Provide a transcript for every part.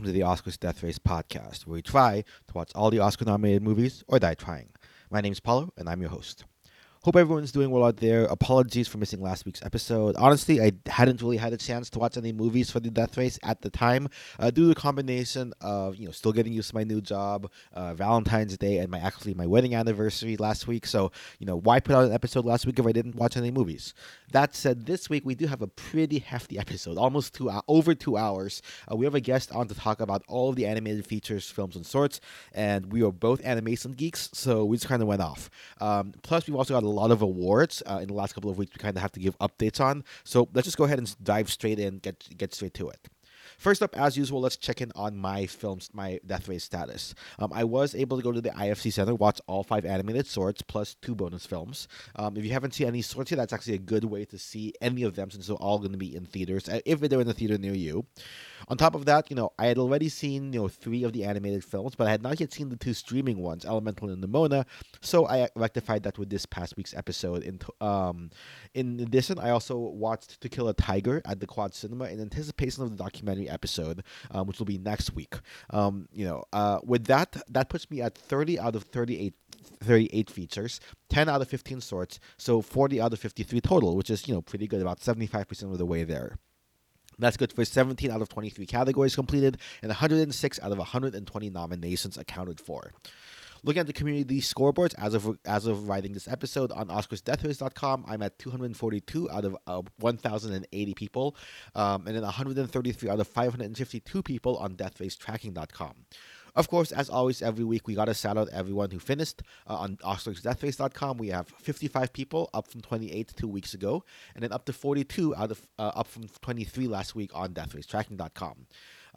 welcome to the Oscars Death Race podcast, where we try to watch all the Oscar nominated movies or die trying. My name's Paulo, and I'm your host. Hope everyone's doing well out there. Apologies for missing last week's episode. Honestly, I hadn't really had a chance to watch any movies for the Death Race at the time, uh, due to the combination of you know still getting used to my new job, uh, Valentine's Day, and my actually my wedding anniversary last week. So you know why put out an episode last week if I didn't watch any movies? That said, this week we do have a pretty hefty episode, almost two uh, over two hours. Uh, we have a guest on to talk about all the animated features, films, and sorts, and we are both animation geeks, so we just kind of went off. Um, plus, we've also got a lot of awards uh, in the last couple of weeks we kind of have to give updates on. So let's just go ahead and dive straight in, get get straight to it. First up, as usual, let's check in on my films, my Death Race status. Um, I was able to go to the IFC Center, watch all five animated sorts plus two bonus films. Um, if you haven't seen any sorts yet, that's actually a good way to see any of them since they're all going to be in theaters, uh, if they're in the theater near you. On top of that, you know, I had already seen you know three of the animated films, but I had not yet seen the two streaming ones, Elemental and Nimona. So I rectified that with this past week's episode. In um, in addition, I also watched To Kill a Tiger at the Quad Cinema in anticipation of the documentary episode, um, which will be next week. Um, you know, uh, with that, that puts me at 30 out of 38 38 features, 10 out of 15 sorts, so 40 out of 53 total, which is, you know, pretty good, about 75% of the way there. That's good for 17 out of 23 categories completed and 106 out of 120 nominations accounted for. Looking at the community scoreboards as of as of writing this episode on OscarsDeathRace.com, I'm at 242 out of uh, 1,080 people, um, and then 133 out of 552 people on DeathRaceTracking.com. Of course, as always, every week we got to shout out everyone who finished uh, on OscarsDeathRace.com. We have 55 people, up from 28 two weeks ago, and then up to 42 out of uh, up from 23 last week on DeathRaceTracking.com.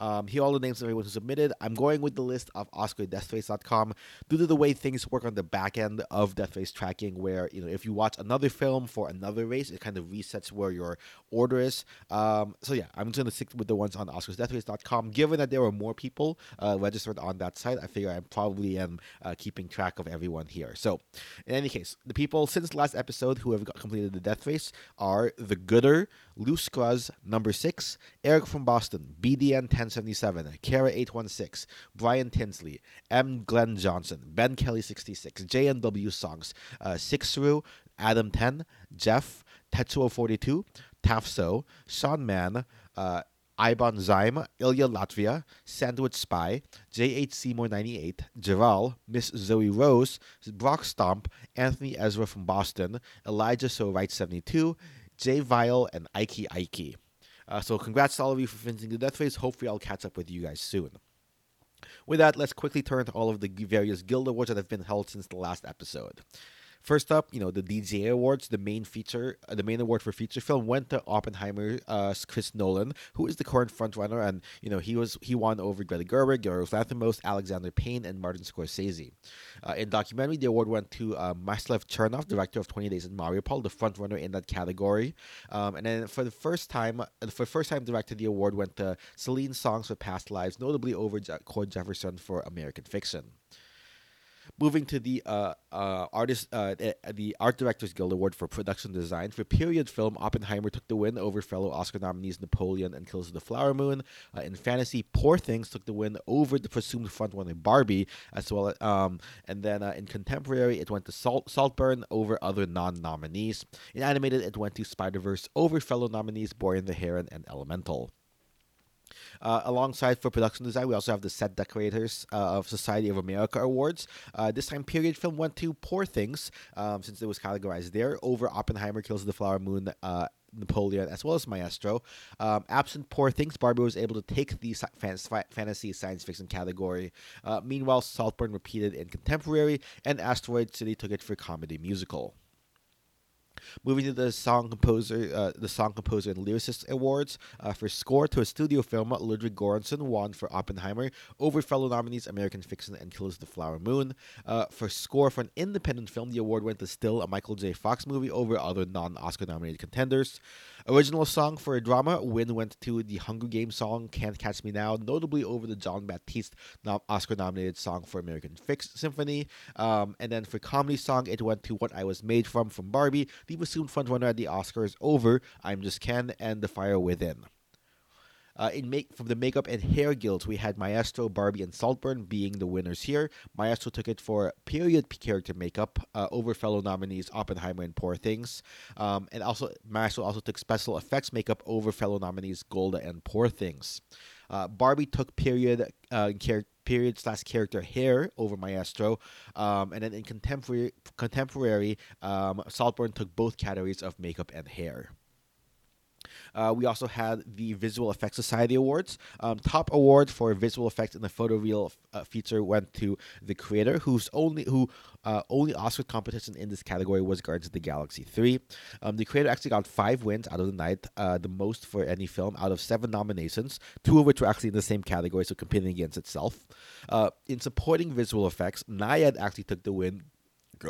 Um, here are all the names of everyone who submitted. I'm going with the list of OscarDeathRace.com due to the way things work on the back end of DeathRace tracking, where you know if you watch another film for another race, it kind of resets where your order is. Um, so yeah, I'm just gonna stick with the ones on OscarsDeathRace.com. Given that there were more people uh, registered on that site, I figure I probably am uh, keeping track of everyone here. So in any case, the people since last episode who have completed the Death Race are the Gooder, Scruzz, number six, Eric from Boston, BDN 1077, Kara 816, Brian Tinsley, M. Glenn Johnson, Ben Kelly 66, JNW Songs, uh, Sixru, Adam 10, Jeff, Tetsuo 42, Tafso, Sean Mann, uh, Iban Zyme, Ilya Latvia, Sandwich Spy, J.H. Seymour 98, Javal, Miss Zoe Rose, Brock Stomp, Anthony Ezra from Boston, Elijah So Right 72, Jay Vile, and Ike Ike. Uh, so congrats to all of you for finishing the Death Race. Hopefully I'll catch up with you guys soon. With that, let's quickly turn to all of the various guild awards that have been held since the last episode. First up, you know, the DGA Awards, the main feature, uh, the main award for feature film went to Oppenheimer, uh, Chris Nolan, who is the current frontrunner, and you know he was he won over Greta Gerwig, Yorgos Lanthimos, Alexander Payne, and Martin Scorsese. Uh, in documentary, the award went to uh, Mstyslav Chernov, director of Twenty Days in Mariupol, the frontrunner in that category. Um, and then for the first time, uh, for first time director, the award went to Celine Songs for Past Lives, notably over Je- Cord Jefferson for American Fiction. Moving to the uh, uh, artist, uh, the Art Directors Guild Award for Production Design for period film, Oppenheimer took the win over fellow Oscar nominees Napoleon and Killers of the Flower Moon. Uh, in fantasy, Poor Things took the win over the presumed frontrunner Barbie, as well. Um, and then uh, in contemporary, it went to Salt Saltburn over other non-nominees. In animated, it went to Spider Verse over fellow nominees Boy and the Heron and Elemental. Uh, alongside for production design, we also have the set decorators uh, of Society of America Awards. Uh, this time period film went to Poor Things, um, since it was categorized there, over Oppenheimer Kills the Flower Moon. Uh, Napoleon as well as Maestro. Um, absent Poor Things, Barbie was able to take the fantasy science fiction category. Uh, meanwhile, Saltburn repeated in contemporary, and Asteroid City took it for comedy musical. Moving to the song composer, uh, the song composer and lyricist awards uh, for score to a studio film, Ludwig Göransson won for Oppenheimer over fellow nominees American Fiction and Killers of the Flower Moon. Uh, for score for an independent film, the award went to still a Michael J. Fox movie over other non-Oscar nominated contenders. Original song for a drama, win went to the Hunger Games song "Can't Catch Me Now," notably over the Jon Batiste Oscar nominated song for American Fix Symphony. Um, and then for comedy song, it went to "What I Was Made From" from Barbie, the assumed frontrunner at the Oscars over "I'm Just Ken" and "The Fire Within." Uh, in make from the makeup and hair guilds, we had Maestro, Barbie, and Saltburn being the winners here. Maestro took it for period character makeup uh, over fellow nominees Oppenheimer and Poor Things, um, and also Maestro also took special effects makeup over fellow nominees Golda and Poor Things. Uh, Barbie took period uh, period slash character hair over Maestro, um, and then in contemporary contemporary um, Saltburn took both categories of makeup and hair. Uh, we also had the Visual Effects Society Awards. Um, top award for visual effects in the photoreal uh, feature went to the creator, whose only who uh, only Oscar competition in this category was Guardians of the Galaxy 3. Um, the creator actually got five wins out of the night, uh, the most for any film out of seven nominations, two of which were actually in the same category, so competing against itself. Uh, in supporting visual effects, Nyad actually took the win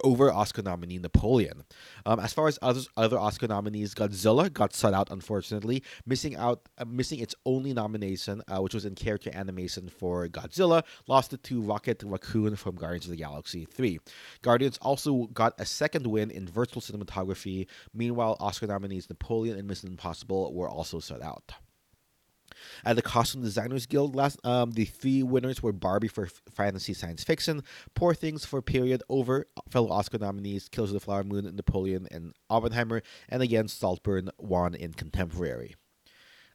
over Oscar nominee Napoleon. Um, as far as other other Oscar nominees, Godzilla got shut out unfortunately, missing out uh, missing its only nomination, uh, which was in character animation for Godzilla, lost it to Rocket Raccoon from Guardians of the Galaxy 3. Guardians also got a second win in virtual cinematography. Meanwhile, Oscar nominees Napoleon and Mission Impossible were also shut out. At the Costume Designers Guild, last um, the three winners were Barbie for fantasy science fiction, Poor Things for period over fellow Oscar nominees Killers of the Flower Moon, Napoleon, and Oppenheimer, and again Saltburn won in contemporary.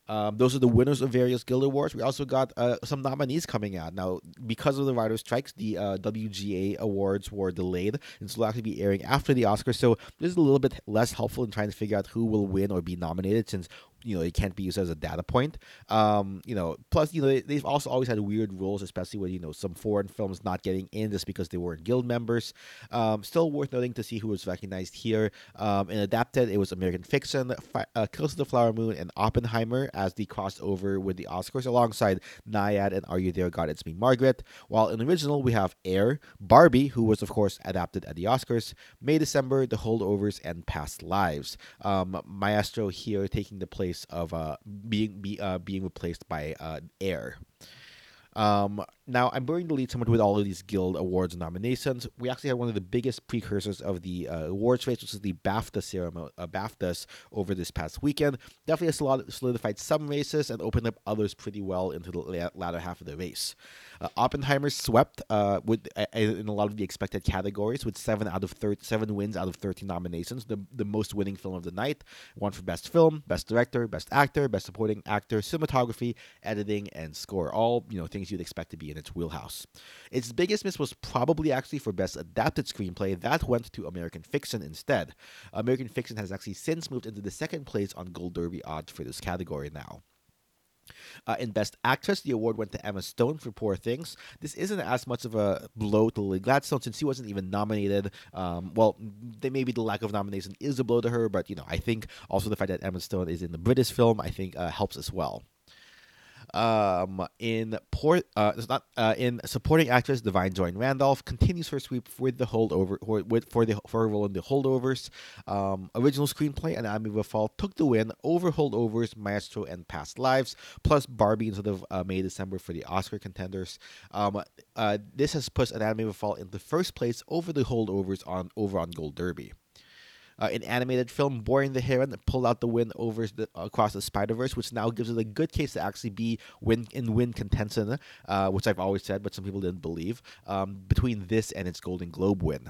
Um, those are the winners of various guild awards. We also got uh, some nominees coming out now because of the writers' strikes. The uh, WGA awards were delayed, and so will actually be airing after the Oscars. So this is a little bit less helpful in trying to figure out who will win or be nominated, since you know it can't be used as a data point. Um, you know, plus you know they, they've also always had weird rules, especially with you know some foreign films not getting in just because they weren't guild members. Um, still worth noting to see who was recognized here. Um, and adapted, it was American Fiction, Fi- uh, Killers of the Flower Moon, and Oppenheimer as the crossover with the Oscars, alongside Nyad and Are You There, God It's Me, Margaret. While in original we have Air, Barbie, who was of course adapted at the Oscars, May December, The Holdovers, and Past Lives. Um, Maestro here taking the place of uh, being be, uh, being replaced by uh, Air. Um, now, I'm going to lead someone with all of these Guild Awards nominations. We actually had one of the biggest precursors of the uh, awards race, which is the BAFTA ceremony, uh, BAFTAs over this past weekend. Definitely has solidified some races and opened up others pretty well into the latter half of the race. Uh, Oppenheimer swept uh, with uh, in a lot of the expected categories with seven out of thir- seven wins out of 13 nominations, the, the most winning film of the night. One for Best Film, Best Director, Best Actor, Best Supporting Actor, Cinematography, Editing, and Score. All you know things you'd expect to be in its wheelhouse. Its biggest miss was probably actually for Best Adapted Screenplay. That went to American Fiction instead. American Fiction has actually since moved into the second place on Gold Derby odds for this category now. Uh, in Best Actress, the award went to Emma Stone for Poor Things. This isn't as much of a blow to Lily Gladstone since she wasn't even nominated. Um, well, they, maybe the lack of nomination is a blow to her, but you know, I think also the fact that Emma Stone is in the British film, I think uh, helps as well. Um, in port, uh, it's not uh, in supporting actress Da'Vine Joy Randolph continues her sweep with the holdover with for the for her role in the holdovers. Um, original screenplay Anatomy Fall took the win over holdovers, Maestro, and Past Lives, plus Barbie instead of uh, May December for the Oscar contenders. Um, uh, this has put Anatomy Fall in the first place over the holdovers on over on Gold Derby uh, in animated film, Boy and the Heron that pulled out the win over the, across the Spider Verse, which now gives it a good case to actually be win in win contention, uh, which I've always said, but some people didn't believe. Um, between this and its Golden Globe win.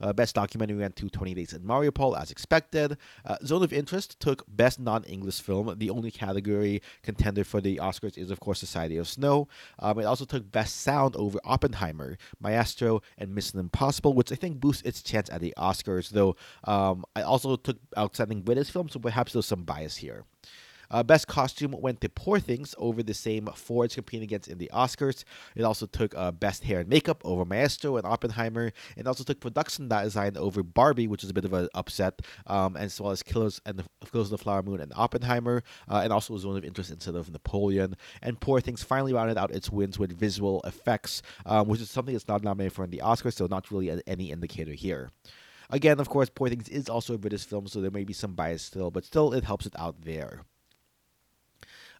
Uh, best documentary went to 20 Days in Mariupol, as expected. Uh, Zone of Interest took Best Non English Film. The only category contender for the Oscars is, of course, Society of Snow. Um, it also took Best Sound over Oppenheimer, Maestro, and Mission Impossible, which I think boosts its chance at the Oscars, though um, I also took Outstanding British Film, so perhaps there's some bias here. Uh, best costume went to Poor Things over the same it's competing against in the Oscars. It also took uh, Best Hair and Makeup over Maestro and Oppenheimer. It also took Production Design over Barbie, which is a bit of an upset, um, as well as Killers and the Killers of the Flower Moon and Oppenheimer, uh, and also was one of Interest instead of Napoleon. And Poor Things finally rounded out its wins with visual effects, um, which is something that's not nominated for in the Oscars, so not really any indicator here. Again, of course, Poor Things is also a British film, so there may be some bias still, but still it helps it out there.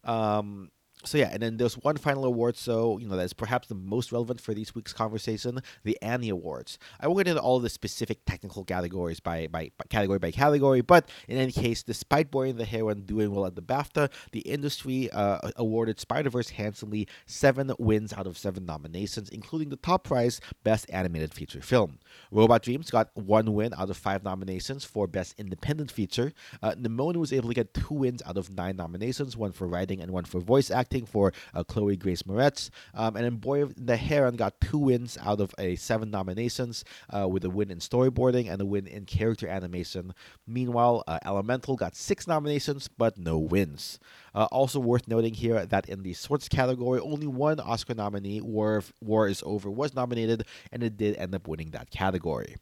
Um, so yeah, and then there's one final award. So you know that's perhaps the most relevant for this week's conversation: the Annie Awards. I won't get into all the specific technical categories by, by, by category by category, but in any case, despite Boy and the Heron doing well at the BAFTA, the industry uh, awarded Spider Verse handsomely seven wins out of seven nominations, including the top prize Best Animated Feature Film. Robot Dreams got one win out of five nominations for Best Independent Feature. Uh, was able to get two wins out of nine nominations, one for writing and one for voice acting for uh, Chloe Grace Moretz. Um, and then Boy of the Heron got two wins out of a seven nominations, uh, with a win in storyboarding and a win in character animation. Meanwhile, uh, Elemental got six nominations but no wins. Uh, also worth noting here that in the sports category, only one Oscar nominee, War, War is Over, was nominated, and it did end up winning that category.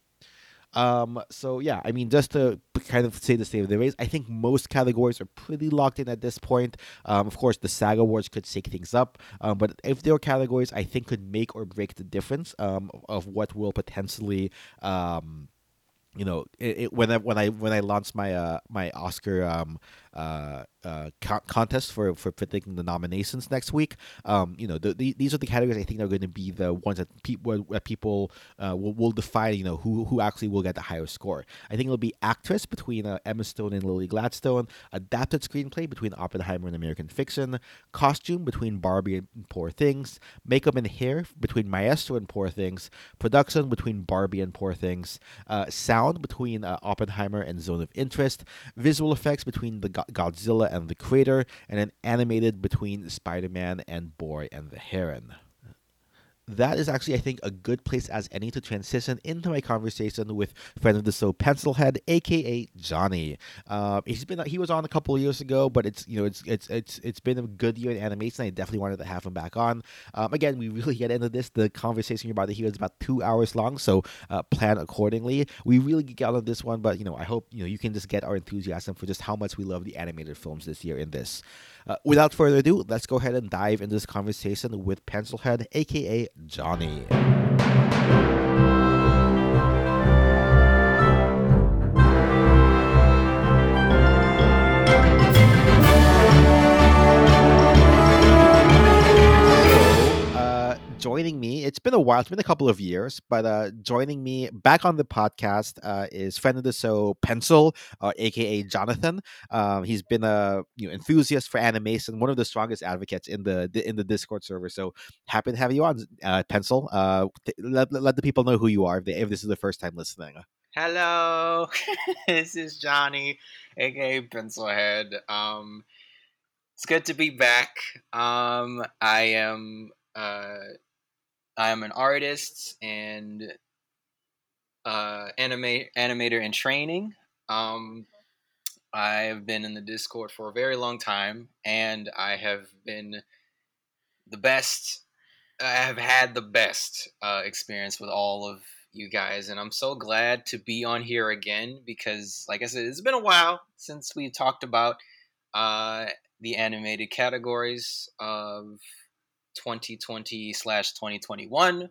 Um, so yeah, I mean, just to kind of say the state of the race, I think most categories are pretty locked in at this point. Um, of course, the SAG Awards could shake things up, um, but if there are categories, I think could make or break the difference um, of what will potentially. Um, you know, it, it, when I when I when I launched my uh, my Oscar um, uh, uh, co- contest for for picking the nominations next week. Um, you know, the, the, these are the categories I think are going to be the ones that people where people uh, will, will define. You know, who who actually will get the higher score. I think it'll be actress between uh, Emma Stone and Lily Gladstone, adapted screenplay between Oppenheimer and American Fiction, costume between Barbie and Poor Things, makeup and hair between Maestro and Poor Things, production between Barbie and Poor Things, uh, sound between Oppenheimer and Zone of Interest, visual effects between the Godzilla and the Creator, and then animated between Spider Man and Boy and the Heron that is actually, I think, a good place as any to transition into my conversation with friend of the show, Pencilhead, aka Johnny. Uh, he's been he was on a couple years ago, but it's you know it's it's it's it's been a good year in animation. I definitely wanted to have him back on. Um, again, we really get into this. The conversation you're about to hear is about two hours long, so uh, plan accordingly. We really get out of this one, but you know I hope you know you can just get our enthusiasm for just how much we love the animated films this year in this. Uh, without further ado, let's go ahead and dive into this conversation with Pencilhead, aka Johnny. Joining me. It's been a while. It's been a couple of years, but uh, joining me back on the podcast uh, is friend of the show, Pencil, uh, aka Jonathan. Um, he's been a you know enthusiast for animation, one of the strongest advocates in the in the Discord server. So happy to have you on, uh, Pencil. Uh, let, let the people know who you are if, they, if this is the first time listening. Hello, this is Johnny, aka Pencilhead. Um, it's good to be back. Um, I am uh, I'm an artist and uh, animator in training. Um, I've been in the Discord for a very long time, and I have been the best. I have had the best uh, experience with all of you guys, and I'm so glad to be on here again because, like I said, it's been a while since we talked about uh, the animated categories of 2020 slash 2021,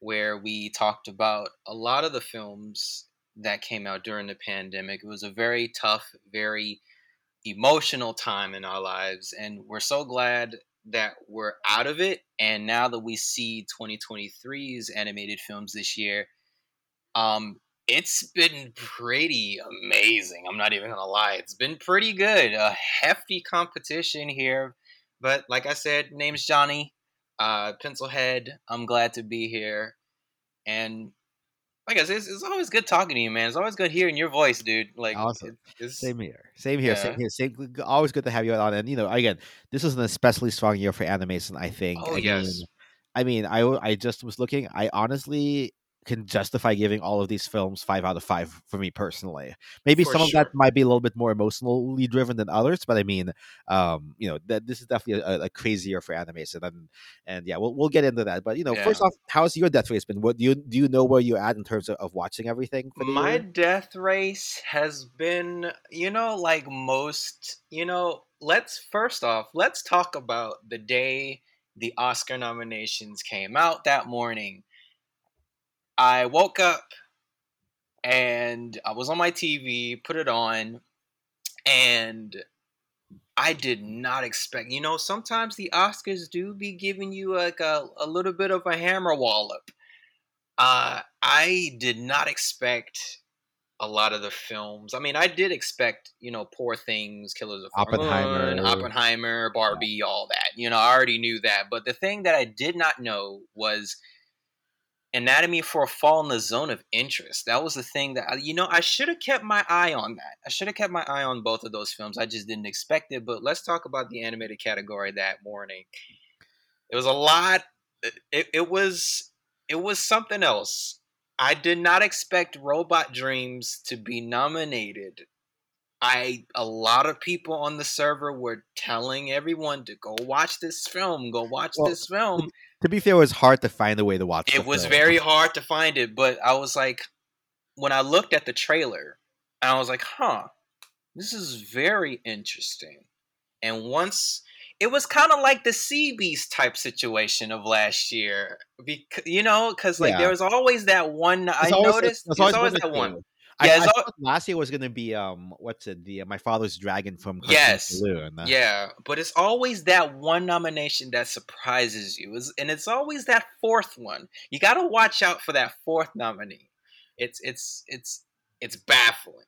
where we talked about a lot of the films that came out during the pandemic. It was a very tough, very emotional time in our lives, and we're so glad that we're out of it. And now that we see 2023's animated films this year, um, it's been pretty amazing. I'm not even gonna lie, it's been pretty good. A hefty competition here but like I said, name's Johnny, uh, Pencilhead. I'm glad to be here, and like I said, it's, it's, always good talking to you, man. It's always good hearing your voice, dude. Like, awesome. same here, same here, yeah. same here. Same, always good to have you on. And you know, again, this is an especially strong year for animation. I think. Oh I yes. Mean, I mean, I I just was looking. I honestly can justify giving all of these films five out of five for me personally. Maybe for some sure. of that might be a little bit more emotionally driven than others, but I mean, um, you know, that this is definitely a, a crazy year for animation, and and yeah, we'll we'll get into that. But you know, yeah. first off, how's your death race been? What do you do you know where you're at in terms of, of watching everything? My year? death race has been, you know, like most, you know. Let's first off, let's talk about the day the Oscar nominations came out that morning I woke up and I was on my TV, put it on, and I did not expect. You know, sometimes the Oscars do be giving you like a, a little bit of a hammer wallop. Uh, I did not expect a lot of the films. I mean, I did expect, you know, Poor Things, Killers of Oppenheimer. Moon, Oppenheimer, Barbie, all that. You know, I already knew that. But the thing that I did not know was Anatomy for a Fall in the Zone of Interest. That was the thing that, you know, I should have kept my eye on that. I should have kept my eye on both of those films. I just didn't expect it. But let's talk about the animated category that morning. It was a lot. Uh, it, it was it was something else. I did not expect Robot Dreams to be nominated. I a lot of people on the server were telling everyone to go watch this film, go watch Well, this film. To be fair, it was hard to find the way to watch. It was film. very hard to find it, but I was like when I looked at the trailer, I was like, "Huh, this is very interesting." And once it was kind of like the Sea Beast type situation of last year, because you know, because like Yeah. there was always that one. I always- noticed there's there's always, that one. I, Yeah, I thought last year was going to be um, what's it? The uh, My Father's Dragon from Cartoon Yes. Saloon. Uh, Yeah, but it's always that one nomination that surprises you, It's- and it's always that fourth one. You got to watch out for that fourth nominee. It's it's it's it's baffling.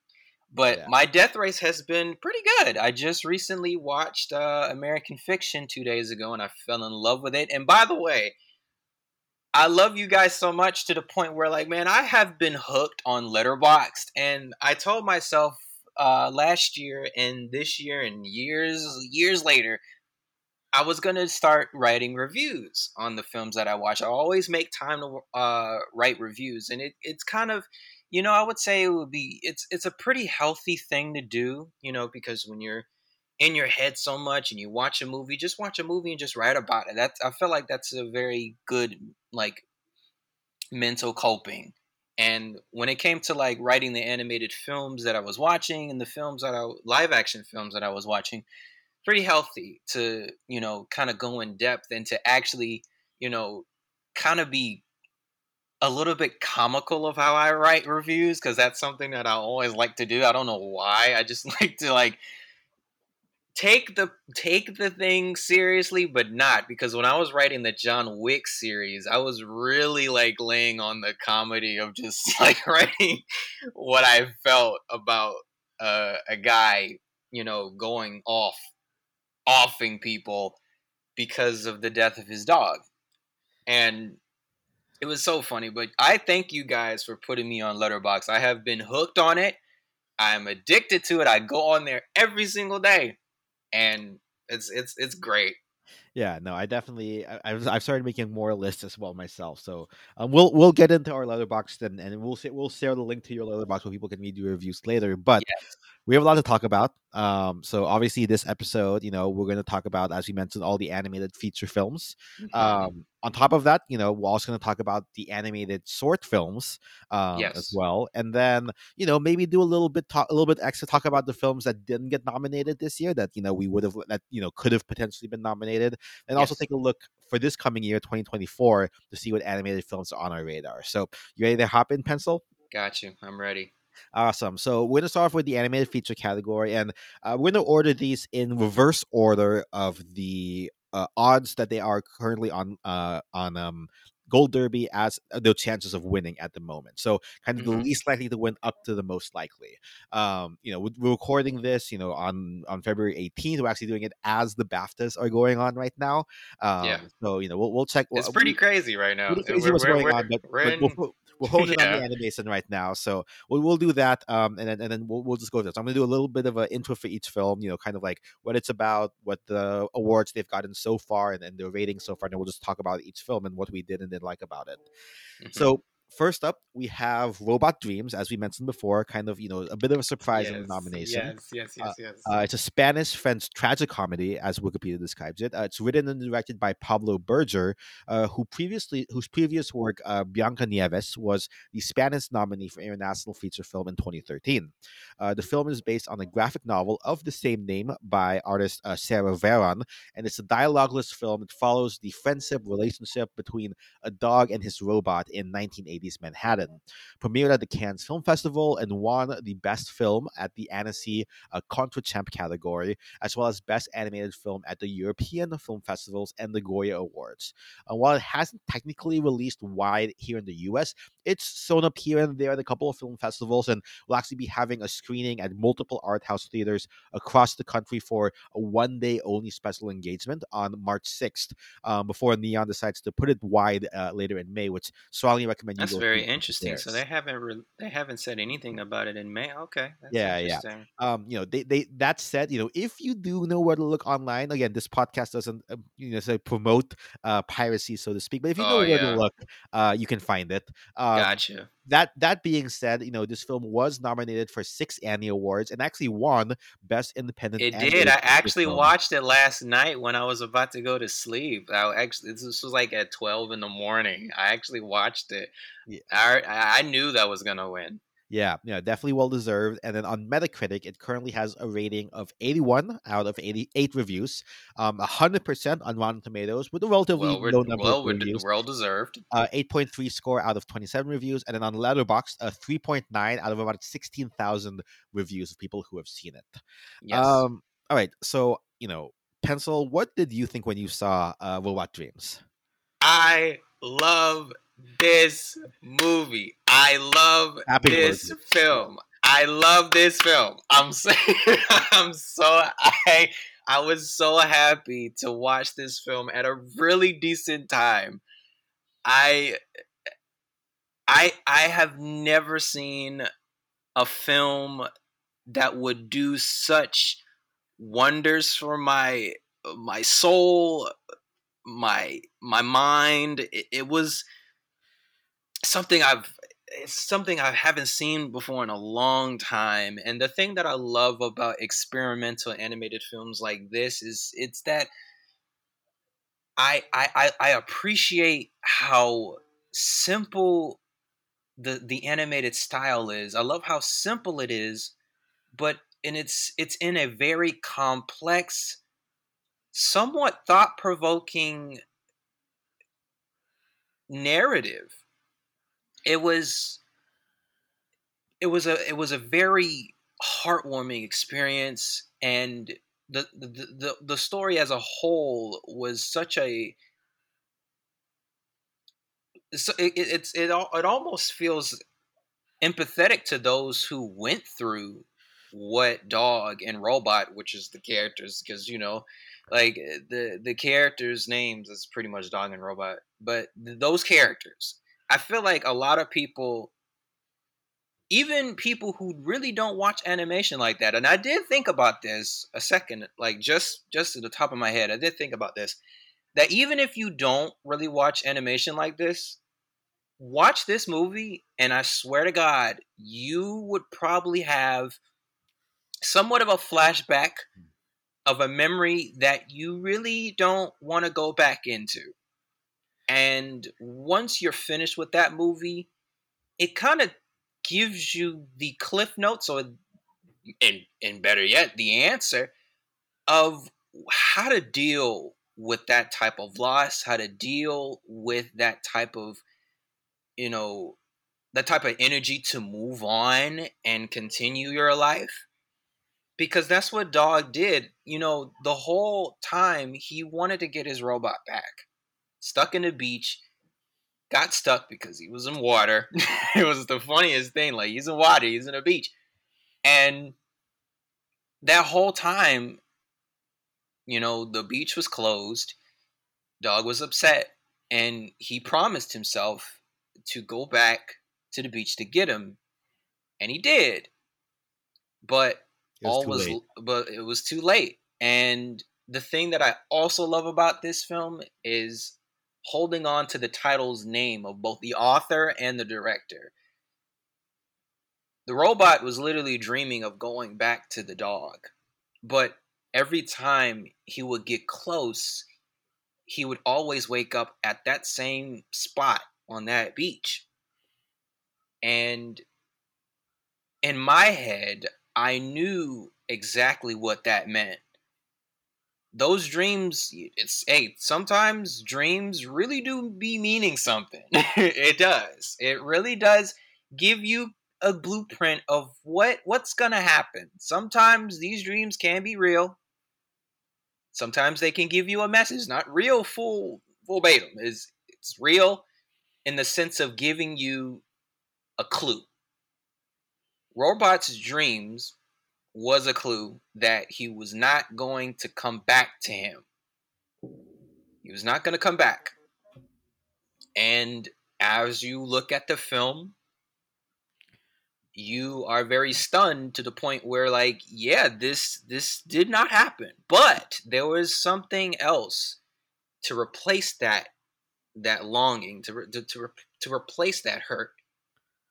But Yeah. my death race has been pretty good. I just recently watched uh, American Fiction two days ago, and I fell in love with it. And by the way, I love you guys so much to the point where, like, man, I have been hooked on Letterboxd, and I told myself uh, last year and this year and years years later, I was gonna start writing reviews on the films that I watch. I always make time to uh, write reviews, and it, it's kind of, you know, I would say it would be it's it's a pretty healthy thing to do, you know, because when you're in your head so much and you watch a movie, just watch a movie and just write about it. That's I feel like that's a very good like mental coping. And when it came to like writing the animated films that I was watching and the films that I live action films that I was watching, pretty healthy to, you know, kind of go in depth and to actually, you know, kind of be a little bit comical of how I write reviews because that's something that I always like to do. I don't know why. I just like to like take the take the thing seriously but not because when I was writing the John Wick series, I was really like laying on the comedy of just like writing what I felt about uh, a guy, you know, going off offing people because of the death of his dog. And it was so funny, but I thank you guys for putting me on Letterboxd. I have been hooked on it. I'm addicted to it. I go on there every single day, and it's it's it's great. Yeah, no, I definitely I, I've I've started making more lists as well myself. So um, we'll we'll get into our Letterboxd and and we'll say, we'll share the link to your Letterboxd so people can read your reviews later. But Yes. We have a lot to talk about. Um, so obviously this episode, you know, we're going to talk about as we mentioned all the animated feature films. Mm-hmm. Um, on top of that, you know, we're also going to talk about the animated short films um, as well, and then you know maybe do a little bit talk, a little bit extra talk about the films that didn't get nominated this year that you know we would have that you know could have potentially been nominated, and also take a look for this coming year, 2024, to see what animated films are on our radar. So you ready to hop in, pencil? Got you. I'm ready. Awesome. So we're gonna start off with the animated feature category, and uh, we're gonna order these in reverse order of the uh, odds that they are currently on uh, on um, Gold Derby as uh, the chances of winning at the moment. So kind of the Mhm. least likely to win up to the most likely. Um, you know, we- we're recording this, you know, on on February 18th. We're actually doing it as the BAFTAs are going on right now. Um, Yeah. So you know, we'll we'll check. It's we'll- pretty crazy right now. pretty crazy We're- what's we're- going we're- on, but, we're but in- we'll, fo- we'll hone it on the animation right now. So we'll, we'll do that, um, and then and then we'll, we'll just go through. So I'm gonna do a little bit of an intro for each film. You know, kind of like what it's about, what the awards they've gotten so far, and, and their ratings so far. And then we'll just talk about each film and what we did and didn't like about it. Mhm. So. First up, we have Robot Dreams, as we mentioned before, kind of you know a bit of a surprise in the nomination. Yes, yes, yes, yes. Uh, it's a Spanish French tragicomedy, as Wikipedia describes it. Uh, it's written and directed by Pablo Berger, uh, who previously whose previous work, uh, Blancanieves, was the Spanish nominee for International Feature Film in 2013. Uh, the film is based on a graphic novel of the same name by artist uh, Sara Varon, and it's a dialogueless film. It follows the friendship relationship between a dog and his robot in 1980 1980s Manhattan. Premiered at the Cannes Film Festival and won the Best Film at the Annecy uh, Contrechamp category, as well as Best Animated Film at the European Film Festivals and the Goya Awards. Uh, while it hasn't technically released wide here in the US, it's shown up here and there at a couple of film festivals and will actually be having a screening at multiple art house theaters across the country for a one day only special engagement on March 6th um, before Neon decides to put it wide uh, later in May, which strongly recommend That's very interesting. So they haven't re- they haven't said anything about it in May. Okay. yeah, yeah. Um, you know, they, they that said, you know, if you do know where to look online, again, this podcast doesn't uh, you know say promote uh, piracy, so to speak, but if you know oh, where yeah. to look, uh, you can find it. Um, gotcha that that being said, you know this film was nominated for six Annie Awards and actually won Best Independent. It did. I actually film. watched it last night when I was about to go to sleep. I actually this was like at twelve in the morning. I actually watched it. Yeah. I I knew that was gonna win. Yeah, yeah, definitely well deserved. And then on Metacritic, it currently has a rating of 81 out of 88 reviews, um, 100% on Rotten Tomatoes with a relatively well, low number well, of reviews. Well deserved. Uh, 8.3 score out of 27 reviews, and then on Letterboxd, a 3.9 out of about 16,000 reviews of people who have seen it. Yes. Um, all right, so you know, Pencil, what did you think when you saw uh, Robot Dreams? I love this movie. I love Happy this birthday. film. I love this film. I'm so, I'm so I I was so happy to watch this film at a really decent time. I I I have never seen a film that would do such wonders for my my soul, my my mind. It, it was something I've it's something I haven't seen before in a long time. And the thing that I love about experimental animated films like this is it's that I I I appreciate how simple the the animated style is. I love how simple it is, but and it's it's in a very complex, somewhat thought provoking narrative it was it was a it was a very heartwarming experience and the the the, the story as a whole was such a so it, it, it's it, it almost feels empathetic to those who went through what dog and robot which is the characters because you know like eh, the the characters names is pretty much dog and robot but those characters I feel like a lot of people, even people who really don't watch animation like that, and I did think about this a second, like just just at the top of my head, I did think about this. That even if you don't really watch animation like this, watch this movie, and I swear to God, you would probably have somewhat of a flashback hmm. of a memory that you really don't want to go back into. And once you're finished with that movie, it kind of gives you the cliff notes or and and better yet, the answer of how to deal with that type of loss, how to deal with that type of you know, that type of energy to move on and continue your life. Because that's what Dog did. You know, the whole time he wanted to get his robot back stuck in the beach, got stuck because he was in water. it was the funniest thing. Like he's in water, he's in a beach. And that whole time, you know, the beach was closed. Dog was upset. And he promised himself to go back to the beach to get him. And he did. But was all was late. but it was too late. And the thing that I also love about this film is holding on to the title's name of both the author and the director. The robot was literally dreaming of going back to the dog, but every time he would get close, he would always wake up at that same spot on that beach. And in my head, I knew exactly what that meant. Those dreams it's hey sometimes dreams really do be meaning something. It does. It really does give you a blueprint of what what's gonna happen. Sometimes these dreams can be real. Sometimes they can give you a message not real full verbatim. Is it's real in the sense of giving you a clue. Robot's dreams was a clue that he was not going to come back to him. He was not going to come back. And as you look at the film, you are very stunned to the point where like yeah this this did not happen but there was something else to replace that that longing to to to, to replace that hurt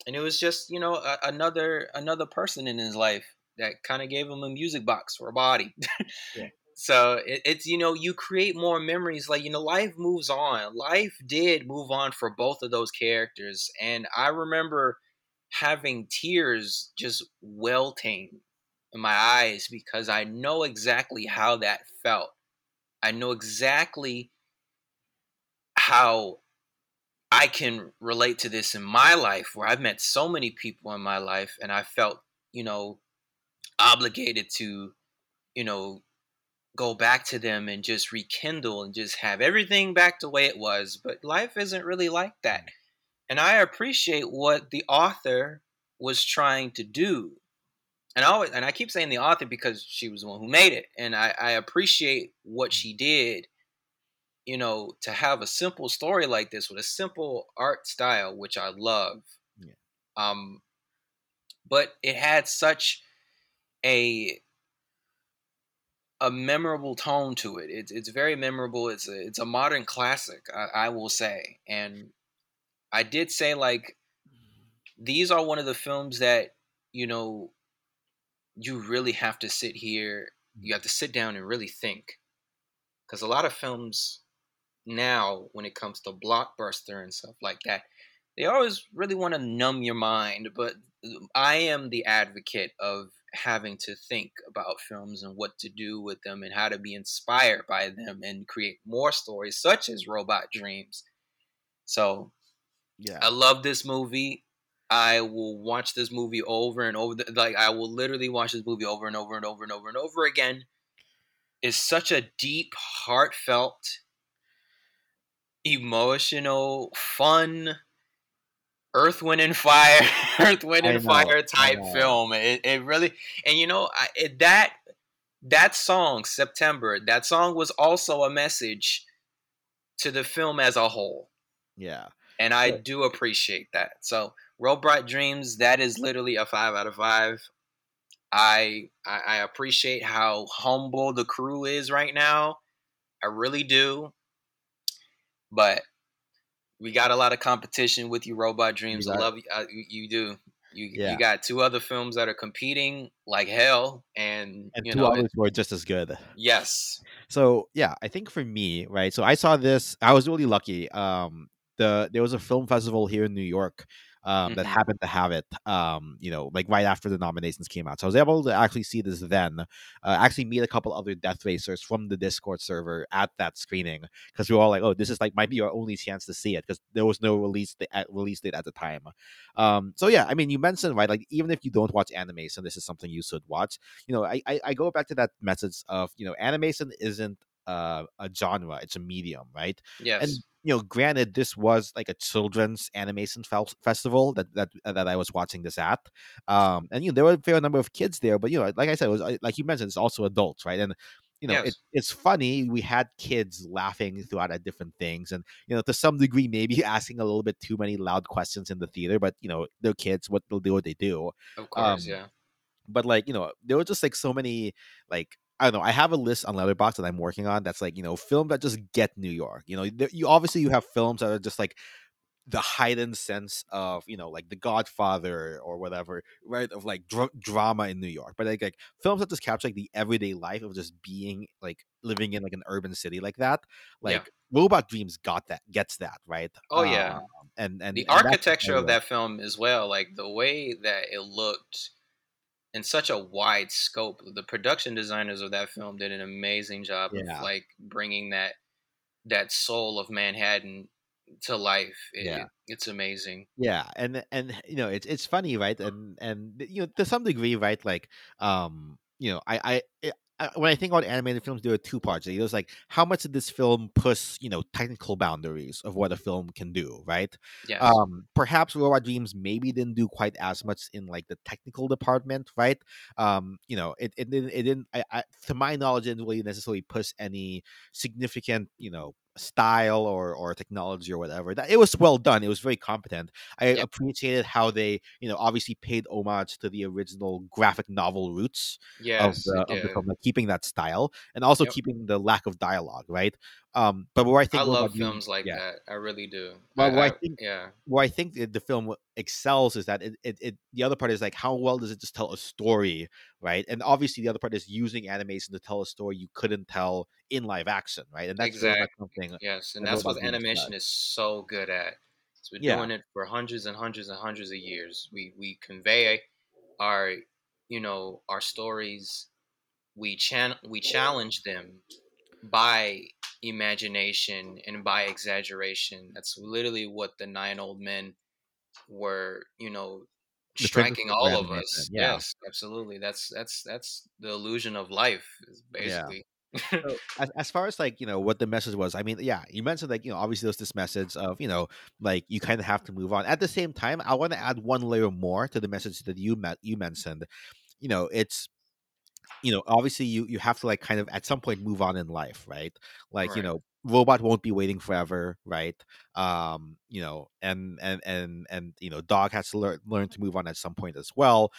and it was just you know a, another another person in his life that kind of gave him a music box for a body. yeah. So it, it's you know you create more memories. Like you know, life moves on. Life did move on for both of those characters, and I remember having tears just welting in my eyes because I know exactly how that felt. I know exactly how I can relate to this in my life where I've met so many people in my life and I felt, you know, obligated to, you know, go back to them and just rekindle and just have everything back the way it was. But life isn't really like that. Mm. And I appreciate what the author was trying to do. And I always, and I keep saying the author because she was the one who made it. And I, I appreciate what she did, you know, to have a simple story like this with a simple art style, which I love. Yeah. Um, but it had such a a memorable tone to it. It's it's very memorable. It's a it's a modern classic, I, I will say. And I did say like these are one of the films that you know you really have to sit here. You have to sit down and really think, because a lot of films now, when it comes to blockbuster and stuff like that, they always really want to numb your mind. But I am the advocate of having to think about films and what to do with them and how to be inspired by them and create more stories such as Robot Dreams. So, yeah. I love this movie. I will watch this movie over and over like I will literally watch this movie over and over and over and over and over again. It's such a deep, heartfelt, emotional, fun Earth, Wind, and Fire, Earth, Wind, and Fire type film. It, it really, and you know, I, it, that that song, September, that song was also a message to the film as a whole. Yeah. And I do appreciate that. So, Robot Dreams, that is literally a five out of five. I, I I appreciate how humble the crew is right now. I really do. But we got a lot of competition with you, Robot Dreams. I love you. I, you do. You, yeah. you got two other films that are competing like hell, and, and you two know, others were just as good. Yes. So yeah, I think for me, right. So I saw this. I was really lucky. Um, the there was a film festival here in New York um, mm-hmm. that happened to have it, um, you know, like right after the nominations came out. So I was able to actually see this then, uh, actually meet a couple other Death Racers from the Discord server at that screening because we were all like, oh, this is like might be our only chance to see it because there was no release th- release date at the time. Um, so yeah, I mean, you mentioned right, like even if you don't watch animation, this is something you should watch. You know, I I, I go back to that message of you know, animation isn't uh, a genre; it's a medium, right? Yes. And you know, granted, this was like a children's animation fel- festival that that uh, that I was watching this at, um, and you know, there were a fair number of kids there, but you know, like I said, it was uh, like you mentioned, it's also adults, right? And you know, yes. it, it's funny. We had kids laughing throughout at different things, and you know, to some degree, maybe asking a little bit too many loud questions in the theater. But you know, they're kids; what they'll do, what they do. Of course, um, yeah. But like you know, there were just like so many like I don't know. I have a list on Letterboxd that I'm working on. That's like you know, film that just get New York. You know, you obviously you have films that are just like the heightened sense of you know, like The Godfather or whatever, right? Of like dr- drama in New York, but like, like films that just capture like the everyday life of just being like living in like an urban city like that. Like yeah. Robot Dreams got that, gets that right. Oh yeah, um, and and the and architecture of that film as well, like the way that it looked in such a wide scope. The production designers of that film did an amazing job Yeah. of like bringing that that soul of Manhattan to life. It, Yeah. it's amazing. Yeah, and and you know it's it's funny, right? And and you know to some degree, right? Like, um, you know, I I. When I think about animated films, there are two parts. There's like how much did this film push, you know, technical boundaries of what a film can do, right? Yes. um perhaps robot dreams maybe didn't do quite as much in like the technical department right um you know it, it didn't it didn't I, I, to my knowledge it didn't really necessarily push any significant you know style or or technology or whatever that it was well done it was very competent i Yep. appreciated how they you know obviously paid homage to the original graphic novel roots of the of the film like keeping that style and also Yep. keeping the lack of dialogue right um but where i think I love films like yeah. that. I really do. Well, I, well, I I- think- yeah. where I think the, the film excels is that it, it, it the other part is like how well does it just tell a story, right? And obviously the other part is using animation to tell a story you couldn't tell in live action, right? And that's exactly something. Yes, and that's what animation is so good at. So we're Yeah. doing it for hundreds and hundreds and hundreds of years. We we convey our, you know, our stories. We chan we challenge them by imagination and by exaggeration. That's literally what the nine old men were, you know, The striking all of us. yeah. Yes, absolutely. That's that's that's the illusion of life, basically. So as, as far as like you know what the message was, I mean, yeah, you mentioned like you know obviously there's this message of you know like you kind of have to move on. At the same time, I want to add one layer more to the message that you met you mentioned. You know, it's you know obviously you you have to like kind of at some point move on in life, right? Like you know robot won't be waiting forever right um you know and and and and you know dog has to learn learn to move on at some point as well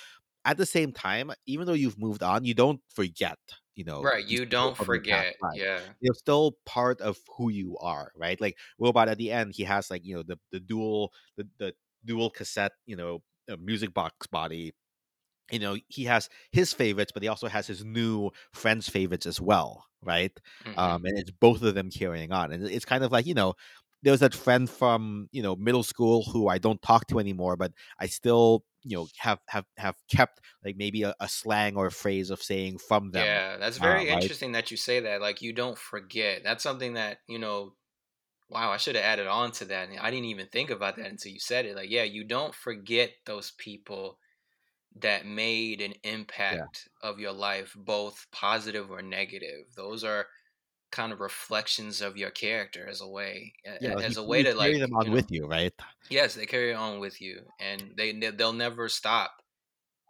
at the same time even though you've moved on you don't forget you know right, you don't from your past forget. Yeah. you're still part of who you are right like robot at the end he has like you know the the dual the, the dual cassette you know uh, music box body you know he has his favorites but he also has his new friends favorites as well right mhm. um, and it's both of them carrying on. And it's kind of like you know, there's that friend from you know middle school who I don't talk to anymore, but I still you know have have have kept like maybe a, a slang or a phrase of saying from them. Yeah, that's uh, very right? interesting that you say that. Like you don't forget. That's something that, you know, wow, I should have added on to that. I didn't even think about that until you said it. Like, yeah, you don't forget those people that made an impact of your life, both positive or negative. Those are kind of reflections of your character as a way Yeah, as you- a way to carry like them on you know, with you, right? yes they carry on with you and they they- they'll never stop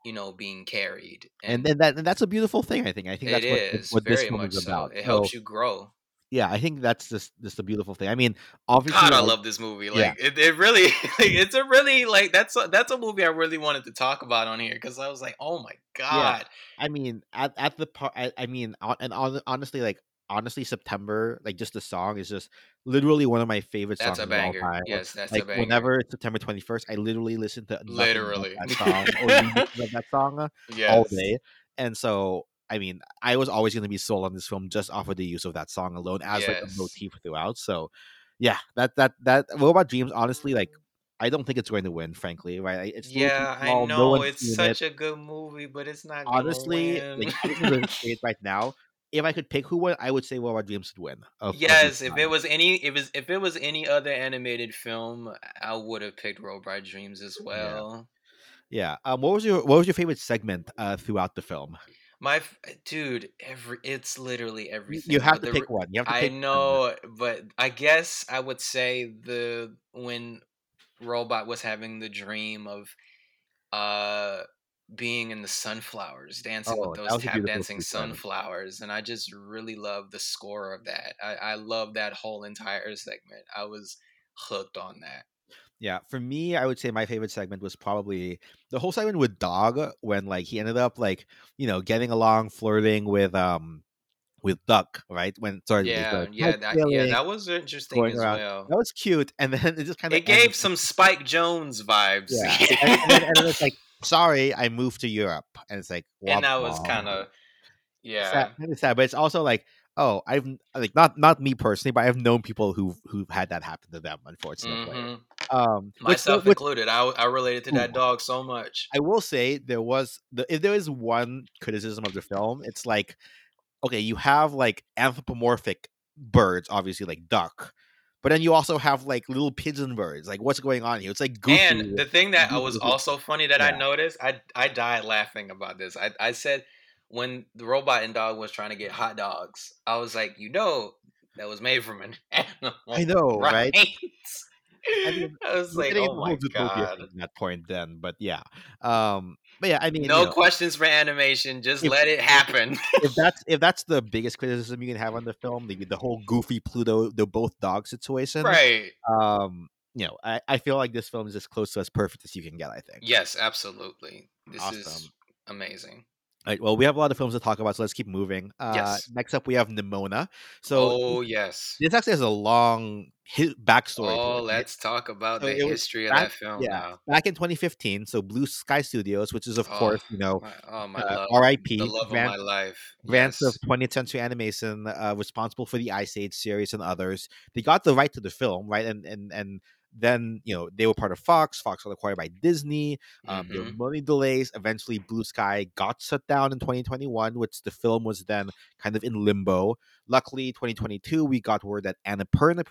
you know being carried And then that and that's a beautiful thing. I think. I think that's what, is what this much is so about. it helps you grow yeah, I think that's just just a beautiful thing. I mean, obviously, God, I love this movie. yeah. Like it, it really, like, it's a really like that's a, that's a movie I really wanted to talk about on here because I was like, oh my god, I mean, at at the part, I, I mean, and hon- honestly, like honestly, September, like just the song is just literally one of my favorite that's songs a of all time. Yes, that's like a banger. whenever it's September twenty first, I literally listen to Literally. that song or that song uh, yes. all day. And so, I mean, I was always going to be sold on this film just off of the use of that song alone as like a motif throughout. So, yeah, that that that Robot Dreams, honestly, like. I don't think it's going to win, frankly. Right? It's a little too Yeah, I small, no know one's it's such it a good movie, but it's not honestly, like win. I'm just gonna say it right now. If I could pick who won, I would say Robot Dreams would win. of- of yes, if it was any, if it was if it was any other animated film, I would have picked Robot Dreams as well. yeah. Um, what was your what was your favorite segment uh, throughout the film? My dude, every it's literally everything. you have but to the pick one. You have to I pick. one. know, but I guess I would say the when Robot was having the dream of uh being in the sunflowers, dancing Oh, with those tap dancing sunflowers, and I just really love the score of that. I, I love that whole entire segment. I was hooked on that. Yeah, for me, I would say my favorite segment was probably the whole segment with Dog when like he ended up like you know getting along, flirting with um with Duck, right? When sorry, Yeah, the yeah, that, yeah, that was interesting as around. well. that was cute, and then it just kind of It gave some Spike Jonze vibes. yeah, and, and and it's like sorry, I moved to Europe, and it's like and that was kind of yeah. sad, of sad, but it's also like, oh, I've like not not me personally, but I've known people who who've had that happen to them, unfortunately. Mhm. Um, Myself which- included. I, I related to that dog so much. I will say there was the if there is one criticism of the film, it's like okay, you have like anthropomorphic birds, obviously like duck, but then you also have like little pigeon birds. Like what's going on here? It's like goofy. And the thing that I was also funny that Yeah. I noticed, I I died laughing about this. I I said when the robot and dog was trying to get hot dogs, I was like, you know, that was made from an animal. I know, right? I, mean, was like, oh my god. at that point then, but yeah. Um but yeah, I mean No you know, questions for animation. Just If- let it happen. if that's if that's the biggest criticism you can have on the film, the, the whole goofy Pluto, the both dog situation. right. Um, you know, I, I feel like this film is as close to as perfect as you can get, I think. Yes, absolutely. This is amazing. All right, well, we have a lot of films to talk about, so let's keep moving. Uh, Yes. Next up, we have Nimona. So oh yes. this actually has a long hi- backstory. Oh, let's talk about So the history of back- that film yeah. now. Back in 2015, so Blue Sky Studios, which is of Oh, course, you know, My, oh my uh, love. R.I.P. The love Grant- of my life. grants yes. of 20th Century Animation, uh, responsible for the Ice Age series and others. They got the right to the film, right? And and and then you know they were part of Fox. Fox got acquired by Disney. Um, There were money delays. Eventually, Blue Sky got shut down in 2021, which the film was then kind of in limbo. Luckily, 2022, we got word that Annapurna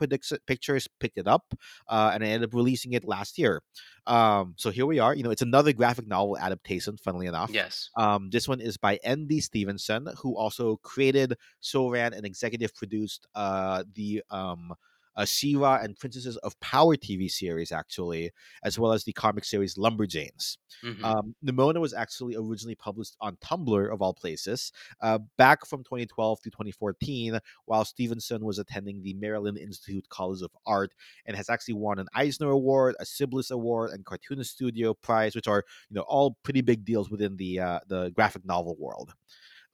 Pictures picked it up uh, and ended up releasing it last year. Um, so here we are. You know, it's another graphic novel adaptation, funnily enough. Yes. Um, this one is by N.D. Stevenson, who also created, so ran, and executive produced uh, the um, uh, She-Ra and Princesses of Power TV series, actually, as well as the comic series Lumberjanes. Mhm. Um, Nimona was actually originally published on Tumblr, of all places, uh, back from 2012 to 2014, while Stevenson was attending the Maryland Institute College of Art, and has actually won an Eisner Award, a Cybils Award, and Cartoonist Studio Prize, which are you know all pretty big deals within the uh, the graphic novel world.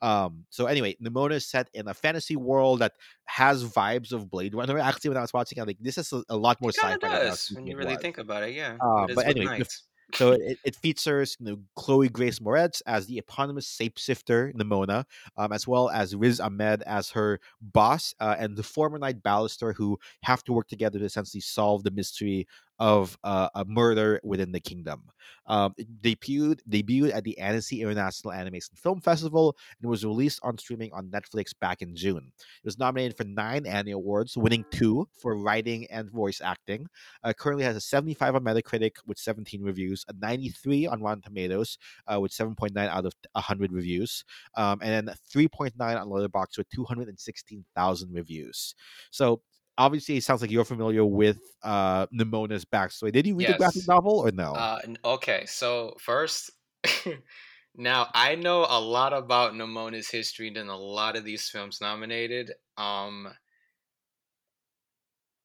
Um, so anyway, Nimona is set in a fantasy world that has vibes of Blade Runner. Actually, when I was watching, I'm like, this is a, a lot more sci-fi. of than I was does when you really was. think about it. Yeah. Uh, It but anyway, the. So it, it features you know Chloe Grace Moretz as the eponymous shapeshifter Nimona, um, as well as Riz Ahmed as her boss, uh, and the former Knight Ballister who have to work together to essentially solve the mystery of uh, a murder within the kingdom. Um, it debuted debuted at the Annecy International Animation Film Festival and was released on streaming on Netflix back in June. It was nominated for nine Annie Awards, winning two for writing and voice acting. Uh, currently has a 75 on Metacritic with 17 reviews, a 93 on Rotten Tomatoes uh, with 7.9 out of 100 reviews, um, and then 3.9 on Letterboxd with 216,000 reviews. So obviously, it sounds like you're familiar with uh, Nimona's backstory. Did you read the graphic novel or no? Uh, okay, so first, now I know a lot about Nimona's history than a lot of these films nominated. Um,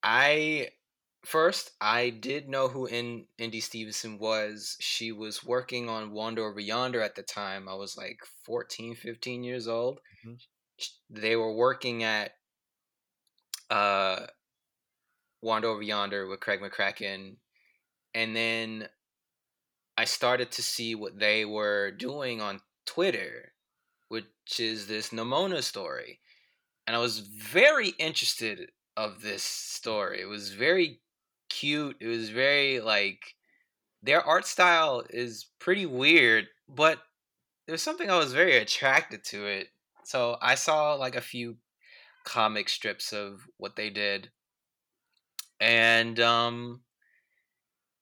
I first I did know who in N.D. Stevenson was. She was working on Wander Over Yonder at the time. I was like 14, 15 years old. Mhm. They were working at uh Wander Over Yonder with Craig McCracken. And then I started to see what they were doing on Twitter, which is this Nimona story. And I was very interested of this story. It was very cute. It was very like their art style is pretty weird, but there's something I was very attracted to it. So I saw like a few comic strips of what they did. And um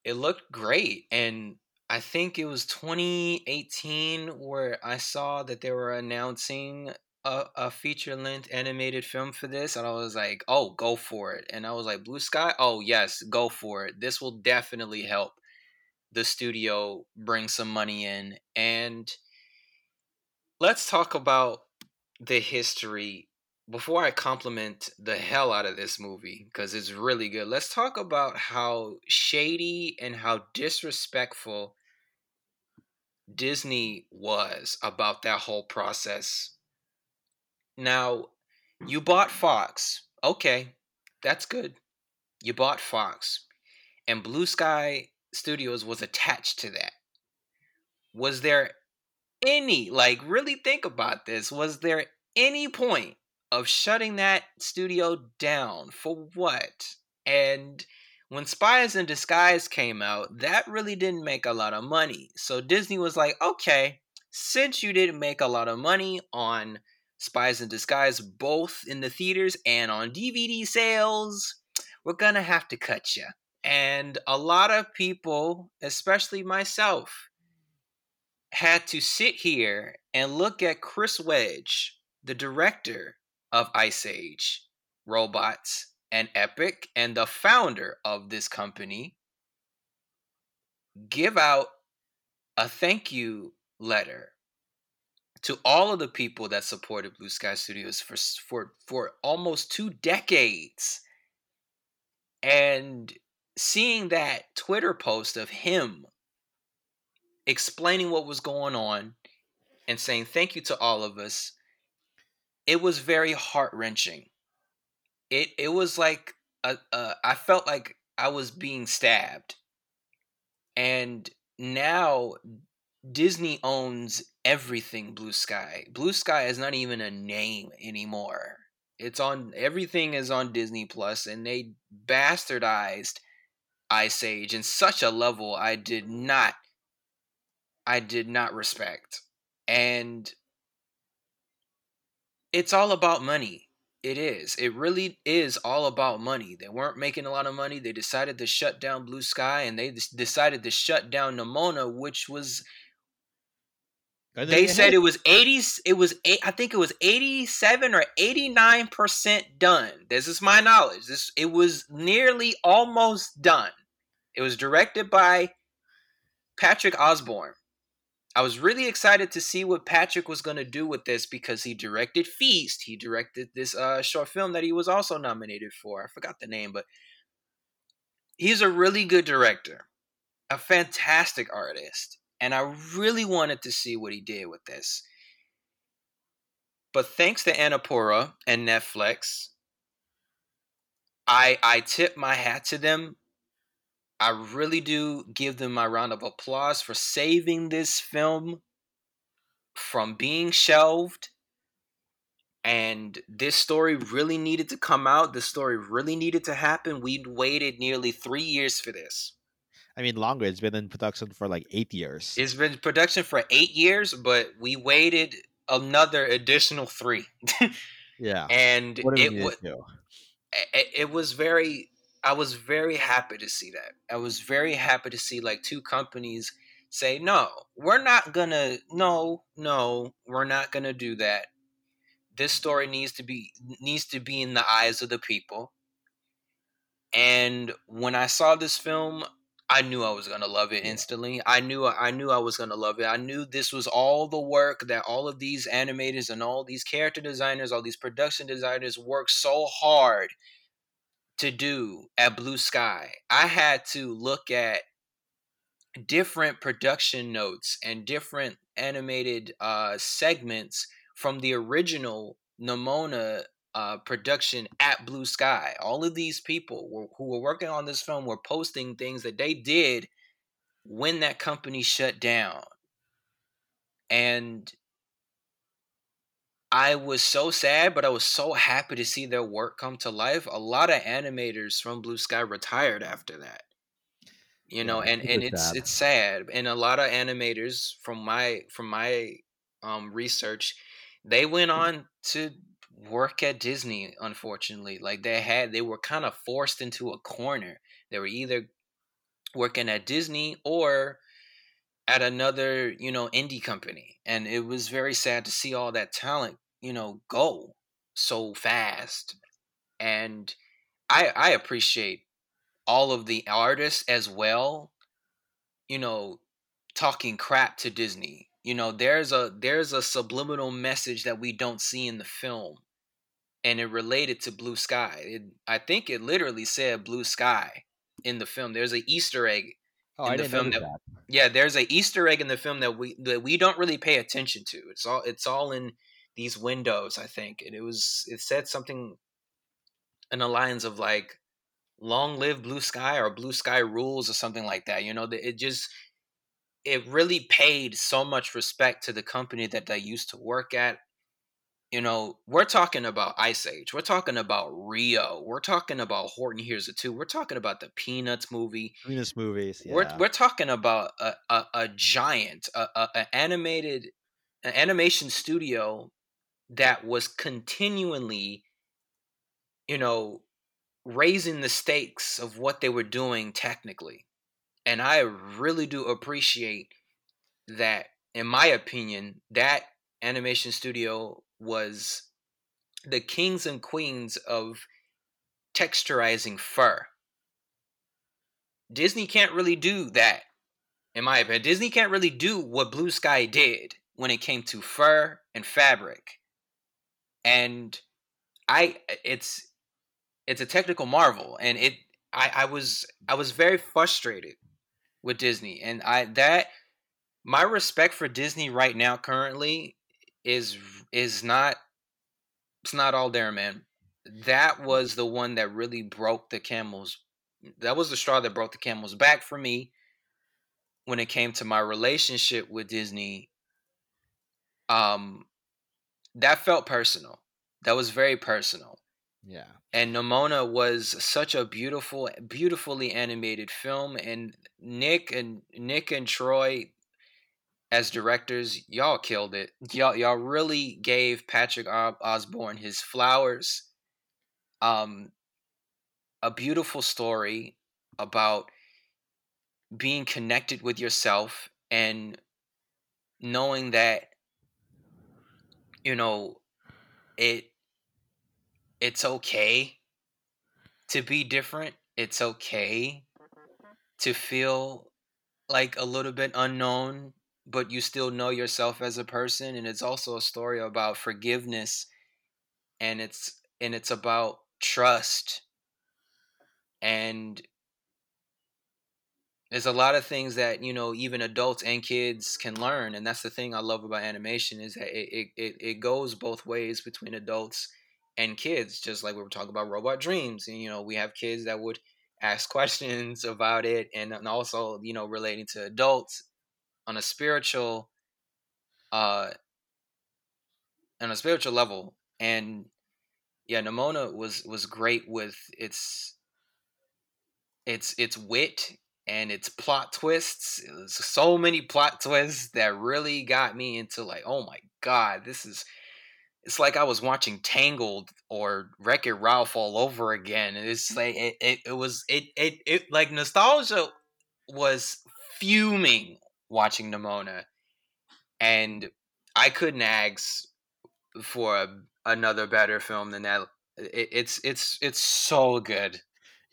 it looked great and I think it was 2018 where I saw that they were announcing a, a feature length animated film for this, and I was like, oh, go for it. And I was like, Blue Sky? Oh, yes, go for it. This will definitely help the studio bring some money in. And let's talk about the history before I compliment the hell out of this movie because it's really good. Let's talk about how shady and how disrespectful Disney was about that whole process. Now, you bought Fox. Okay, that's good. You bought Fox. And Blue Sky Studios was attached to that. Was there any, like, really think about this, was there any point of shutting that studio down for what? And when Spies in Disguise came out, that really didn't make a lot of money. So Disney was like, okay, since you didn't make a lot of money on Spies in Disguise, both in the theaters and on DVD sales, we're gonna have to cut you. And a lot of people, especially myself, had to sit here and look at Chris Wedge, the director of Ice Age Robots and Epic, and the founder of this company, give out a thank you letter to all of the people that supported Blue Sky Studios for for for almost two decades. And seeing that Twitter post of him explaining what was going on and saying thank you to all of us, it was very heart wrenching. It it was like a, a, I felt like I was being stabbed, and now Disney owns everything Blue Sky. Blue Sky is not even a name anymore. It's on everything is on Disney Plus and they bastardized Ice Age in such a level I did not I did not respect. And it's all about money. It is. It really is all about money. They weren't making a lot of money. They decided to shut down Blue Sky and they decided to shut down Nimona, which was they said it was 80 it was eight, I think it was 87 or 89% done. This is my knowledge. This it was nearly almost done. It was directed by Patrick Osborne. I was really excited to see what Patrick was going to do with this because he directed Feast. He directed this uh, short film that he was also nominated for. I forgot the name, but he's a really good director, a fantastic artist and I really wanted to see what he did with this. But thanks to Annapurna and Netflix, I I tip my hat to them. I really do give them my round of applause for saving this film from being shelved. And this story really needed to come out. This story really needed to happen. We'd waited nearly three years for this. I mean, longer. It's been in production for like eight years. It's been in production for eight years, but we waited another additional three. yeah, and it was it, it was very. I was very happy to see that. I was very happy to see like two companies say, "No, we're not gonna. No, no, we're not gonna do that. This story needs to be needs to be in the eyes of the people." And when I saw this film, I knew I was gonna love it instantly. I knew I knew I was gonna love it. I knew this was all the work that all of these animators and all these character designers, all these production designers worked so hard to do at Blue Sky. I had to look at different production notes and different animated uh, segments from the original Nimona uh, production at Blue Sky. All of these people were, who were working on this film were posting things that they did when that company shut down. And I was so sad, but I was so happy to see their work come to life. A lot of animators from Blue Sky retired after that. You know, yeah, and, and it's sad. it's sad. And a lot of animators from my from my um research, they went on to work at Disney, unfortunately. Like they had, they were kind of forced into a corner. They were either working at Disney or at another, you know, indie company. And it was very sad to see all that talent, you know, go so fast. And I I appreciate all of the artists as well, you know, talking crap to Disney. You know, there's a there's a subliminal message that we don't see in the film and it related to blue sky. It, I think it literally said blue sky in the film. There's an Easter egg oh, in I the film that, that, yeah, there's an Easter egg in the film that we that we don't really pay attention to. It's all it's all in these windows, I think, and it was it said something in the lines of like "Long live blue sky" or "Blue sky rules" or something like that. You know, it just it really paid so much respect to the company that they used to work at you know, we're talking about Ice Age. We're talking about Rio. We're talking about Horton Hears a Who. We're talking about the Peanuts movie. Peanuts movies. Yeah. We're we're talking about a a, a giant, a, a, a animated, an animation studio that was continually, you know, raising the stakes of what they were doing technically, and I really do appreciate that. In my opinion, that animation studio was the kings and queens of texturizing fur. Disney can't really do that, in my opinion. Disney can't really do what Blue Sky did when it came to fur and fabric. And I it's it's a technical marvel and it I, I was I was very frustrated with Disney and I that my respect for Disney right now currently is is not it's not all there, man. That was the one that really broke the camel's that was the straw that broke the camel's back for me when it came to my relationship with Disney. Um that felt personal. That was very personal. Yeah. And Nimona was such a beautiful beautifully animated film and Nick and Nick and Troy as directors, y'all killed it. Y'all y'all really gave Patrick Osborne his flowers. Um a beautiful story about being connected with yourself and knowing that you know it it's okay to be different. It's okay to feel like a little bit unknown but you still know yourself as a person and it's also a story about forgiveness and it's and it's about trust and there's a lot of things that you know even adults and kids can learn and that's the thing i love about animation is that it, it, it goes both ways between adults and kids just like we were talking about robot dreams and you know we have kids that would ask questions about it and, and also you know relating to adults on a spiritual uh on a spiritual level and yeah Nimona was was great with its its its wit and its plot twists so many plot twists that really got me into like oh my god this is it's like I was watching Tangled or Wreck It Ralph all over again. And it's like it, it, it was it, it it like nostalgia was fuming watching Nimona, and I couldn't ask for a, another better film than that. It, it's it's it's so good.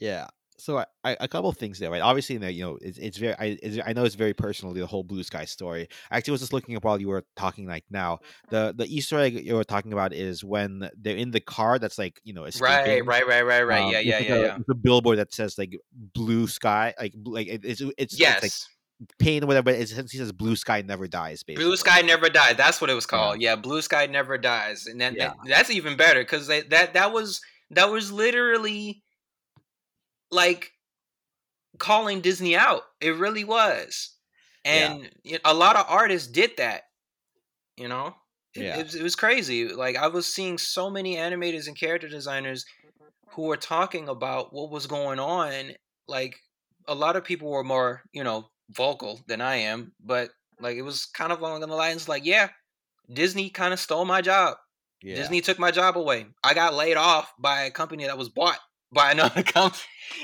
Yeah. So I, I, a couple things there, right? Obviously, you know, it's, it's very. I, it's, I know it's very personal. The whole Blue Sky story. I actually was just looking up while you were talking. Like now, the the Easter egg you were talking about is when they're in the car. That's like you know, escaping. right, right, right, right, right. Um, yeah, yeah, yeah, a, yeah. The billboard that says like Blue Sky, like like it's it's yes. It's like, pain or whatever. But it essentially says blue sky never dies. Basically. Blue sky never dies. That's what it was called. Yeah, yeah blue sky never dies, and that, yeah. that that's even better because that that was that was literally like calling Disney out. It really was, and yeah. a lot of artists did that. You know, it, yeah. it, it was crazy. Like I was seeing so many animators and character designers who were talking about what was going on. Like a lot of people were more, you know, vocal than I am, but like it was kind of along the lines like, yeah, Disney kind of stole my job. Yeah. Disney took my job away. I got laid off by a company that was bought by another company.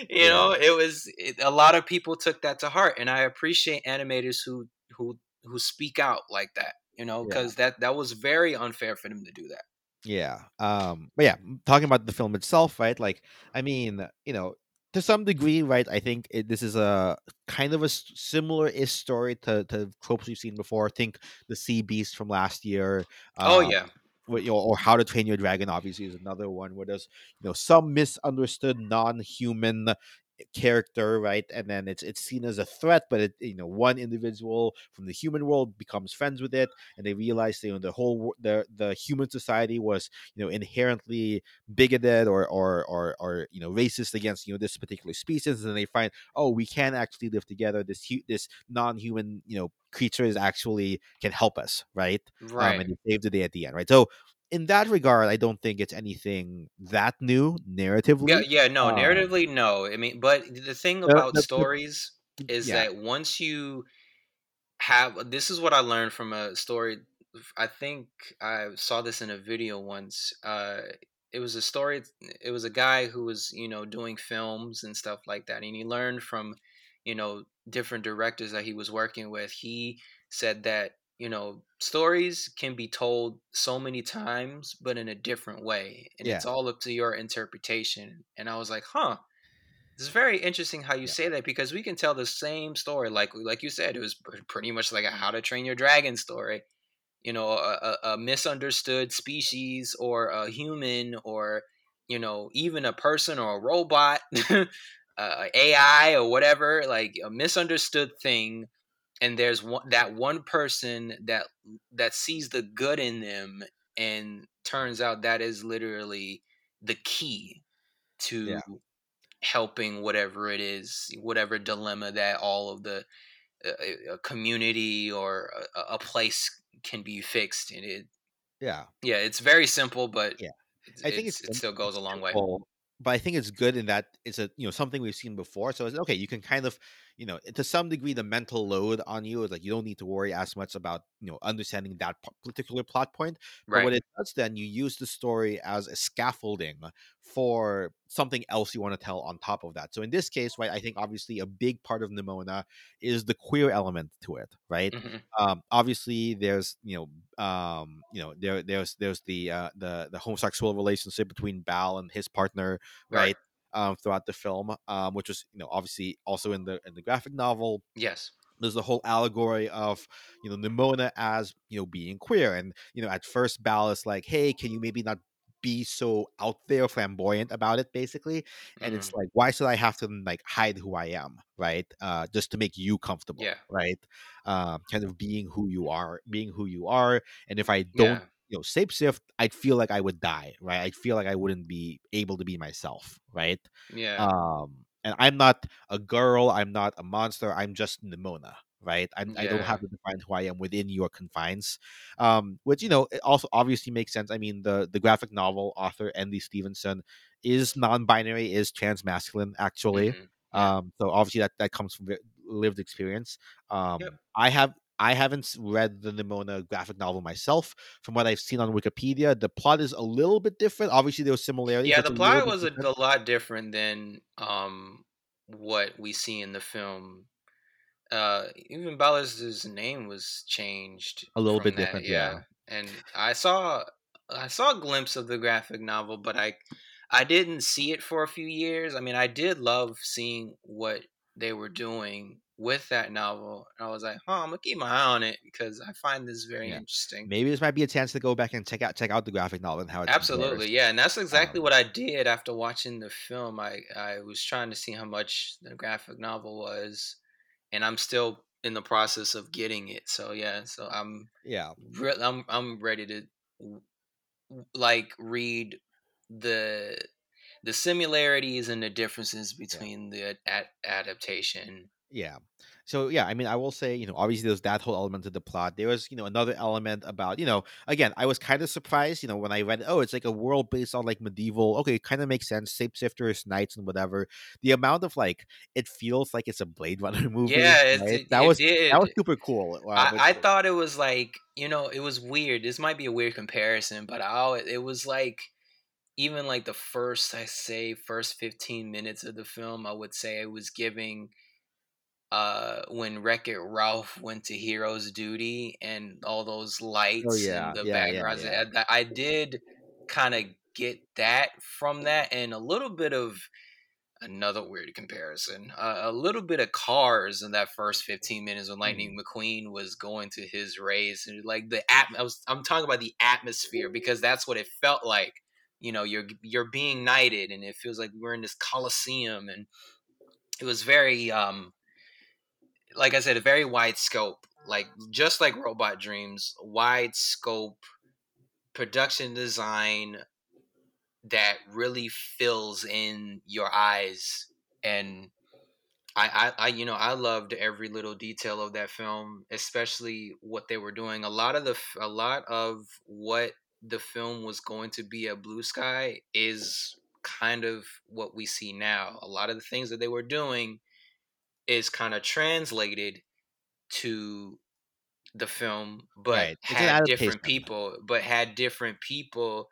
You yeah. know, it was it, a lot of people took that to heart, and I appreciate animators who who who speak out like that. You know, because yeah. that that was very unfair for them to do that. Yeah. Um. But yeah, talking about the film itself, right? Like, I mean, you know, to some degree, right? I think it, this is a kind of a similar-ish story to to tropes we've seen before. I think the Sea Beast from last year. oh um, yeah. You know, or How to Train Your Dragon obviously is another one where there's you know some misunderstood non-human character, right? And then it's it's seen as a threat, but it you know one individual from the human world becomes friends with it, and they realize you know the whole the the human society was you know inherently bigoted or or or, or you know racist against you know this particular species, and they find oh we can actually live together. This this non-human you know creature is actually can help us, right? Right. Um, and he saved the day at the end, right? So in that regard, I don't think it's anything that new narratively. Yeah, yeah, no, Um, narratively, no. I mean, but the thing about stories is yeah. that once you have this is what I learned from a story. I think I saw this in a video once. Uh, it was a story. It was a guy who was you know doing films and stuff like that, and he learned from you know different directors that he was working with. He said that you know stories can be told so many times, but in a different way, and it's all up to your interpretation. And I was like, huh. It's very interesting how you Yeah. say that because we can tell the same story, like like you said, it was pretty much like a How to Train Your Dragon story. You know, a, a, a misunderstood species or a human or you know even a person or a robot, uh, AI or whatever, like a misunderstood thing, and there's one that one person that that sees the good in them, and turns out that is literally the key to Yeah. helping whatever it is, whatever dilemma that all of the uh, a community or a, a place can be fixed. And it, yeah. yeah, it's very simple, but Yeah. I think it's- it's it still goes a long way. But I think it's good in that it's a you know something we've seen before. So it's okay. You can kind of you know to some degree the mental load on you is like you don't need to worry as much about you know understanding that particular plot point. But Right. what it does then, you use the story as a scaffolding for something else you want to tell on top of that. So in this case, right, I think obviously a big part of Nimona is the queer element to it, right? Mhm. um obviously there's you know um you know there there's there's the uh the the homosexual relationship between Bal and his partner right, um throughout the film um which was you know obviously also in the in the graphic novel Yes. there's the whole allegory of you know Nimona as you know being queer and you know at first Bal is like hey can you maybe not be so out there flamboyant about it basically and it's Mhm. like why should i have to like hide who i am right uh just to make you comfortable Yeah. right um kind of being who you are being who you are and if i don't Yeah. you know shapeshift i'd feel like i would die right i'd feel like i wouldn't be able to be myself right Yeah. um and i'm not a girl i'm not a monster i'm just nimona right I'm, i don't have to define who i am within your confines um which you know it also obviously makes sense i mean the the graphic novel author N.D. Stevenson is non-binary is transmasculine actually Mhm. Yeah. um so obviously that that comes from ve- lived experience um Yep. i have I haven't read the Nimona graphic novel myself. From what I've seen on Wikipedia, the plot is a little bit different. Obviously, there was similarities. Yeah, the plot was a, a lot different than um what we see in the film. Uh, even Ballas' name was changed A little bit that, different, yeah. And I saw I saw a glimpse of the graphic novel, but I I didn't see it for a few years. I mean, I did love seeing what they were doing with that novel. And I was like, huh, I'm gonna keep my eye on it because I find this very Yeah. interesting. Maybe this might be a chance to go back and check out check out the graphic novel and how it's Absolutely, embarrassed. yeah, and that's exactly Um, what I did after watching the film. I I was trying to see how much the graphic novel was, and I'm still in the process of getting it. So yeah, so I'm Yeah, re- I'm I'm ready to like read the the similarities and the differences between the ad- adaptation. yeah. So yeah, I mean, I will say, you know, obviously there's that whole element of the plot. There was, you know, another element about, you know, again, I was kind of surprised, you know, when I read, oh, it's like a world based on like medieval. Okay, it kind of makes sense. Shapeshifters, knights, and whatever. The amount of like, it feels like it's a Blade Runner movie. Yeah, right? it, that it was did. that was super cool. uh, I, I thought it was like you know it was weird. This might be a weird comparison, but I it was like even like the first I say first fifteen minutes of the film, I would say it was giving uh when Wreck It Ralph went to Hero's Duty and all those lights Oh, yeah, and the yeah, yeah, backgrounds. yeah. I, I did kind of get that from that and a little bit of another weird comparison. Uh, a little bit of Cars in that first 15 minutes when Lightning McQueen was going to his race and like the at I was I'm talking about the atmosphere because that's what it felt like. You know, you're you're being knighted and it feels like we're in this coliseum and it was very um like I said a very wide scope. Like just like Robot Dreams, wide scope production design that really fills in your eyes and I, I, I you know i loved every little detail of that film especially what they were doing a lot of the a lot of what the film was going to be a blue sky is kind of what we see now. A lot of the things that they were doing is kind of translated to the film, but Right. Had different people, but had different people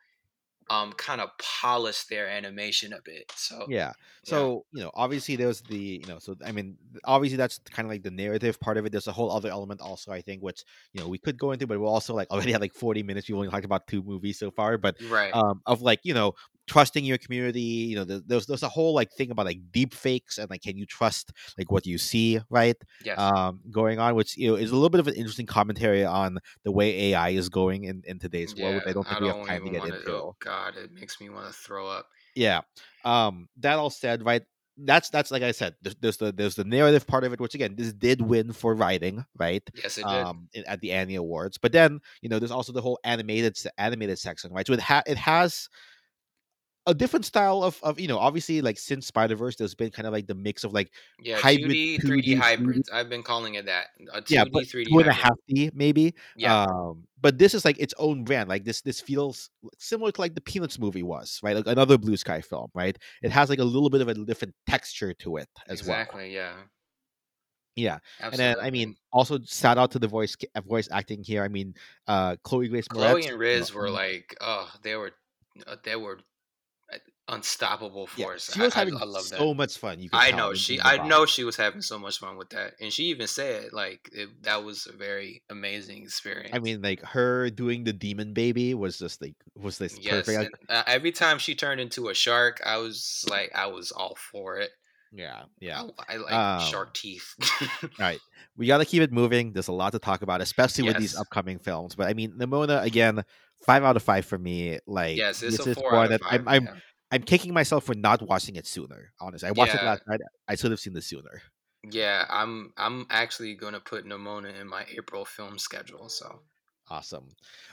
um kind of polish their animation a bit. So Yeah. So, you know, obviously there's the, you know, so I mean, obviously that's kind of like the narrative part of it. There's a whole other element also, I think, which, you know, we could go into, but we're also like already had like 40 minutes. We've only talked about two movies so far, but right. um of like, you know, trusting your community, you know, there- there's there's a whole like thing about like deep fakes and like can you trust like what you see, right? yes. Um going on, which you know is a little bit of an interesting commentary on the way AI is going in, in today's world, I don't think we have time to get into. Oh God, it makes me want to throw up. Yeah. Um. That all said, right? That's that's like I said. There's, there's the there's the narrative part of it, which again, this did win for writing, right? Yes, it did. Um, at the Annie Awards. But then you know, there's also the whole animated animated section, right? So it ha- it has a different style of of you know, obviously like since Spider Verse, there's been kind of like the mix of like yeah, hybrid 2D, 2D, 3D hybrids. I've been calling it that. A 2D, yeah, but 3D two and a hybrid. D maybe. Yeah, Um, but this is like its own brand. Like this, this feels similar to like the Peanuts movie was, right? Like another Blue Sky film, right? It has like a little bit of a different texture to it as well. exactly. Yeah. Yeah, Absolutely. and then I mean, also shout out to the voice voice acting here. I mean, uh, Chloe Grace Chloe Moretz, and Riz were like, oh, they were, uh, they were unstoppable yeah, force. she was I, I- having I, love so that. much fun. You I know she. I know she was having so much fun with that, and she even said like it, that was a very amazing experience. I mean, like her doing the demon baby was just like was this yes. perfect. And, uh, every time she turned into a shark, I was like, I was all for it. yeah, yeah. I, I like Um, shark teeth. All right, we got to keep it moving. There's a lot to talk about, especially with these upcoming films. But I mean, Nimona again, five out of five for me. Like, yes, it's this a is four one out of that five. I'm I'm yeah. I'm kicking myself for not watching it sooner. Honestly, I watched it last night. I should have seen this sooner. Yeah, I'm I'm actually gonna put Nimona in my April film schedule. So Awesome.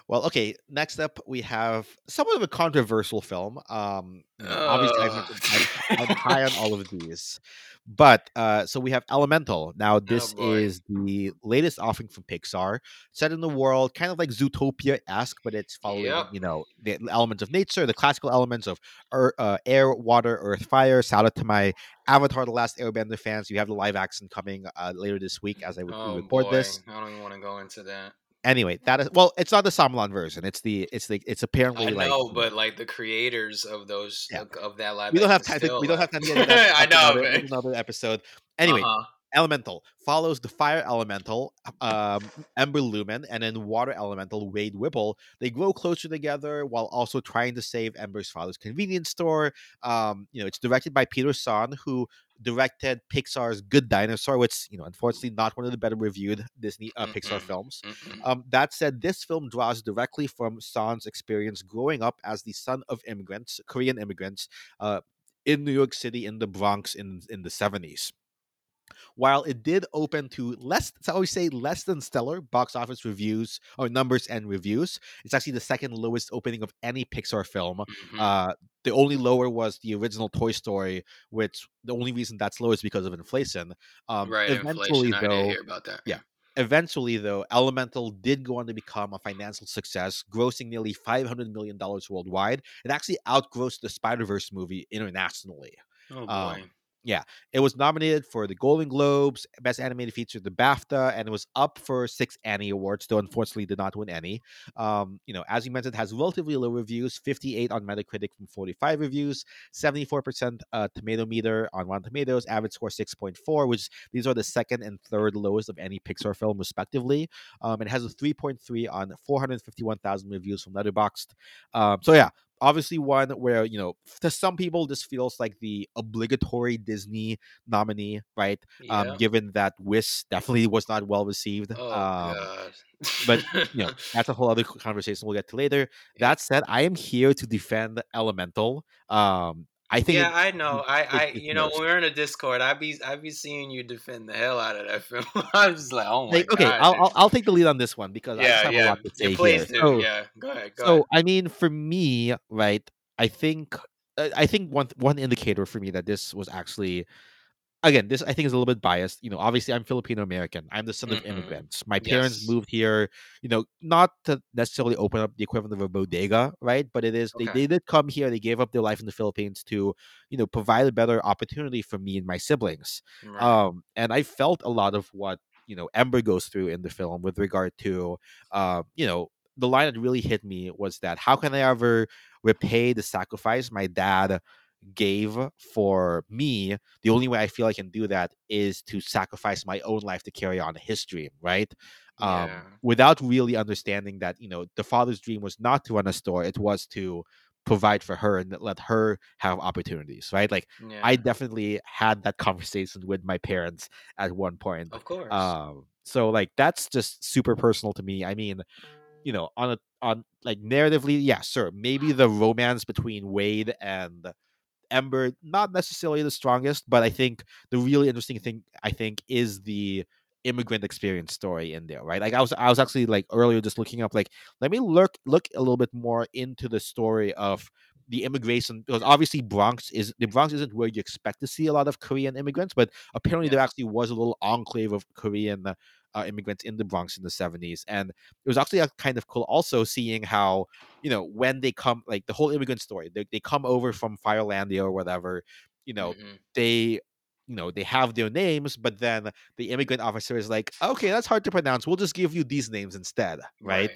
Well, okay. Next up, we have somewhat of a controversial film. Um, know, obviously, mentioned, I'm, I'm high on all of these, but uh, so we have Elemental. Now, this boy. is the latest offering from Pixar, set in the world kind of like Zootopia esque, but it's following Yep. you know the elements of nature, the classical elements of ear, uh, air, water, earth, fire. Shout out to my Avatar: The Last Airbender fans. You have the live action coming uh, later this week as I would oh record boy, this I don't even want to go into that. Anyway that is well it's not the Shyamalan version it's the it's the it's apparently I like know, but like the creators of those Yeah. of, that live, we don't have time to, we don't have time to get into that I know, another, man. another episode anyway Uh-huh. elemental follows the fire elemental um ember lumen and then water elemental wade whipple they grow closer together while also trying to save ember's father's convenience store um you know it's directed by peter sohn who directed pixar's good dinosaur which you know unfortunately not one of the better reviewed disney uh, pixar Mm-mm. films Mm-mm. Um, that said, this film draws directly from Sohn's experience growing up as the son of immigrants, Korean immigrants, uh, in New York City in the Bronx in in the seventies. While it did open to less, I always say less than stellar box office reviews or numbers and reviews, it's actually the second lowest opening of any Pixar film. Mhm. Uh, the only lower was the original Toy Story, which the only reason that's low is because of inflation. Um, right, eventually, inflation. I though, did hear about that. yeah. Eventually, though, Elemental did go on to become a financial success, grossing nearly $500 million worldwide. It actually outgrossed the Spider Verse movie internationally. Oh boy. Um, Yeah, it was nominated for the Golden Globes, Best Animated Feature, the BAFTA, and it was up for six Annie Awards, though unfortunately did not win any. Um, you know, as you mentioned, it has relatively low reviews 58 on Metacritic from 45 reviews, 74% uh, tomato meter on Rotten Tomatoes, average score 6.4, which these are the second and third lowest of any Pixar film, respectively. Um, it has a 3.3 on 451,000 reviews from Letterboxd. Um, so, yeah, obviously one where you know to some people this feels like the obligatory disney nominee right yeah. um given that wish definitely was not well received oh um god. but, you know that's a whole other conversation we'll get to later that said i am here to defend elemental um i think yeah, it- I know. I, I, you know, when we're in a Discord, I be, I be seeing you defend the hell out of that film. I'm just like, oh my like, okay god. I'll. I'll i'll take the lead on this one because i just yeah, have a lot to say yeah please here. do. So- yeah, go ahead. Go so ahead. I mean, for me, right? I think uh, I think one one indicator for me that this was actually again, this I think is a little bit biased. You know, obviously I'm Filipino American. I'm the son of Mhm. immigrants. My parents Yes. moved here, you know, not to necessarily open up the equivalent of a bodega, right? But it is they, they did come here, they gave up their life in the Philippines to, you know, provide a better opportunity for me and my siblings. Right. Um, and I felt a lot of what, you know, Ember goes through in the film with regard to uh, you know, the line that really hit me was that how can I ever repay the sacrifice my dad gave for me, the only way I feel I can do that is to sacrifice my own life to carry on his dream, right? yeah. Um, without really understanding that, you know, the father's dream was not to run a store, it was to provide for her and let her have opportunities, right? Like yeah. I definitely had that conversation with my parents at one point. of course. Um, so like that's just super personal to me. I mean, you know, on a on like narratively, yeah, sure, maybe the romance between Wade and Ember not necessarily the strongest, but I think the really interesting thing I think is the immigrant experience story in there, right? Like I was I was actually like earlier just looking up like let me look look a little bit more into the story of the immigration because obviously Bronx is the Bronx isn't where you expect to see a lot of Korean immigrants, but apparently there actually was a little enclave of Korean uh, immigrants in the Bronx in the 70s and it was actually kind of cool also seeing how you know when they come like the whole immigrant story they, they come over from Firelandia or whatever you know Mhm. they you know they have their names but then the immigrant officer is like okay that's hard to pronounce we'll just give you these names instead right,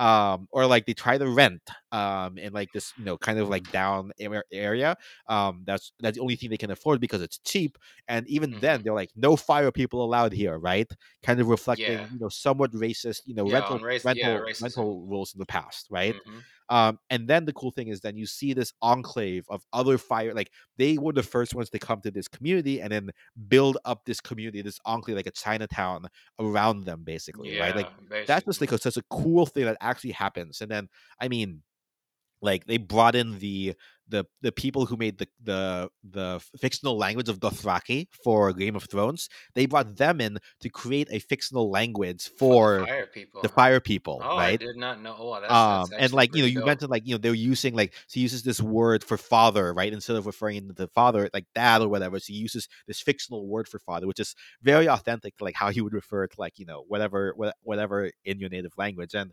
um or like they try to rent um in like this you know kind of like down area um that's that's the only thing they can afford because it's cheap and even then Mhm. they're like no fire people allowed here right kind of reflecting Yeah. you know somewhat racist you know Yeah, rental race- rental racism. rental rules in the past right Mhm. Um, and then the cool thing is then you see this enclave of other fire like they were the first ones to come to this community and then build up this community, this enclave like a Chinatown around them, basically, right? Like Yeah, that's just basically. like a, such a cool thing that actually happens. And then I mean, like they brought in the the the people who made the the the fictional language of Dothraki for Game of Thrones. They brought them in to create a fictional language for for the fire people. the fire people, Oh, I did not know. Oh, that's, um that's and like you know you dope. mentioned like you know they're using like so he uses this word for father right instead of referring to the father like dad or whatever so he uses this fictional word for father which is very authentic to like how he would refer to like you know whatever whatever in your native language and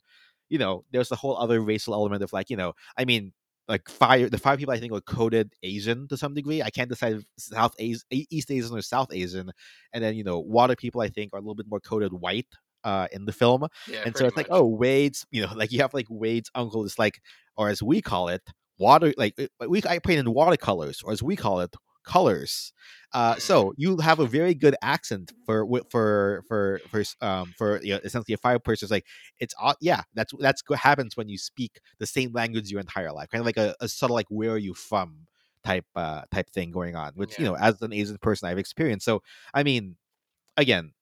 you know there's a whole other racial element of like you know i mean like fire the five people i think were coded asian to some degree. I can't decide if south Asian, east asian or south asian. And then you know water people i think are a little bit more coded white uh in the film. Yeah, and so it's like oh wade's you know like you have like wade's uncle is like or as we call it water like uh, we i paint in watercolors or as we call it colors uh Mm. so you have a very good accent for for for for um for you know, essentially a fire person it's like it's au- yeah that's that's what happens when you speak the same language your entire life kind of like a, a subtle like where are you from type uh type thing going on which you know as an asian person i've experienced so i mean again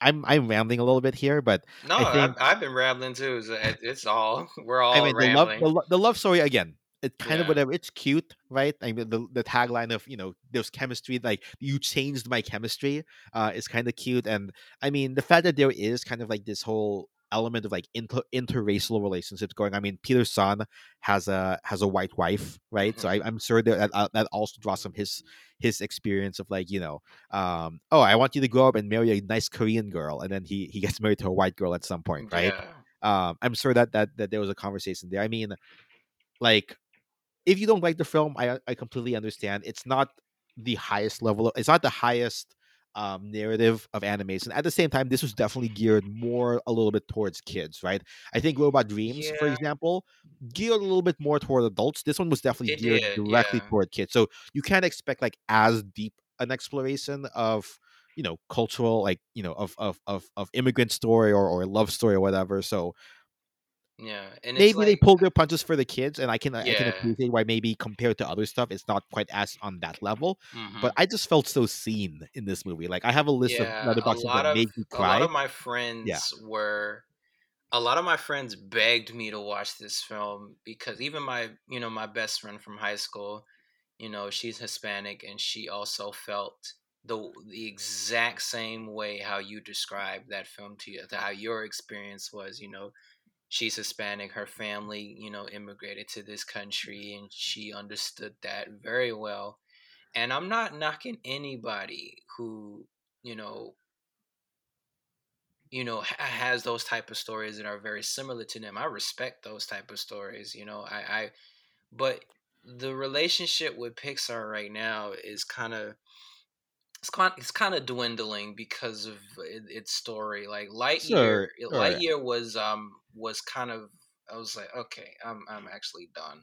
i'm i'm rambling a little bit here but No, I I've been rambling too. It's all we're all I mean, the love, the, the love story again. It's kind of whatever. It's cute, right? I mean, the, the tagline of you know, there's chemistry. Like you changed my chemistry. Uh, is kind of cute, and I mean, the fact that there is kind of like this whole element of like inter interracial relationships going. I mean, Peter Sohn has a has a white wife, right? So I, I'm sure that that, uh, that also draws from his his experience of like you know, um, oh, I want you to grow up and marry a nice Korean girl, and then he he gets married to a white girl at some point, right? Yeah. um i'm sure that that that there was a conversation there i mean like if you don't like the film i i completely understand. It's not the highest level of, it's not the highest um narrative of animation. At the same time this was definitely geared more a little bit towards kids right? I think robot dreams for example geared a little bit more toward adults. This one was definitely It geared did, directly yeah. toward kids. So you can't expect like as deep an exploration of you know cultural like you know of of of, of immigrant story or, or love story or whatever. So Yeah. And maybe it's they like, pulled their punches for the kids and i can i can appreciate why maybe compared to other stuff it's not quite as on that level mhm. but i just felt so seen in this movie like i have a list yeah, of other a boxes that of made me a lot cry of my friends were a lot of my friends begged me to watch this film because even my you know my best friend from high school you know she's hispanic and she also felt the the exact same way how you described that film to you how your experience was you know she's hispanic her family you know immigrated to this country and she understood that very well and I'm not knocking anybody who you know you know ha- has those type of stories that are very similar to them. I respect those type of stories. You know, I, I but the relationship with Pixar right now is kind of it's kind it's kind of dwindling because of its story. Like Lightyear, Sure, sure. Lightyear was um was kind of I was like, okay, I'm I'm actually done.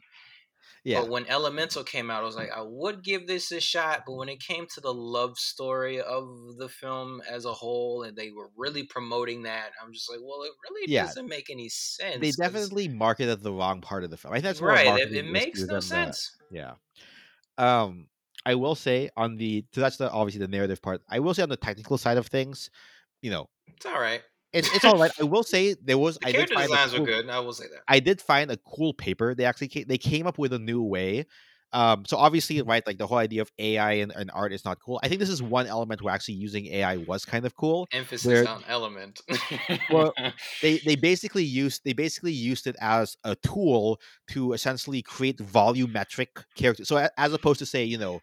Yeah, But when Elemental came out, I was like, I would give this a shot. But when it came to the love story of the film as a whole, and they were really promoting that, I'm just like, well, it really Yeah. doesn't make any sense. They definitely marketed the wrong part of the film. I think that's right. It, it makes no sense. Yeah. Um, I will say on the so that's the obviously the narrative part. I will say on the technical side of things, you know, It's all right. It's it's all right. I will say there was The I did character find a designs cool- good. I will say that. I did find a cool paper. They actually came, they came up with a new way. Um, so obviously, right, like the whole idea of AI and, and art is not cool. I think this is one element where actually using AI was kind of cool. Emphasis where- on element. Well, They they basically used they basically used it as a tool to essentially create volumetric characters. So as opposed to say, you know,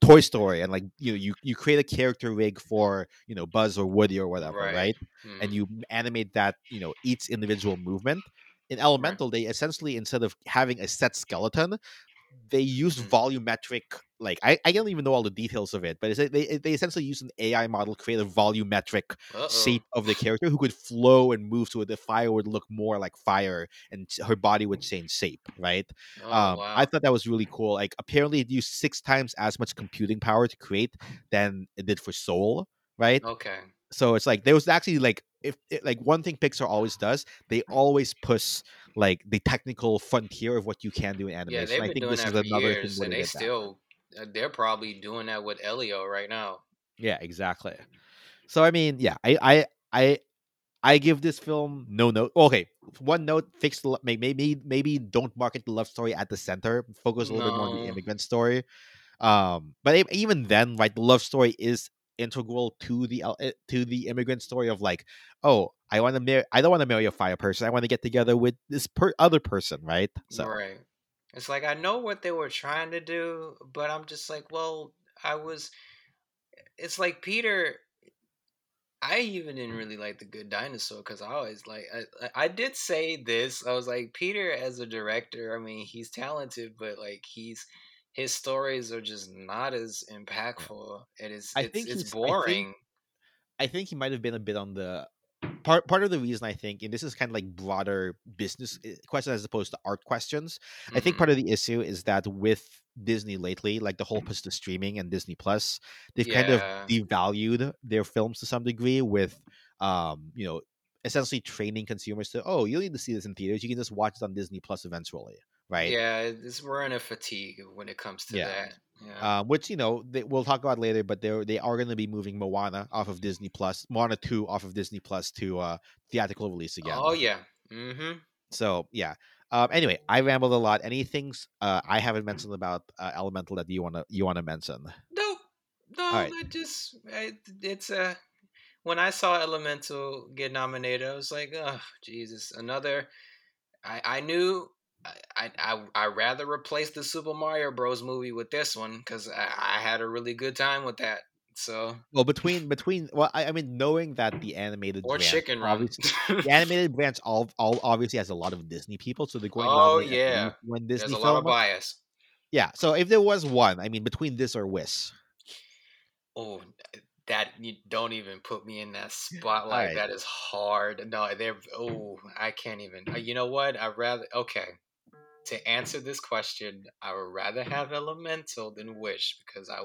Toy Story and like you know you you create a character rig for you know Buzz or Woody or whatever, Right. right? Mhm. and you animate that you know each individual movement in elemental they essentially instead of having a set skeleton they use Mhm. volumetric like I, I don't even know all the details of it but it's, they, they essentially use an ai model to create a volumetric Uh-oh. shape of the character who could flow and move so the fire would look more like fire and her body would change shape right Oh, um, wow. I thought that was really cool. Like, apparently, it used six times as much computing power to create than it did for Soul, right? okay. so it's like there was actually like if it, like one thing pixar always does they always push like the technical frontier of what you can do in Yeah, animation they've i think doing this that is another years, thing and they they that. still they're probably doing that with Elio right now. yeah exactly so i mean yeah i i i i give this film no note okay one note fix the maybe maybe don't market the love story at the center focus a little bit more on the immigrant story um but even then right the love story is integral to the eh, to the immigrant story of like oh i want to marry i don't want to marry a fire person i want to get together with this per- other person right so Right. It's like I know what they were trying to do, but I'm just like, well, I was. It's like Peter. I even didn't really like the Good Dinosaur because I always like. I, I- did say this. I was like Peter as a director. I mean, he's talented, but like he's his stories are just not as impactful. It is. I it's, think it's he's- I think- boring. I think he might have been a bit on the part part of the reason I think, and this is kind of like broader business eh, question as opposed to art questions. I think Mhm. part of the issue is that with Disney lately, like the whole push to streaming and Disney Plus, they've kind of devalued their films to some degree with, um, you know, essentially training consumers to, oh, you need to see this in theaters. You can just watch it on Disney Plus eventually, right? Yeah, it's, we're in a fatigue when it comes to Yeah. that. Yeah. um, which you know they, we'll talk about later. But they they are going to be moving Moana off of Disney Plus, Moana two off of Disney Plus to uh, theatrical release again. Oh yeah. Mm-hmm. So yeah. Um, anyway, I rambled a lot. Any things uh, I haven't mentioned about uh, Elemental that you wanna you wanna mention? Nope. No, Alright. I just I, it's uh when I saw Elemental get nominated, I was like, oh Jesus, another. I I knew. I, I I rather replace the Super Mario Bros. movie with this one because I, I had a really good time with that. So Well, between between well, I, I mean, knowing that the animated or branch Chicken Run. the animated branch all, all obviously has a lot of Disney people, so they're going. Oh, yeah. when one There's a lot of bias. Yeah, so if there was one, I mean, between this or Wish, Oh, that you don't even put me in that spotlight. Alright. That is hard. No, they're. Oh, I can't even. uh, You know what? I'd rather. Okay. To answer this question, I would rather have Elemental than Wish because I,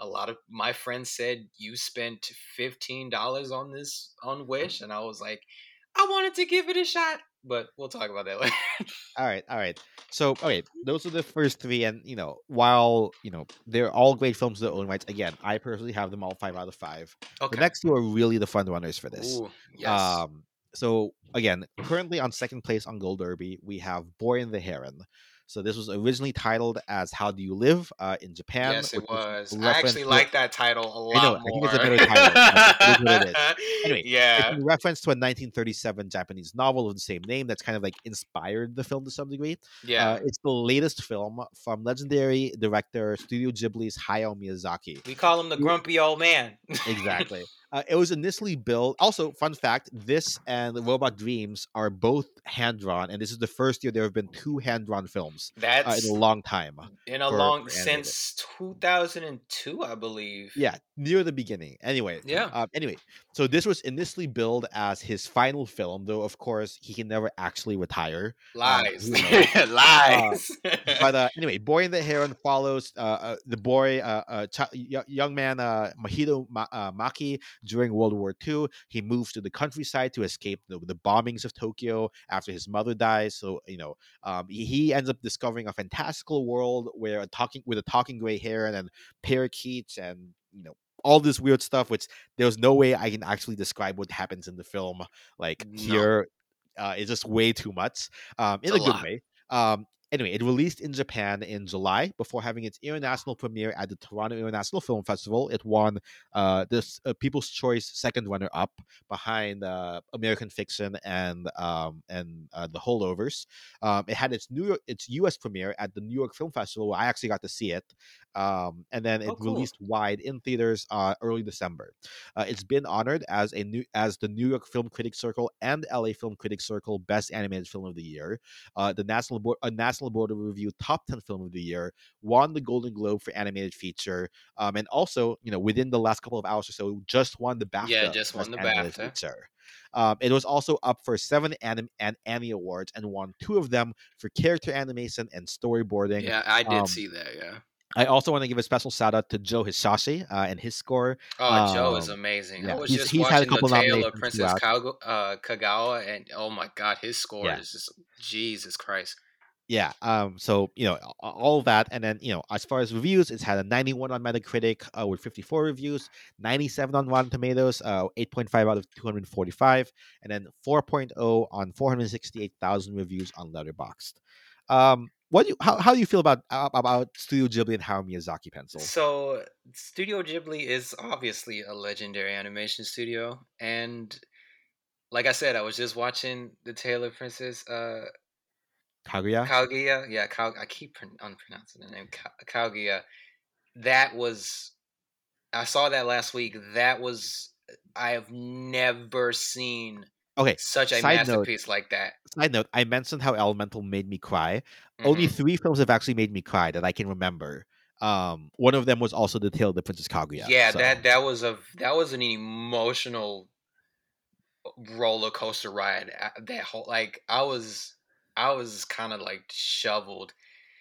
a lot of my friends said you spent fifteen dollars on this on Wish, and I was like, I wanted to give it a shot, but we'll talk about that later. All right, all right. So, okay, those are the first three, and you know, while you know they're all great films in their own rights, again, I personally have them all five out of five. okay. The next two are really the fun runners for this. Ooh, yes. Um, so again, currently on second place on Gold Derby, we have Boy and the Heron, So this was originally titled as "How Do You Live" uh, in Japan. Yes, it was. I actually to- like that title a lot I know, I think it's a better title, it is what it is. Anyway, yeah. It's in reference to a 1937 Japanese novel of the same name that's kind of like inspired the film to some degree. Yeah. Uh, it's the latest film from legendary director Studio Ghibli's Hayao Miyazaki. we call him the grumpy old man. Exactly. Uh, it was initially built. Also, fun fact: this and the Robot Dreams are both hand drawn, and this is the first year there have been two hand drawn films uh, That's in a long time. in a for- long for since 2002, I believe. Yeah, near the beginning. Anyway, Yeah. Um, anyway, so this was initially billed as his final film, though of course he can never actually retire. Lies. who knows? Lies. But uh, anyway, Boy in the Heron follows uh, uh, the boy, uh, uh, ch- young man uh, Mahito Ma- uh, Maki during World War II. He moves to the countryside to escape the, the bombings of Tokyo after his mother dies. So you know, um, he, he ends up discovering a fantastical world where a talking with a talking gray heron and parakeets and you know all this weird stuff. Which there's no way I can actually describe what happens in the film. Like No. here, uh, it's just way too much. Um, in a a good lot. way. Um, anyway, it released in Japan in July before having its international premiere at the Toronto International Film Festival. It won uh, this uh, People's Choice second runner up behind uh, American Fiction and um, and uh, The Holdovers. Um, it had its New York, its U.S. premiere at the New York Film Festival, where I actually got to see it, um, and then it Oh, cool. released wide in theaters uh, early December. Uh, it's been honored as a new as the New York Film Critics Circle and LA Film Critics Circle Best Animated Film of the Year uh, the National Board, uh, National Board of Review Top 10 Film of the Year, won the Golden Globe for animated feature, um, and also, you know, within the last couple of hours or so, just won the BAFTA. Yeah, just won the BAFTA. Feature. Um, it was also up for seven anim- and Annie Awards and won two of them for character animation and storyboarding. yeah, I did um, see that. Yeah. I also want to give a special shout out to Joe Hisaishi uh, and his score. Oh, Joe is um, amazing. I was he's- just he's had a watching the couple tale of Princess. Kago- uh, Kagawa, and oh my god, his score Yeah. is just Jesus Christ. Yeah um so you know all that and then you know as far as reviews it's had a 91 on metacritic uh, with 54 reviews 97 on rotten tomatoes uh 8.5 out of 245 and then 4.0 on 468000 reviews on letterboxd. Um what do you how, how do you feel about about studio ghibli and hayao miyazaki pencil? So, Studio Ghibli is obviously a legendary animation studio, and like I said, I was just watching the Tale of Princess uh, kaguya Kaguya. Yeah, I keep pron- unpronouncing the name Ka- Kaguya. That was, I saw that last week. That was, I have never seen okay such a Side note. masterpiece like that. side note i mentioned how elemental made me cry only Mhm. three films have actually made me cry that i can remember um one of them was also the tale of the princess kaguya yeah, so- that that was a that was an emotional roller coaster ride. Uh, That whole like I was I was kind of like shoveled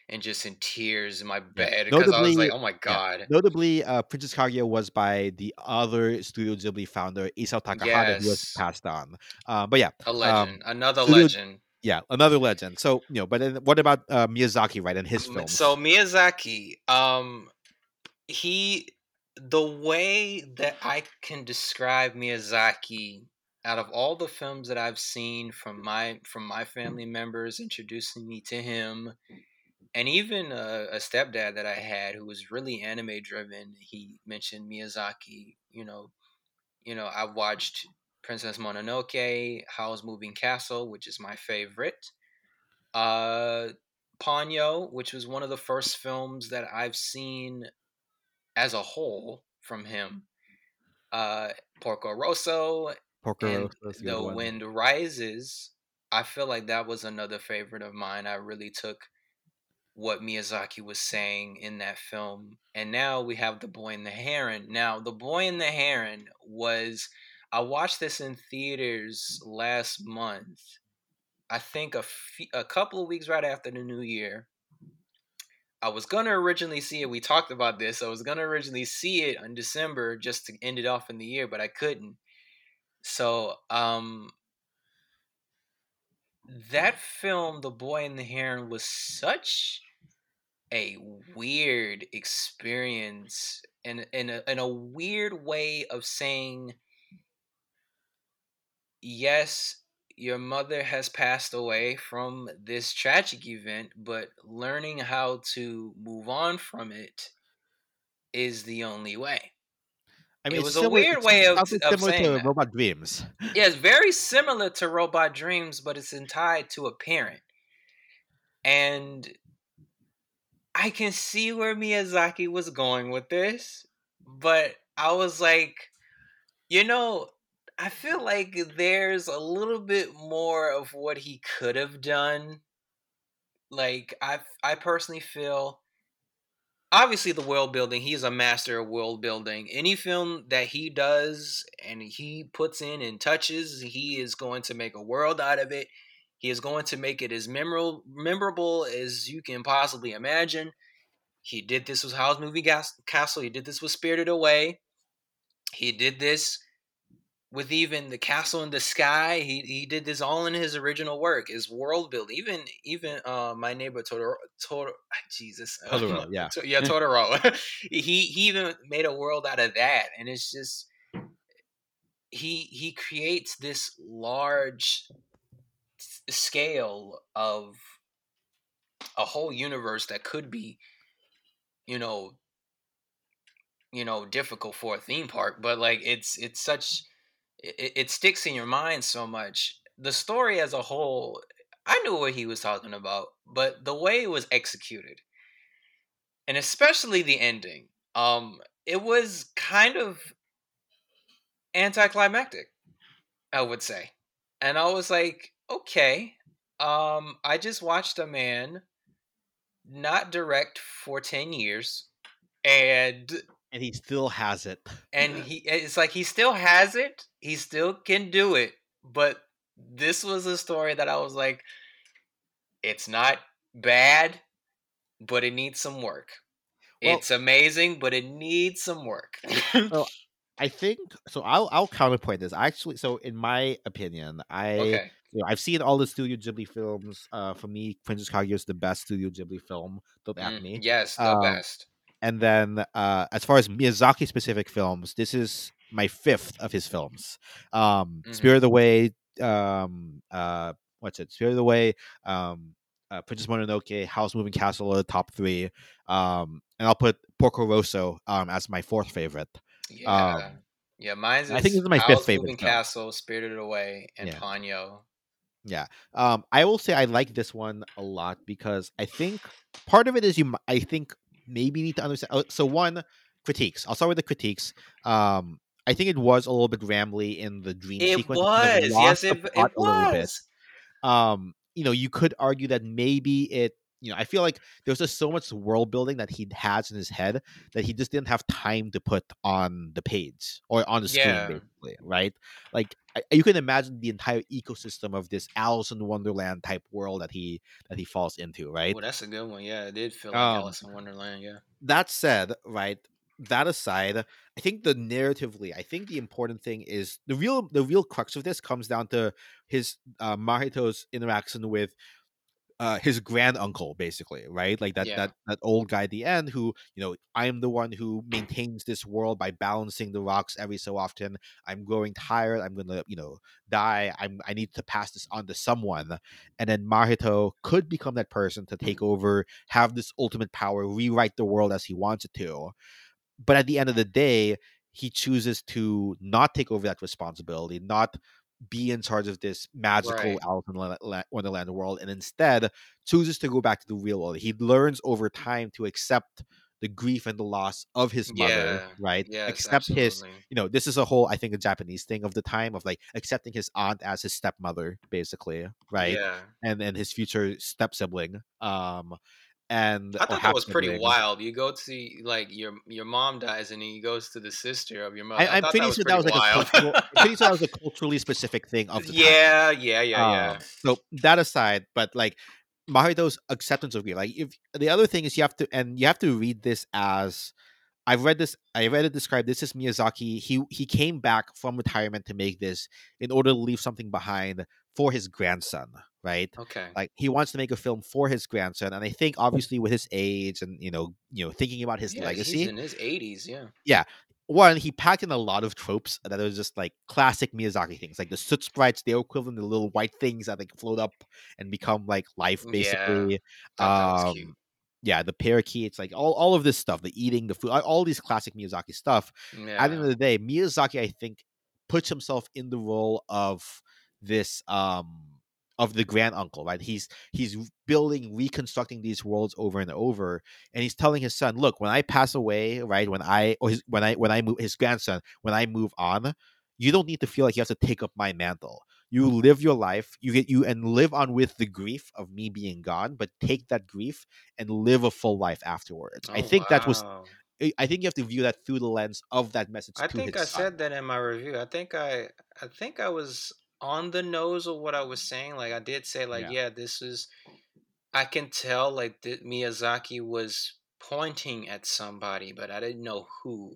and just in tears in my bed because I was like, oh my god. Notably, uh, Princess Kaguya was by the other Studio Ghibli founder, Isao Takahata, who was passed on. Uh, but yeah, A legend, another Studio- legend. yeah, another legend. So you know, but then what about uh, Miyazaki, right, and his films? So Miyazaki, um, he the way that I can describe Miyazaki out of all the films that I've seen from my from my family members introducing me to him, and even a, a stepdad that I had who was really anime driven, he mentioned Miyazaki. You know, you know, I've watched Princess Mononoke, Howl's Moving Castle, which is my favorite. Uh, Ponyo, which was one of the first films that I've seen as a whole from him. Uh, Porco Rosso Porco and Rosso is a good The one. Wind Rises. I feel like that was another favorite of mine. I really took what Miyazaki was saying in that film. And now we have The Boy and the Heron. Now, The Boy and the Heron was I watched this in theaters last month. I think a a couple of weeks right after the new year. I was gonna originally see it. We talked about this. I was gonna originally see it in December just to end it off in the year, but I couldn't. So, um, that film, The Boy and the Heron, was such a weird experience and in a, in a weird way of saying yes your mother has passed away from this tragic event, but learning how to move on from it is the only way. I mean, It it's was a similar- weird way of- of similar saying to that. Robot Dreams. Yeah, it's very similar to Robot Dreams, but it's tied to a parent. And I can see where Miyazaki was going with this, but I was like, you know, I feel like there's a little bit more of what he could have done. Like I I personally feel obviously the world building, he's a master of world building. Any film that he does and he puts in and touches, he is going to make a world out of it. He is going to make it as memorable memorable as you can possibly imagine. He did this with Howl's Moving Castle. He did this with Spirited Away. He did this with even the Castle in the Sky. He he did this all in his original work, his world building. Even even uh, my neighbor Totoro, Totoro Jesus, Totoro, yeah. To- yeah, Totoro. he he even made a world out of that, and it's just he he creates this large scale of a whole universe that could be, you know, you know, difficult for a theme park, but like it's it's such it, it sticks in your mind so much. The story as a whole, I knew what he was talking about, but the way it was executed, and especially the ending, um, it was kind of anticlimactic, I would say. And I was like, okay, um, I just watched a man not direct for 10 years and And he still has it. and he it's like he still has it he still can do it but this was a story that i was like it's not bad but it needs some work Well- it's amazing but it needs some work Well, I think so. I'll I'll counterpoint this. Actually, so in my opinion, I okay you know, I've seen all the Studio Ghibli films. Uh, for me, Princess Kaguya is the best Studio Ghibli film. Don't at Mm, me. yes the Um, best And then, uh, as far as Miyazaki specific films, this is my fifth of his films. Um, Mhm. Spirited Away. Um, uh, what's it? Spirited Away. Um, uh, Princess Mononoke, Howl's Moving Castle are the top three. Um, and I'll put Porco Rosso um as my fourth favorite. yeah um, yeah mine's I think this is my fifth Howl's favorite Moving castle spirited away and Yeah. ponyo Um, I will say I like this one a lot because I think part of it is you. I think maybe need to understand. oh, So one critiques. I'll start with the critiques. Um, I think it was a little bit rambly in the dream it sequence. was lost yes it, it a little bit. was Um, you know, you could argue that maybe it. You know, I feel like there's just so much world building that he has in his head that he just didn't have time to put on the page or on the screen, Yeah. basically, right? Like I, you can imagine the entire ecosystem of this Alice in Wonderland type world that he that he falls into, right? well that's a good one yeah it did feel like Um, alice in wonderland yeah that said, right, that aside, I think the narratively, I think the important thing is the real the real crux of this comes down to his uh, Mahito's interaction with uh, his grand uncle, basically, right? Like that Yeah. that that old guy at the end who, you know, I am the one who maintains this world by balancing the rocks every so often. I'm growing tired. I'm gonna, you know, die. I'm I need to pass this on to someone. And then Mahito could become that person to take over, have this ultimate power, rewrite the world as he wants it to. But at the end of the day, he chooses to not take over that responsibility, not be in charge of this magical Right. Alice in La- Wonderland world, and instead chooses to go back to the real world. He learns over time to accept the grief and the loss of his mother, Yeah, right? yes accept his you know this is a whole i think a japanese thing of the time of like accepting his aunt as his stepmother basically right yeah and then his future step sibling um and I thought that was pretty wild. You go to see like your your mom dies, and he goes to the sister of your mother. I, i'm thought pretty that sure that was like wild. a cultural, pretty sure that was a culturally specific thing of the time. yeah, yeah, yeah, uh, yeah. So that aside, but like Mahito's acceptance of grief, like if the other thing is you have to and you have to read this as I've read this. I read it described. This is Miyazaki. He he came back from retirement to make this in order to leave something behind for his grandson. Right, okay. like he wants to make a film for his grandson, and I think obviously with his age and you know you know thinking about his yeah, legacy, He's in his eighties. Yeah. Yeah. One, he packed in a lot of tropes that are just like classic Miyazaki things, like the soot sprites, the equivalent of the little white things that like float up and become like life, basically. That Um, yeah, the parakeets, like all, all of this stuff, the eating, the food, all- all these classic Miyazaki stuff. At the end of the day, Miyazaki, I think, puts himself in the role of this um of the grand uncle, right? He's he's building, reconstructing these worlds over and over, and he's telling his son, "Look, when I pass away, right? When I or his when I when I move his grandson, when I move on, you don't need to feel like you have to take up my mantle. You live your life, you get you and live on with the grief of me being gone, but take that grief and live a full life afterwards. I Oh, think that was. I I think you have to view that through the lens of that message I think I son. said that in my review. I think I I think I was on the nose of what I was saying. Like I did say like Yeah. yeah, this is I can tell like that Miyazaki was pointing at somebody, but I didn't know who.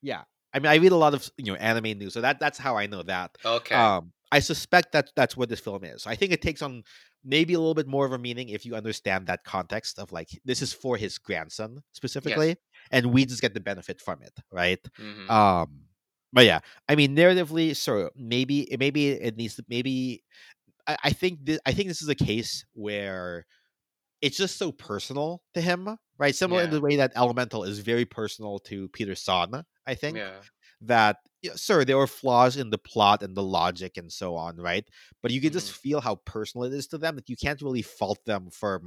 Yeah. I mean, I read a lot of you know anime news, so that that's how I know that. Okay. Um, I suspect that that's what this film is. I think it takes on maybe a little bit more of a meaning if you understand that context of like this is for his grandson specifically, and we just get the benefit from it, right? hmm Um, but yeah, I mean, narratively, so maybe maybe it needs to maybe. I, I think this, I think this is a case where it's just so personal to him, right? Similar in the way that Elemental is very personal to Peter Sohn, I think yeah. that yeah, sure there were flaws in the plot and the logic and so on right but you can Mhm. just feel how personal it is to them that you can't really fault them for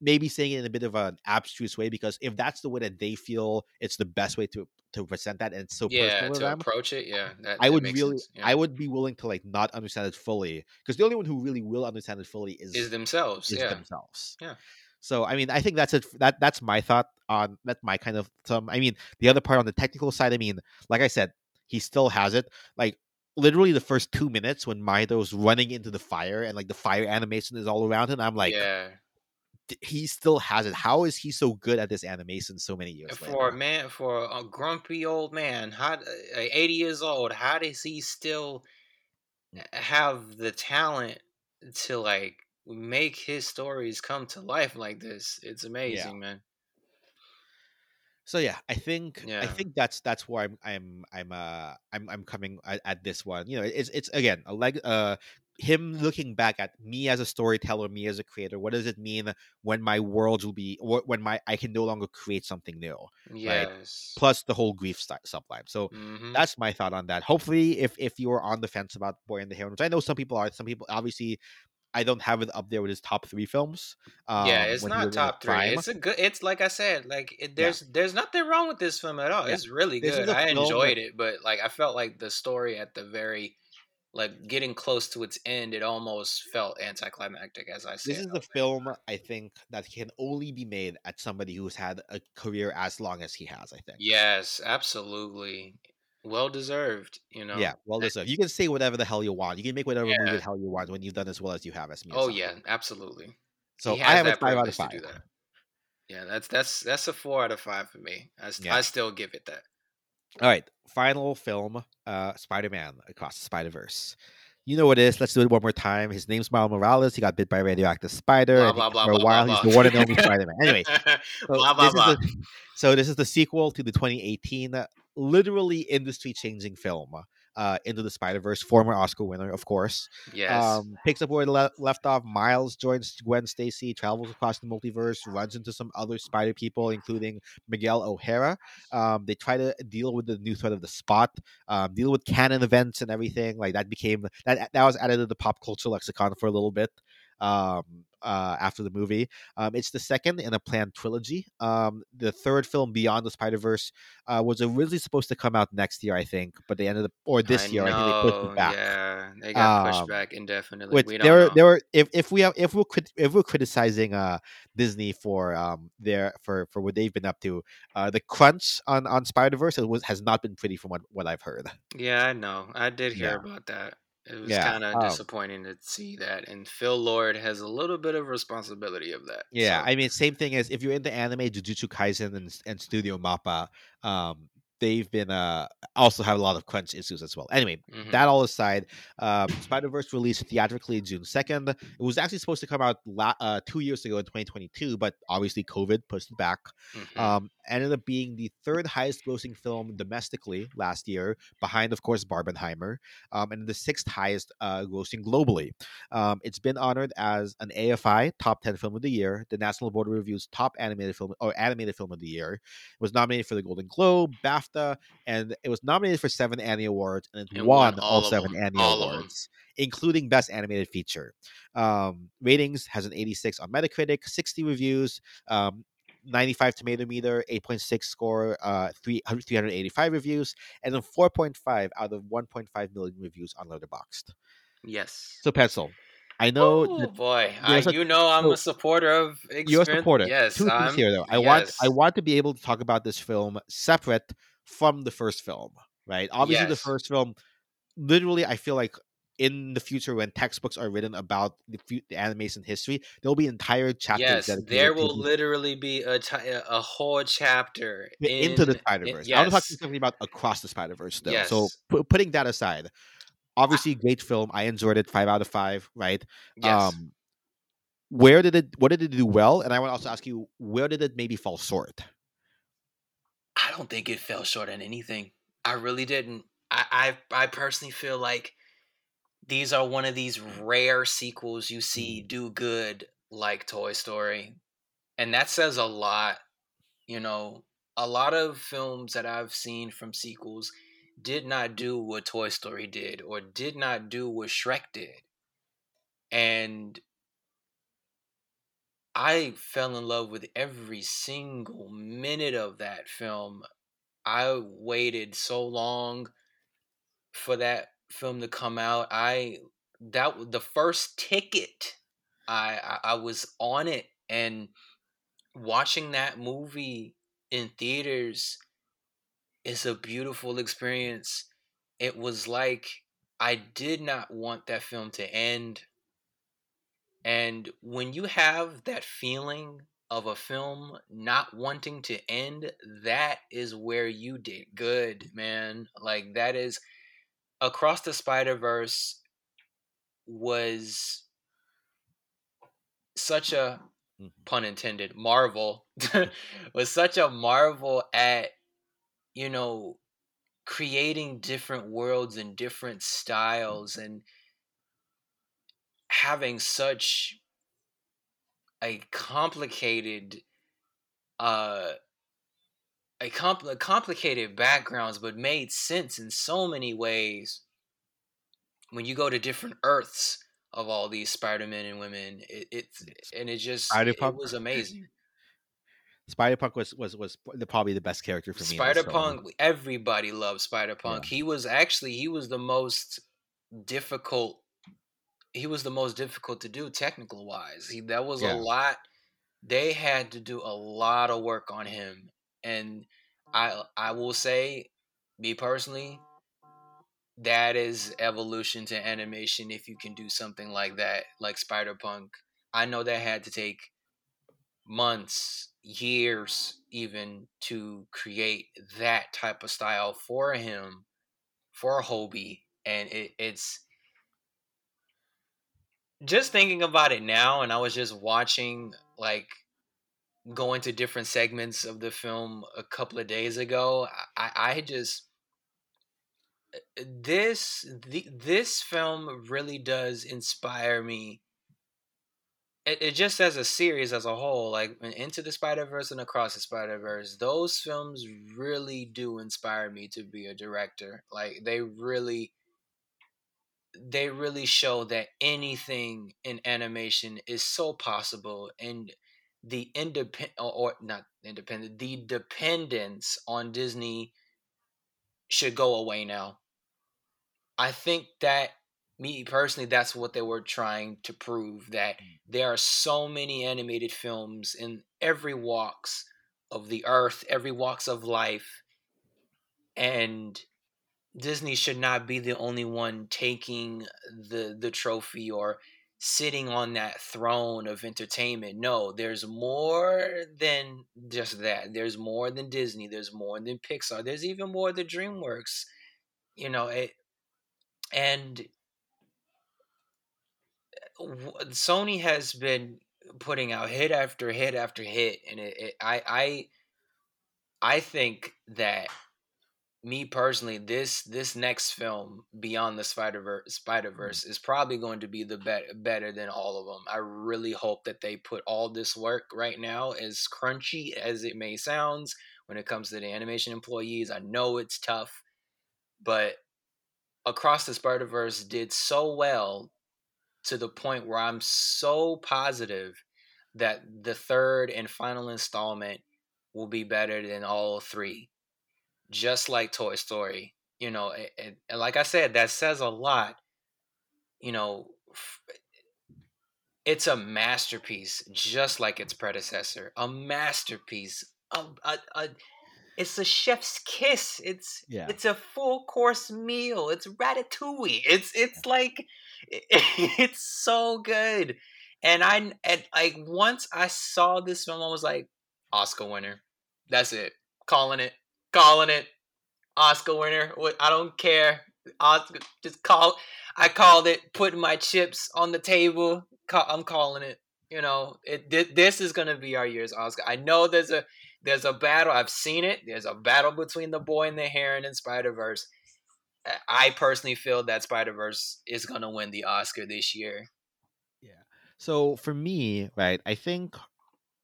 maybe saying it in a bit of an abstruse way because if that's the way that they feel it's the best way to to present that and it's so yeah, personal to them approach it, yeah. That, i that would really. Yeah. i would be willing to like not understand it fully because the only one who really will understand it fully is is themselves. is yeah. themselves. Yeah. So I mean, I think that's it. That that's my thought on that my kind of some. I mean, the other part on the technical side. I mean, like I said, he still has it. Like literally the first two minutes when Mahito's running into the fire and like the fire animation is all around him. I'm like, yeah. "D- he still has it. How is he so good at this animation so many years For later? a man, for a grumpy old man, how uh, eighty years old, how does he still have the talent to like make his stories come to life like this? It's amazing, man. So yeah, I think yeah. I think that's that's where I'm I'm I'm uh I'm I'm coming at, at this one. You know, it's it's again a leg uh him looking back at me as a storyteller, me as a creator. What does it mean when my world will be when my I can no longer create something new? Yes. Plus the whole grief st- subline. So hmm that's my thought on that. Hopefully, if if you are on the fence about Boy and the Heron, which I know some people are, some people obviously. I don't have it up there with his top three films. Um, yeah, it's not was in his top three. prime. It's a good. It's like I said, like it, Yeah. there's there's nothing wrong with this film at all. Yeah. It's really This good. I film that- enjoyed it, but like I felt like the story at the very, like getting close to its end, it almost felt anticlimactic. As I said, this is the film I think that can only be made at somebody who's had a career as long as he has. I think. Yes, absolutely. Well deserved. You know. Yeah, well eh deserved. You can say whatever the hell you want. You can make whatever movie the hell you want when you've done as well as you have as me. Oh yeah, absolutely. So I have that five out of five. that. Yeah, that's that's that's a four out of five for me. I, Yeah. I still give it that. All right, final film, uh, Spider-Man Across the Spider-Verse. You know what it is. Let's do it one more time. His name's Miles Morales. He got bit by a radioactive spider. Blah blah blah for a while, he's the one and only Spider-Man. Anyway, So blah blah this the, so this is the sequel to the 2018 uh, literally industry-changing film, uh, Into the Spider-Verse. Former Oscar winner, of course. yes. Um, picks up where it le- left off. Miles joins Gwen Stacy, travels across the multiverse, runs into some other Spider people, including Miguel O'Hara. Um, they try to deal with the new threat of the Spot, um, deal with canon events and everything. Like that became that that was added to the pop culture lexicon for a little bit. Um, uh, after the movie, um, it's the second in a planned trilogy. Um, the third film, Beyond the Spider Verse, uh, was originally supposed to come out next year, I think, but they ended up, or this I year, I think they pushed know, it back. Yeah, they got pushed Um, back indefinitely. Which we don't there were know. there were if, if we have if we're if we're criticizing uh Disney for um their for for what they've been up to, uh the crunch on on Spider Verse has not been pretty from what what I've heard. Yeah, I know. I did hear Yeah. about that. It was Yeah, kind of um, disappointing to see that, and Phil Lord has a little bit of responsibility of that. Yeah, so- I mean same thing as if you're into anime, Jujutsu Kaisen and and Studio Mappa, um they've been uh also have a lot of crunch issues as well. Anyway, Mhm. that all aside, um, Spider Verse released theatrically June second. It was actually supposed to come out la- uh, two years ago in 2022, but obviously COVID pushed it back. Mhm. Um, ended up being the third highest grossing film domestically last year, behind, of course, Barbenheimer, um, and the sixth highest uh, grossing globally. Um, it's been honored as an AFI Top 10 Film of the Year, the National Board of Review's Top Animated Film or Animated Film of the Year. It was nominated for the Golden Globe, BAFTA, and it was nominated for seven Annie Awards, and it It won won all, all seven. Annie All. Awards, including Best Animated Feature. Um, ratings has an 86 on Metacritic, 60 reviews. Um, 95 tomato meter 8.6 score uh 3 385 reviews and a 4.5 out of 1.5 million reviews on letterboxd yes. so pencil i know Oh that boy, I, a- you know I'm so- a supporter of you're a supporter Yes, two things I'm, here though i want i want to be able to talk about this film separate from the first film right obviously the first film literally i feel like in the future when textbooks are written about the, fu- the animation history there'll be entire chapters Yes, there will literally be a a a whole chapter into the in- Spider in- Verse. I'm talking Yes, specifically about across the Spider Verse, though. So Yes. pu- putting that aside, obviously great film. I enjoyed it. Five out of five. Right. yes. Um, where did it? What did it do well? And I want to also ask you, where did it maybe fall short? Don't think it fell short on anything. I really didn't. I, I I personally feel like these are one of these rare sequels you see do good like Toy Story. And that says a lot. You know, a lot of films that I've seen from sequels did not do what Toy Story did or did not do what Shrek did. And I fell in love with every single minute of that film. I waited so long for that film to come out. I that the first ticket I I, I was on it and watching that movie in theaters is a beautiful experience. It was like I did not want that film to end. And when you have that feeling of a film not wanting to end, that is where you did good, man. Like that is Across the Spider Verse was such a Mhm. pun intended marvel was such a marvel at you know creating different worlds and different styles and having such a complicated uh a compl- complicated backgrounds but made sense in so many ways when you go to different earths of all these spider-men and women it, it's and it just it, it Spider-Punk. was amazing Spider Punk was was was the, probably the best character for me. spider-punk everybody loved Spider Punk. He was actually he was the most difficult. He was the most difficult to do technical wise. He that was Yeah. a lot. They had to do a lot of work on him, and I I will say, me personally, that is evolution to animation. If you can do something like that, like Spider Punk, I know that had to take months, years, even to create that type of style for him, for Hobie, and it, it's just thinking about it now. And I was just watching, like, going to different segments of the film a couple of days ago. I, I just uh, this the, this film really does inspire me it, it just as a series as a whole like into the spider-verse and across the spider-verse those films really do inspire me to be a director like they really they really show that anything in animation is so possible and the independent or not independent the dependence on disney should go away now. I think that me personally that's what they were trying to prove that mm. there are so many animated films in every walks of the earth every walks of life and disney should not be the only one taking the the trophy or sitting on that throne of entertainment. No, there's more than just that. There's more than Disney. There's more than Pixar. There's even more than DreamWorks. You know, it, and Sony has been putting out hit after hit after hit, and it, it, I I I think that me personally, this this next film, Beyond the Spider Verse, mm-hmm. Spider Verse, is probably going to be the bet- better than all of them. I really hope that they put all this work right now, as crunchy as it may sounds, when it comes to the animation employees. I know it's tough, but Across the Spider Verse did so well to the point where I'm so positive that the third and final installment will be better than all three just like Toy Story. You know, and, and like I said, that says a lot. You know, it's a masterpiece, just like its predecessor. A masterpiece. A, a, a it's a chef's kiss. It's yeah. it's a full course meal. It's ratatouille. It's it's like it's so good. And I and like once I saw this film, I was like, Oscar winner. That's it. Calling it calling it Oscar winner. I don't care. Oscar, just call. I called it. Putting my chips on the table. I'm calling it. You know, it. This is gonna be our year's Oscar. I know there's a there's a battle. I've seen it. There's a battle between the boy and the heron in Spider Verse. I personally feel that Spider Verse is gonna win the Oscar this year. Yeah. So for me, right, I think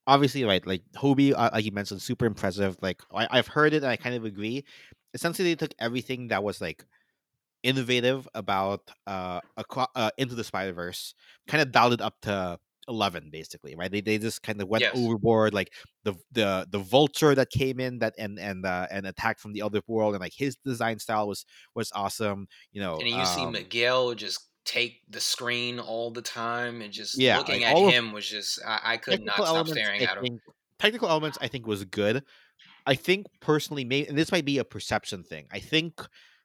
obviously right like Hobie uh, like you mentioned super impressive like I, have heard it and I kind of agree essentially they took everything that was like innovative about uh, uh into the Spider Verse kind of dialed it up to 11 basically right they, they just kind of went yes. overboard like the the the vulture that came in that and and uh and attacked from the other world and like his design style was was awesome you know and you um, see miguel just take the screen all the time and just yeah, looking like at him was just I, I could not stop staring I at him. technical elements I think was good. I think personally, maybe and this might be a perception thing. I think,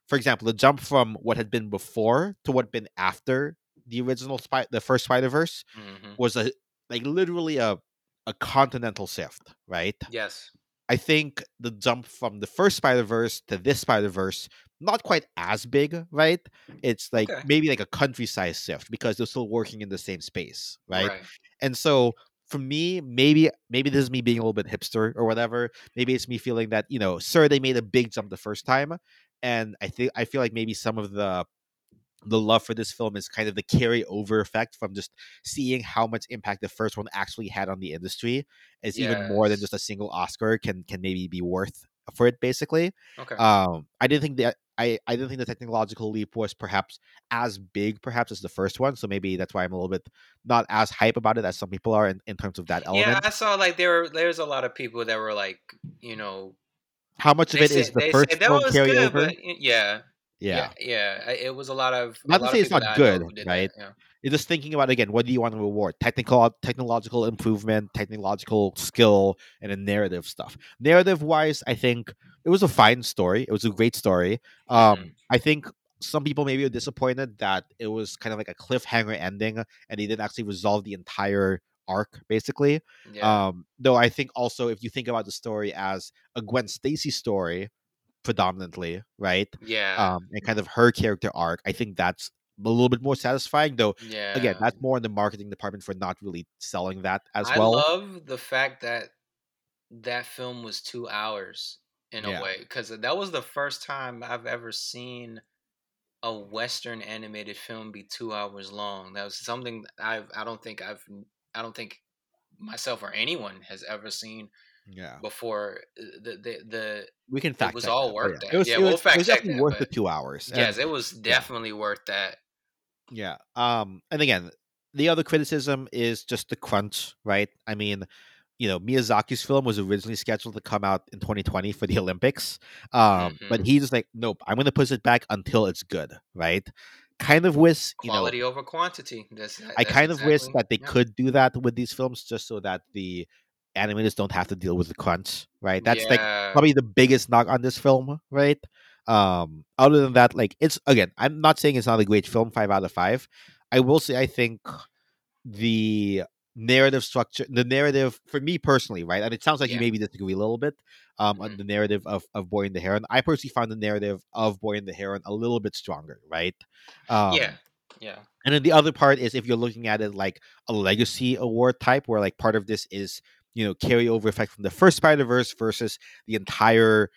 for example, the jump from what had been before to what had been after the original spy, the first Spider Verse, mm-hmm. was a like literally a a continental shift, right? Yes. I think the jump from the first Spider Verse to this Spider Verse not quite as big, right? It's like okay. maybe like a country size shift because they're still working in the same space, right? right? And so for me, maybe maybe this is me being a little bit hipster or whatever. Maybe it's me feeling that you know, sir, they made a big jump the first time, and I think I feel like maybe some of the the love for this film is kind of the carryover effect from just seeing how much impact the first one actually had on the industry is yes. even more than just a single Oscar can can maybe be worth for it basically. Okay. Um I didn't think that I, I didn't think the technological leap was perhaps as big perhaps as the first one. So maybe that's why I'm a little bit not as hype about it as some people are in, in terms of that element. Yeah, I saw like there were there's a lot of people that were like, you know how much of it said, is the first one carryover? Good, yeah, yeah, yeah, yeah. It was a lot of. Not to say it's not good, right? That, yeah. You're just thinking about again. What do you want to reward? Technical, technological improvement, technological skill, and a narrative stuff. Narrative wise, I think it was a fine story. It was a great story. Um, mm. I think some people maybe are disappointed that it was kind of like a cliffhanger ending, and they didn't actually resolve the entire arc basically yeah. um though i think also if you think about the story as a gwen stacy story predominantly, right? Yeah. Um, and kind of her character arc. I think that's a little bit more satisfying, though. Yeah. Again, that's more in the marketing department for not really selling that as I well. I love the fact that that film was two hours in yeah. a way because that was the first time I've ever seen a Western animated film be two hours long. That was something I've I don't think I've I don't think myself or anyone has ever seen yeah. Before uh, the the, the we can fact it was all worth that. It was, yeah, it was, we'll fact it was definitely that, worth the two hours. Yes, and, it was definitely yeah. worth that. Yeah. Um. And again, the other criticism is just the crunch, right? I mean, you know, Miyazaki's film was originally scheduled to come out in 2020 for the Olympics. Um, mm-hmm. but he's like, nope, I'm going to push it back until it's good, right? Kind of wish quality you know, over quantity. That's, that's I kind exactly, of wish that they yeah. could do that with these films, just so that the animators don't have to deal with the crunch, right? That's yeah. like probably the biggest knock on this film, right? Um, other than that, like it's again, I'm not saying it's not a great film, five out of five. I will say I think the narrative structure the narrative for me personally right and it sounds like you Yeah. maybe disagree a little bit um on Mhm. the narrative of of boy and the heron i personally found the narrative of boy and the heron a little bit stronger right um yeah, yeah, and then the other part is if you're looking at it like a legacy award type where like part of this is you know carryover effect from the first spider-verse versus the entire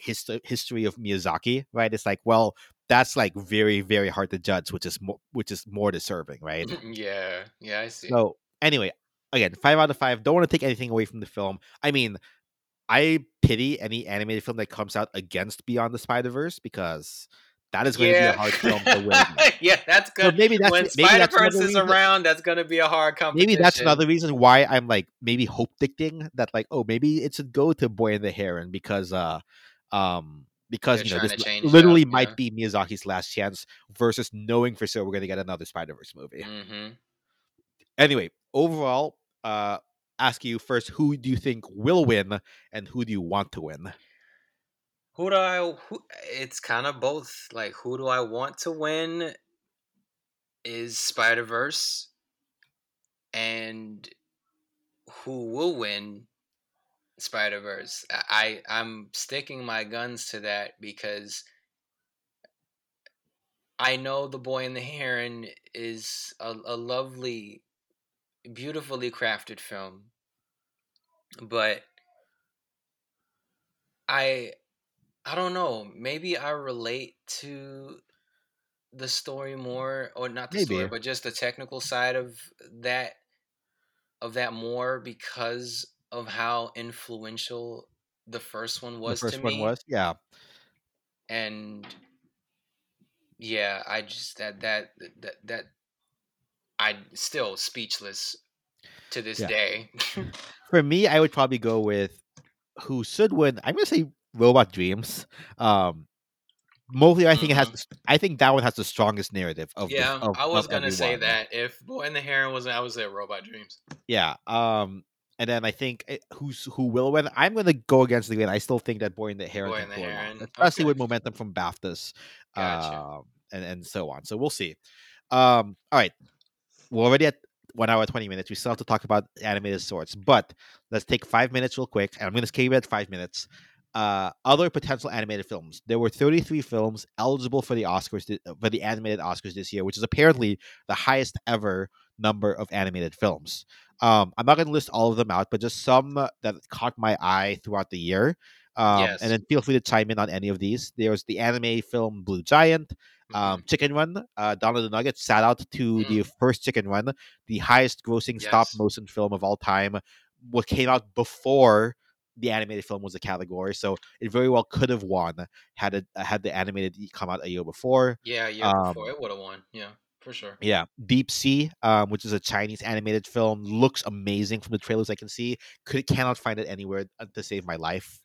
hist- history of miyazaki right it's like well that's like very very hard to judge which is more which is more deserving right yeah, yeah. I see. so anyway, again, five out of five. Don't want to take anything away from the film. I mean, I pity any animated film that comes out against Beyond the Spider Verse because that is going to be a hard film to win. yeah, that's So good. maybe that's when Spider Verse is reason- around, that's gonna be a hard competition. Maybe that's another reason why I'm like maybe hope dicting that like oh maybe it should go to Boy and the Heron because uh um because They're you know this to li- change it literally up, might yeah. be Miyazaki's last chance versus knowing for sure we're going to get another Spider Verse movie. hmm anyway, overall, uh, ask you first, who do you think will win, and who do you want to win? Who do I? Who, it's kind of both. Like, who do I want to win? Is Spider Verse, and who will win? Spider Verse. I I'm sticking my guns to that because I know the Boy and the Heron is a, a lovely, beautifully crafted film, but I I don't know. Maybe I relate to the story more, or not the story, but just the technical side of that of that more because of how influential the first one was the first to one me. was, yeah, and yeah, I just that that that that I still speechless to this Yeah. day. for me, I would probably go with who should win. I'm gonna say Robot Dreams. Um, mostly, I think it has. Mhm. the s- I think that one has the strongest narrative of. the- yeah, of, I was gonna say that if Boy and the Heron was, I was at Robot Dreams. Yeah. Um, and then I think it, who's who will win. I'm gonna go against the grain. I still think that Boy in the Heron Boy and the Heron, especially with momentum from BAFTAs, Gotcha. um, and and so on. So we'll see. Um, all right, we're already at one hour twenty minutes. We still have to talk about animated shorts, but let's take five minutes real quick, and I'm gonna keep it at five minutes. Uh, other potential animated films. There were 33 films eligible for the Oscars thi- for the animated Oscars this year, which is apparently the highest ever number of animated films. Um, I'm not going to list all of them out, but just some that caught my eye throughout the year. Um, Yes. And then feel free to chime in on any of these. There's the anime film Blue Giant, um, Chicken Run. Uh, Dawn of the Nugget sat out to the first Chicken Run, the highest grossing stop motion film of all time. What came out before the animated film was a category, so it very well could have won had it had the animated come out a year before. yeah, yeah. um, before it would have won. Yeah, for sure. Yeah, Deep Sea, um, which is a Chinese animated film, looks amazing from the trailers I can see. Could cannot find it anywhere uh, to save my life.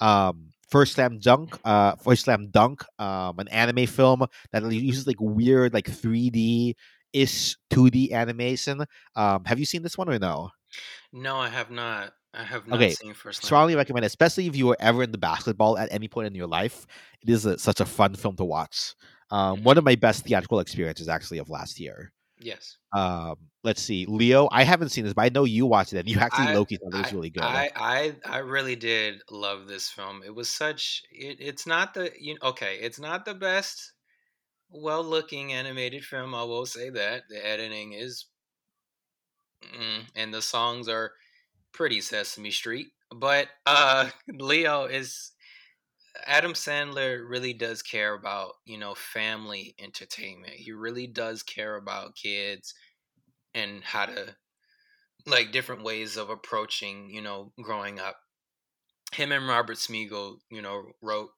Um, First Slam Dunk, uh, First Slam Dunk, um, an anime film that uses like weird, like three D ish two D animation. Um, have you seen this one or no? No, I have not. I have not Okay, seen First Slam Strongly recommend, it, especially if you were ever in the basketball at any point in your life. It is a, such a fun film to watch. Um, one of my best theatrical experiences actually of last year. Yes. Um, let's see, Leo. I haven't seen this, but I know you watched it. and You actually I- Loki thought it was really good. I, I I really did love this film. It was such it, it's not the you okay, it's not the best well looking animated film, I will say that. The editing is mm, and the songs are pretty Sesame Street. But uh Leo is Adam Sandler really does care about, you know, family entertainment. He really does care about kids and how to like different ways of approaching, you know, growing up. Him and Robert Smigel, you know, wrote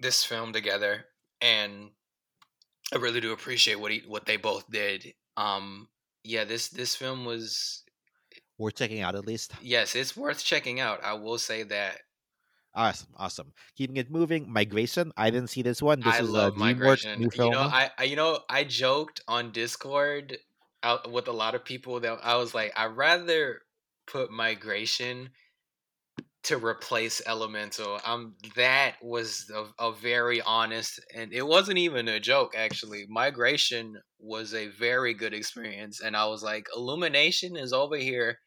this film together, and I really do appreciate what he what they both did. Um, yeah, this this film was We're checking out at least. yes, it's worth checking out. I will say that. Awesome, awesome. Keeping it moving. Migration. I didn't see this one. This I is love a migration. new You know, I, I you know I joked on Discord out with a lot of people that I was like, I'd rather put migration to replace Elemental. Um, that was a, a very honest, and it wasn't even a joke. Actually, Migration was a very good experience, and I was like, Illumination is over here,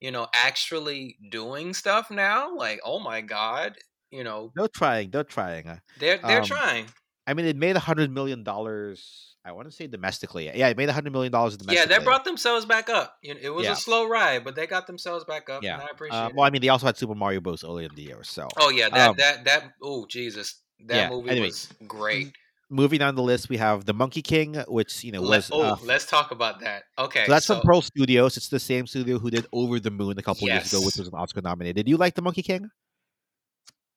you know, actually doing stuff now. Like, oh my god, you know, They're trying. They're trying. uh, they're they're Um, trying. I mean, it made a hundred million dollars. I want to say domestically. Yeah, it made a hundred million dollars domestically. Yeah, they brought themselves back up. You know, it was Yeah. a slow ride, but they got themselves back up, Yeah. and I appreciate Uh, it. well, I mean, they also had Super Mario Bros. earlier in the year, so. Oh yeah, that Um, that that oh Jesus, that yeah, movie anyway. was great. Moving down the list, we have The Monkey King, which you know Let, was. oh, uh, let's talk about that. Okay, so that's so, from Pearl Studios. It's the same studio who did Over the Moon a couple years ago, which was an Oscar nominated. Did you like The Monkey King?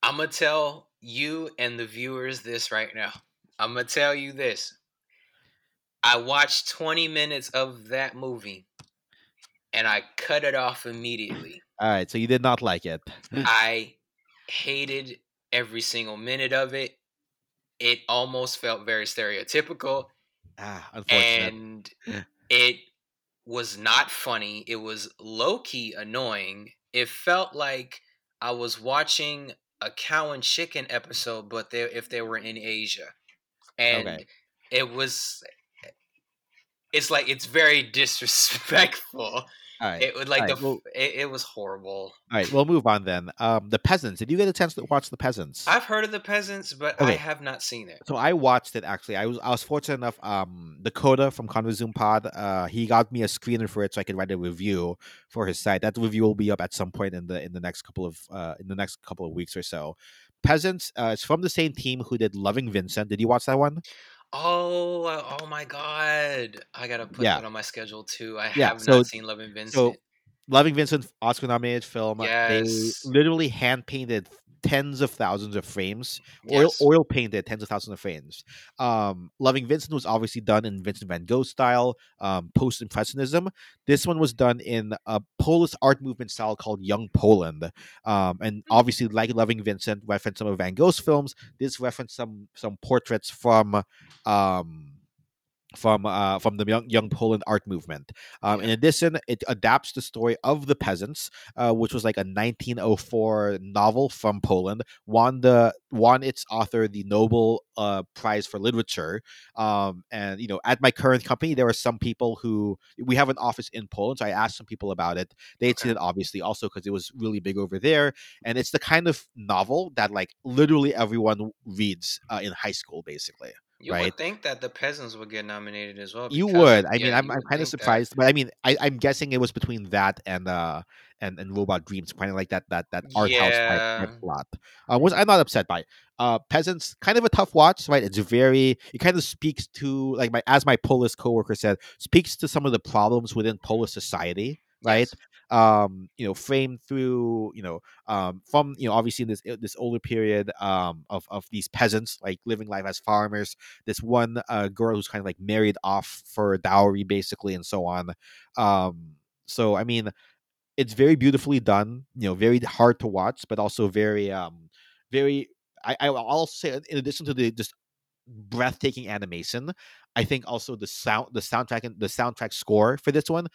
I'm gonna tell you and the viewers this right now. I'm gonna tell you this. I watched 20 minutes of that movie, and I cut it off immediately. All right, so you did not like it. I hated every single minute of it. It almost felt very stereotypical. ah, unfortunate. and it was not funny. It was low key annoying. It felt like I was watching a cow and chicken episode, but they if they were in Asia, and Okay. it was. It's like it's very disrespectful. Right, It would like alright, the well- it, it was horrible. all right. We'll move on then. Um, The Peasants. Did you get a chance to watch The Peasants? I've heard of the peasants, but I have not seen it. So I watched it actually. I was I was fortunate enough. Um, Dakota from Conversum Pod, uh, he got me a screener for it so I could write a review for his site. That review will be up at some point in the in the next couple of uh in the next couple of weeks or so. Peasants. Uh, it's from the same team who did Loving Vincent. Did you watch that one? Oh, uh, oh my god! I gotta put Yeah. that on my schedule too. I Yeah, have so- not seen Loving Vincent. So, Loving Vincent, Oscar nominated film. Yes. They literally hand painted tens of thousands of frames oil oil painted tens of thousands of frames. Um, Loving Vincent was obviously done in Vincent Van Gogh style, um, post impressionism. This one was done in a Polish art movement style called Young Poland. Um, and obviously, like Loving Vincent, referenced some of Van Gogh's films. This referenced some some portraits from um, from uh, from the young, young Poland art movement. Um, In addition, it adapts the story of the peasants, uh, which was like a 1904 novel from Poland. Won the won its author the Nobel uh, Prize for Literature. Um, and you know, at my current company, there are some people who we have an office in Poland, so I asked some people about it. They had seen it obviously also because it was really big over there, and it's the kind of novel that like literally everyone reads uh, in high school, basically. You right? would think that the peasants would get nominated as well. You would. I yeah, mean, I'm, I'm kind of think that. surprised, but I mean, I, I'm guessing it was between that and uh and, and Robot Dreams, kind of like that that that art house type, type plot. Uh, was I'm not upset by. it. Uh, Peasants, kind of a tough watch, right? It's very. It kind of speaks to like my as my Polish coworker said, speaks to some of the problems within Polish society, right? Yes. Um you know framed through you know um from you know obviously in this this older period um of of these peasants like living life as farmers this one uh girl who's kind of like married off for a dowry basically and so on. Um so i mean it's very beautifully done you know very hard to watch but also very um very i i'll also say in addition to the just breathtaking animation i think also the sound the soundtrack and the soundtrack score for this one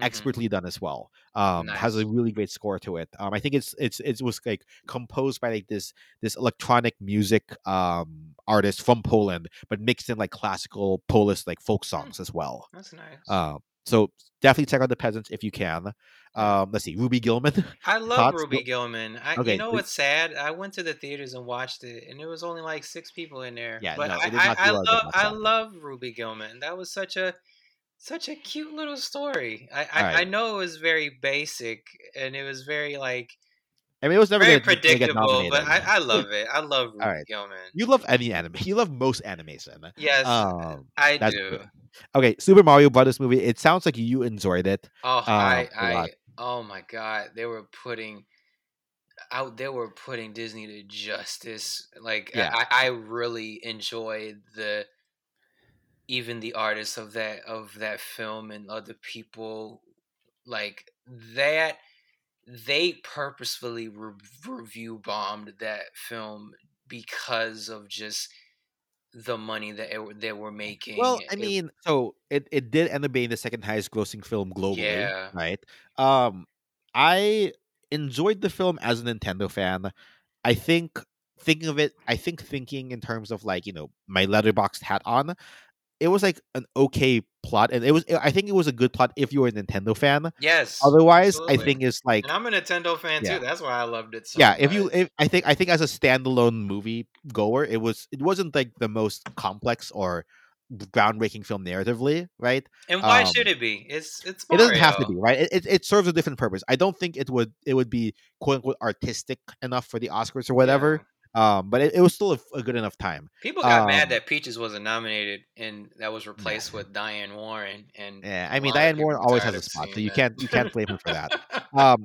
Mhm. expertly done as well. Um, has a really great score to it. Um, I think it's it's it was like composed by like this this electronic music um artist from Poland, but mixed in like classical Polish like folk songs as well. That's nice. Um, so definitely check out the peasants if you can. Um, let's see, Ruby Gillman. I love thoughts? Ruby Gillman. I, Okay, you know what's sad? I went to the theaters and watched it, and there was only like six people in there. Yeah, but no, I, I, I well at the love I love Ruby Gillman. That was such a such a cute little story. I I, I know it was very basic and it was very like I mean, it was never very gonna, gonna predictable, but. I, I love it. I love Ruby Alright. Gillman. you love any anime. You love most animation. Yes, Um, I do. good. Okay, Super Mario Brothers movie. It sounds like you enjoyed it. Oh, uh, I. I, oh my God, they were putting out. They were putting Disney to justice. Like Yeah. I, I really enjoyed the, even the artists of that of that film and other people, like that. They purposefully re- review bombed that film because of just the money that it, they were making. Well, I It- mean, so it, it did end up being the second highest grossing film globally, Yeah. right? Um, I enjoyed the film as a Nintendo fan. I think thinking of it, I think thinking in terms of like you know my Letterboxd hat on, it was like an okay plot, and it was I think it was a good plot if you were a Nintendo fan. Yes. Otherwise, I think it's like And I'm a Nintendo fan Yeah. too. That's why I loved it so yeah if you if, i think i think as a standalone movie goer it was it wasn't like the most complex or groundbreaking film narratively right and why um, should it be? It's it's it doesn't have to be right it, it, it serves a different purpose i don't think it would it would be quote unquote artistic enough for the oscars or whatever um but it, it was still a, a good enough time People got mad Um, that Peaches wasn't nominated and that was replaced with Diane Warren. And yeah i mean diane warren always has a spot so you that. can't you can't blame him for that um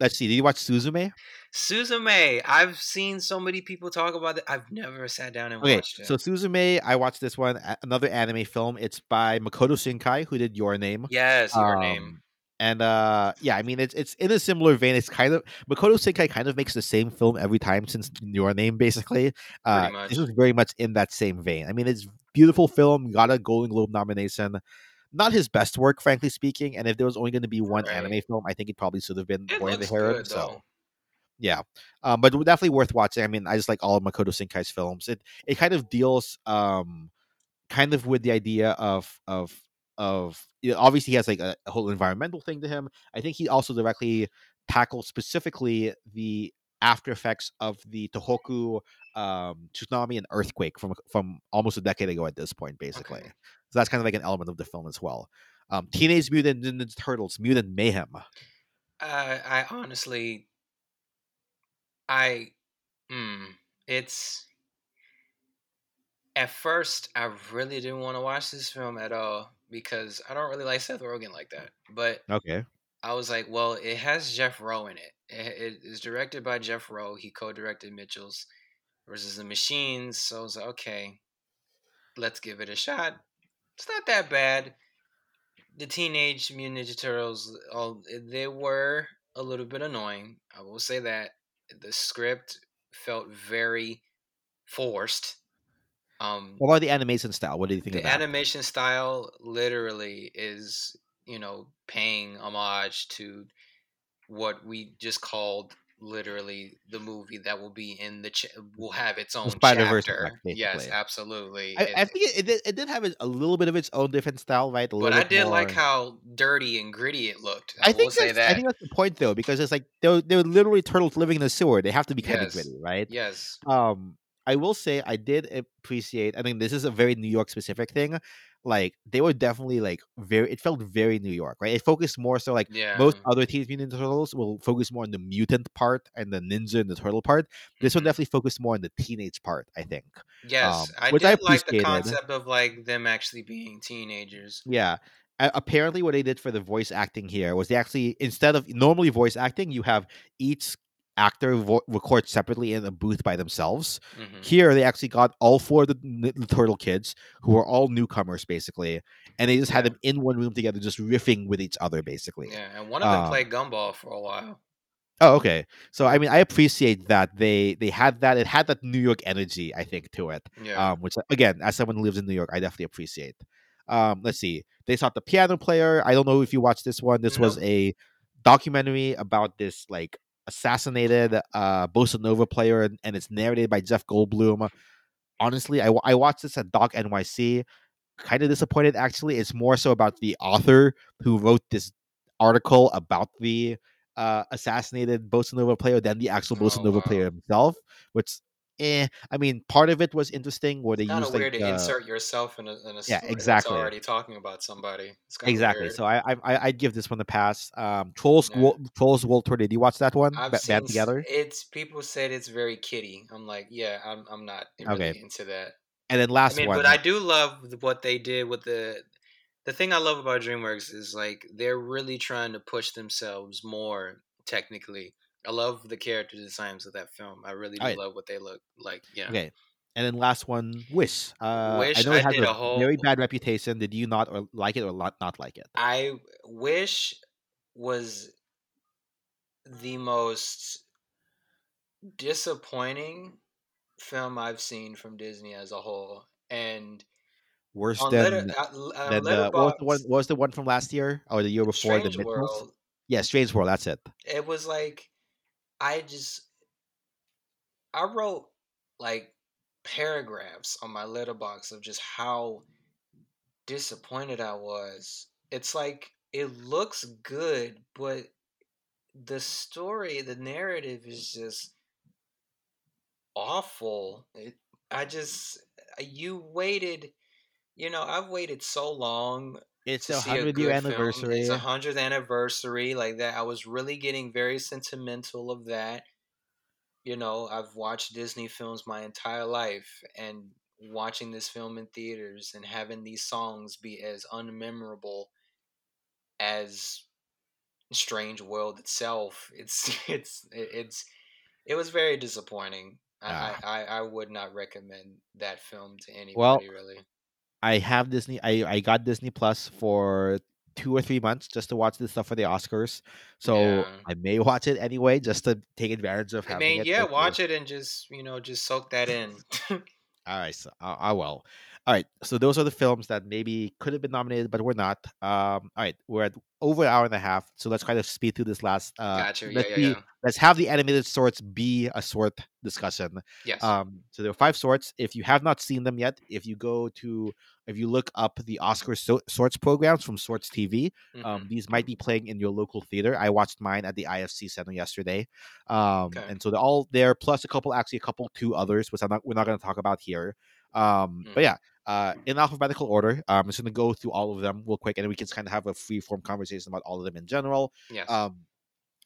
let's see did you watch suzume Suzume, I've seen so many people talk about it. I've never sat down and Okay, watched it. so Suzume, I watched this one, another anime film. It's by Makoto Shinkai, who did Your Name. yes, your name. And uh, yeah, I mean, it's it's in a similar vein. It's kind of Makoto Shinkai kind of makes the same film every time since Your Name, basically. Uh, This is very much in that same vein. I mean, it's beautiful film. Got a Golden Globe nomination. Not his best work, frankly speaking. And if there was only going to be one anime film, I think it probably should have been Boy and the Heron. good So yeah um but definitely worth watching i mean i just like all of makoto shinkai's films it it kind of deals um kind of with the idea of of of you know, obviously he has like a, a whole environmental thing to him i think he also directly tackled specifically the after effects of the tohoku um tsunami and earthquake from from almost a decade ago at this point basically Okay. so that's kind of like an element of the film as well um teenage mutant ninja turtles mutant mayhem I I honestly, I, mm, it's. At first, I really didn't want to watch this film at all because I don't really like Seth Rogen like that. But okay I was like, well, it has Jeff Rowe in it. It, it is directed by Jeff Rowe. He co-directed Mitchell's versus the Machines. So I was like, okay, let's give it a shot. It's not that bad. The Teenage Mutant Ninja Turtles, all they were a little bit annoying. I will say that the script felt very forced. Um, what about the animation style what do you think the that animation style literally is you know paying homage to what we just called literally the movie that will be in the ch- will have its own Spider-Verse chapter. effect, yes, absolutely. I, It- I think it, it, did, it did have a, little bit of its own different style, right? But I did like how dirty and gritty it looked. I, I will think say that's, that. I think that's the point though, because it's like they're they're literally turtles living in the sewer. They have to be kind of gritty, right? yes, Um, I will say I did appreciate. I mean, this is a very New York specific thing. Like they were definitely like very. It felt very New York, right? It focused more so like yeah. most other Teenage Mutant Turtles will focus more on the mutant part and the ninja and the turtle part. This one Mhm. definitely focused more on the teenage part. I think. Yes, um, I did I like the concept of like them actually being teenagers. Yeah. Apparently, what they did for the voice acting here was they actually instead of normally voice acting, you have each actor vo- record separately in a booth by themselves. hmm Here, they actually got all four of the, the turtle kids, who were all newcomers basically, and they just had them in one room together, just riffing with each other basically. Yeah, and one of them Um, played gumball for a while. Oh, okay. So I mean, I appreciate that they they had that. It had that New York energy, I think, to it. Yeah, um, which again, as someone who lives in New York, I definitely appreciate. Um, let's see. They shot the piano player. I don't know if you watched this one. This was a documentary about this like assassinated uh bossa nova player, and, and it's narrated by Jeff Goldblum. Honestly, I, I watched this at Doc NYC. Kind of disappointed actually. It's more so about the author who wrote this article about the uh, assassinated bossa nova player than the actual bossa Oh, nova wow. player himself. Which, eh, I mean, part of it was interesting where they used like to uh, insert yourself in a, in a yeah, exactly. already talking about somebody. Exactly. Weird. So I, I I- I'd give this one the pass. Um, Trolls Yeah. Wo- Trolls World Tour. Did you watch that one? I've Ba- seen Band together. It's people said it's very kiddie. I'm like, yeah, I'm I'm not really Okay. into that. And then I last mean, one. but I do love what they did with the. The thing I love about DreamWorks is like they're really trying to push themselves more technically. I love the character designs of that film. I really do Alright. love what they look like. Yeah. Okay. And then last one, Wish. Uh, Wish, I know it has did a, a whole- very bad reputation. Did you not or like it or not, like it? I wish was the most disappointing film I've seen from Disney as a whole. And Worse than Letter, uh, uh, than the what was the one what was the one from last year or the year before the Strange Mitchells? World, Yeah, Strange World. That's it. it was like I just I wrote like paragraphs on my Letterboxd of just how disappointed I was. It's like it looks good, but the story, the narrative is just awful. It, I just you waited, you know, I've waited so long It's a see a hundred year good film. It's a hundredth anniversary, like that. I was really getting very sentimental of that. You know, I've watched Disney films my entire life, and watching this film in theaters and having these songs be as unmemorable as Strange World itself, it's it's it's it was very disappointing. I Ah, I, I I would not recommend that film to well, anybody really. I have Disney. I I got Disney Plus for two or three months just to watch this stuff for the Oscars. So Yeah. I may watch it anyway just to take advantage of I having mean, it. yeah, watch it and just, you know, just soak that in. All right, so I, I will. All right, so those are the films that maybe could have been nominated but were not. Um, all right, we're at over an hour and a half, so let's kind of speed through this last. Uh, gotcha. Let's yeah, be yeah. let's have the animated sorts be a sort discussion. Yes. Um, so there are five sorts. If you have not seen them yet, if you go to if you look up the Oscar so- sorts programs from Sorts TV, um, Mhm. these might be playing in your local theater. I watched mine at the IFC Center yesterday, um, Okay. and so they're all there. Plus a couple, actually a couple, two others, which I'm not we're not going to talk about here. Um, but Mhm. yeah, uh, in alphabetical order. Um, I'm just going to go through all of them real quick, and we can kind of have a free form conversation about all of them in general. Yes. Um,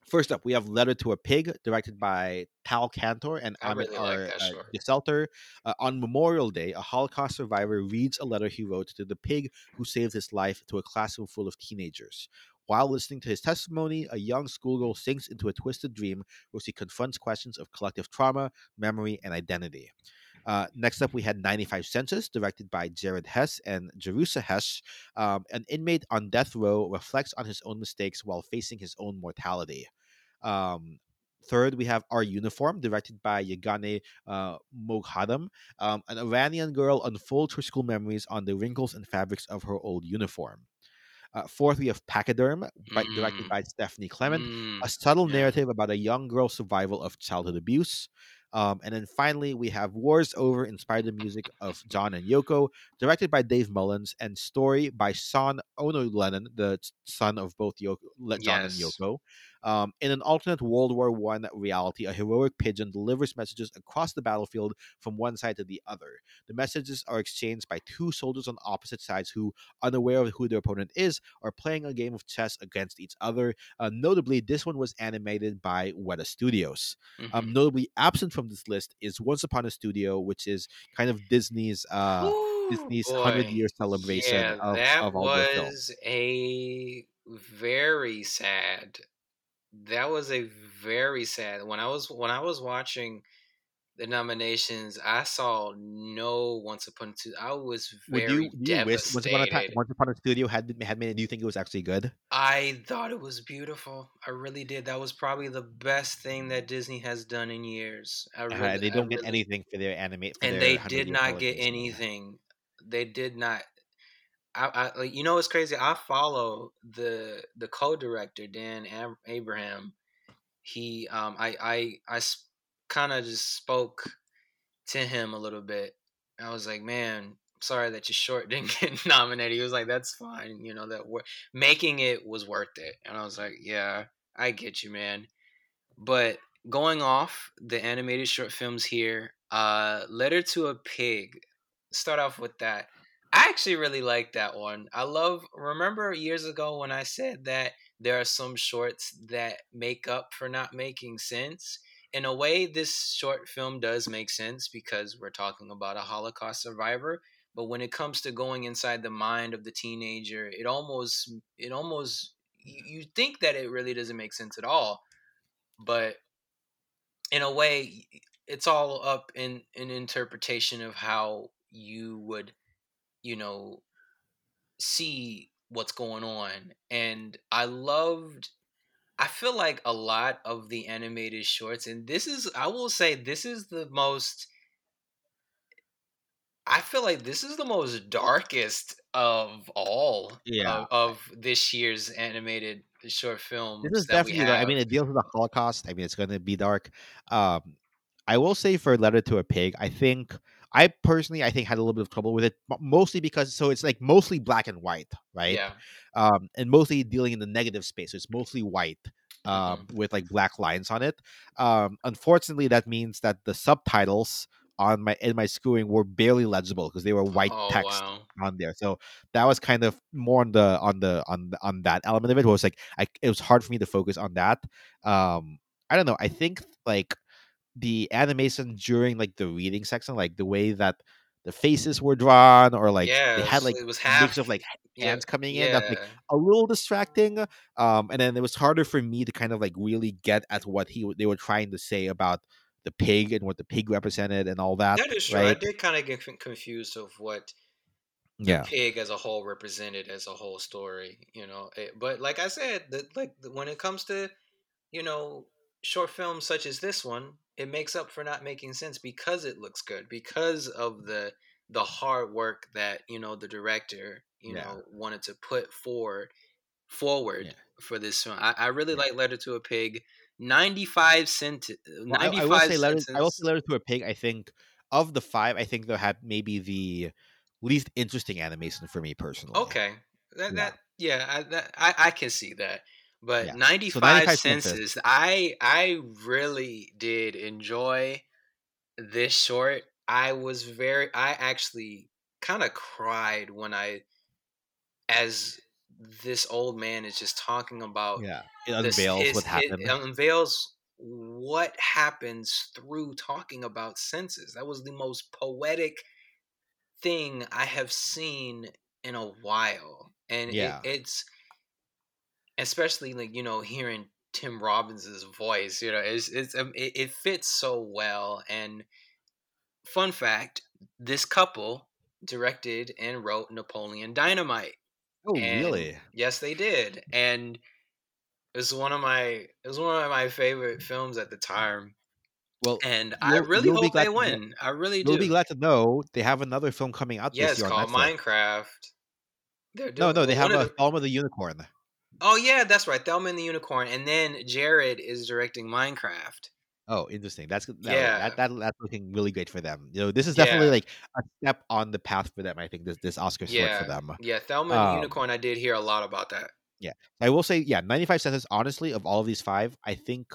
first up, we have Letter to a Pig, directed by Tal Kantor and I Amit really like R. Uh. Uh, on Memorial Day, a Holocaust survivor reads a letter he wrote to the pig who saved his life to a classroom full of teenagers. While listening to his testimony, a young schoolgirl sinks into a twisted dream where she confronts questions of collective trauma, memory, and identity. Uh, next up, we had 95 Senses, directed by Jared Hess and Jerusha Hess. Um, an inmate on death row reflects on his own mistakes while facing his own mortality. Um, third, we have Our Uniform, directed by Yegane uh, Moghaddam. Um, an Iranian girl unfolds her school memories on the wrinkles and fabrics of her old uniform. Uh, fourth, we have Pachyderm, by, directed Mm, by Stephanie Clement mm, a subtle narrative about a young girl's survival of childhood abuse. Um, and then finally, we have Wars Over, inspired the music of John and Yoko, directed by Dave Mullins, and story by Sean Ono Lennon, the son of both Yoko, John and Yoko. Um, in an alternate World War One reality, a heroic pigeon delivers messages across the battlefield from one side to the other. The messages are exchanged by two soldiers on opposite sides who, unaware of who their opponent is, are playing a game of chess against each other. Uh, notably, this one was animated by Weta Studios. Um, Mhm. notably absent from this list is Once Upon a Studio, which is kind of Disney's uh, Disney's hundred year celebration Yeah, of, that of all their films. was a very sad. That was a very sad. When I was when I was watching the nominations, I saw no Once Upon a Two. I was Would very you do you wish Once Upon a Once Upon a Studio had had made it? Do you think it was actually good? I thought it was beautiful. I really did. That was probably the best thing that Disney has done in years. I Uh, really, they don't get really, anything for their animate for and their they did not get anything. They did not. I, I you know what's crazy. I follow the the co-director Dan Abraham. He um I I I kind of just spoke to him a little bit. I was like, man, sorry that your short didn't get nominated. He was like, that's fine. You know that we making it was worth it. And I was like, yeah, I get you, man. But going off the animated short films here, uh, Letter to a Pig. Start off with that. I actually really like that one. I love. Remember years ago when I said that there are some shorts that make up for not making sense. In a way, this short film does make sense because we're talking about a Holocaust survivor. But when it comes to going inside the mind of the teenager, it almost, it almost, you, think that it really doesn't make sense at all. But in a way, it's all up in an interpretation of how you would, you know, see what's going on. And I loved I feel like a lot of the animated shorts and this is I will say this is the most I feel like this is the most darkest of all Yeah, of, of this year's animated short film. This is definitely. I mean, it deals with the Holocaust. I mean, it's going to be dark. Um, I will say for Letter to a Pig, I think I personally, I think had a little bit of trouble with it, mostly because so it's like mostly black and white, right? Yeah. Um, and mostly dealing in the negative space. So it's mostly white, um, Mm-hmm. with like black lines on it. Um, unfortunately, that means that the subtitles on my in my screwing were barely legible because they were white oh text wow. on there. So that was kind of more on the on the on the, on that element of it. Where it was like I it was hard for me to focus on that. Um, I don't know. I think like the animation during like the reading section, like the way that the faces were drawn, or like yeah, they had like it was mix of like yeah, hands coming in. That's like a little distracting. Um, and then it was harder for me to kind of like really get at what he they were trying to say about the pig and what the pig represented and all that. That is true. I did kind of get confused of what Yeah. pig as a whole represented as a whole story you know it, but like i said the, like when it comes to you know short films such as this one it makes up for not making sense because it looks good because of the the hard work that you know the director you Yeah. know wanted to put forward forward Yeah. for this film i, I really Yeah. like letter to a pig 95 cent Well, I, I will say letter. I will say letter to a pig. I think of the five, I think they'll have maybe the least interesting animation for me personally. Okay, that Yeah. that yeah, I, that I I can see that. But Yeah. So 95, 95 senses. I I really did enjoy this short. I was very I actually kind of cried when I as this old man is just talking about Yeah. It this unveils his, what happened. it unveils what happens through talking about senses. That was the most poetic thing I have seen in a while, and Yeah. it, it's especially like you know hearing Tim Robbins's voice. You know, it's it's um, it, it fits so well. And fun fact: this couple directed and wrote Napoleon Dynamite. oh, And really? Yes, they did, and it was one of my it was one of my favorite films at the time. Well, And I really hope they win. I really do. you'll be glad to know they have another film coming out yeah, this year called. Minecraft. They're No, doing no, they have a the- Thelma the Unicorn. Oh yeah, that's right. Thelma and the Unicorn, and then Jared is directing Minecraft. Oh, interesting. That's that, Yeah. that, that that's looking really great for them. You know, this is definitely Yeah. like a step on the path for them. I think this this Oscar Yeah, for them. yeah. Thelma and the Um, Unicorn. I did hear a lot about that. Yeah, I will say, yeah, 95 cents. Honestly, of all of these five, I think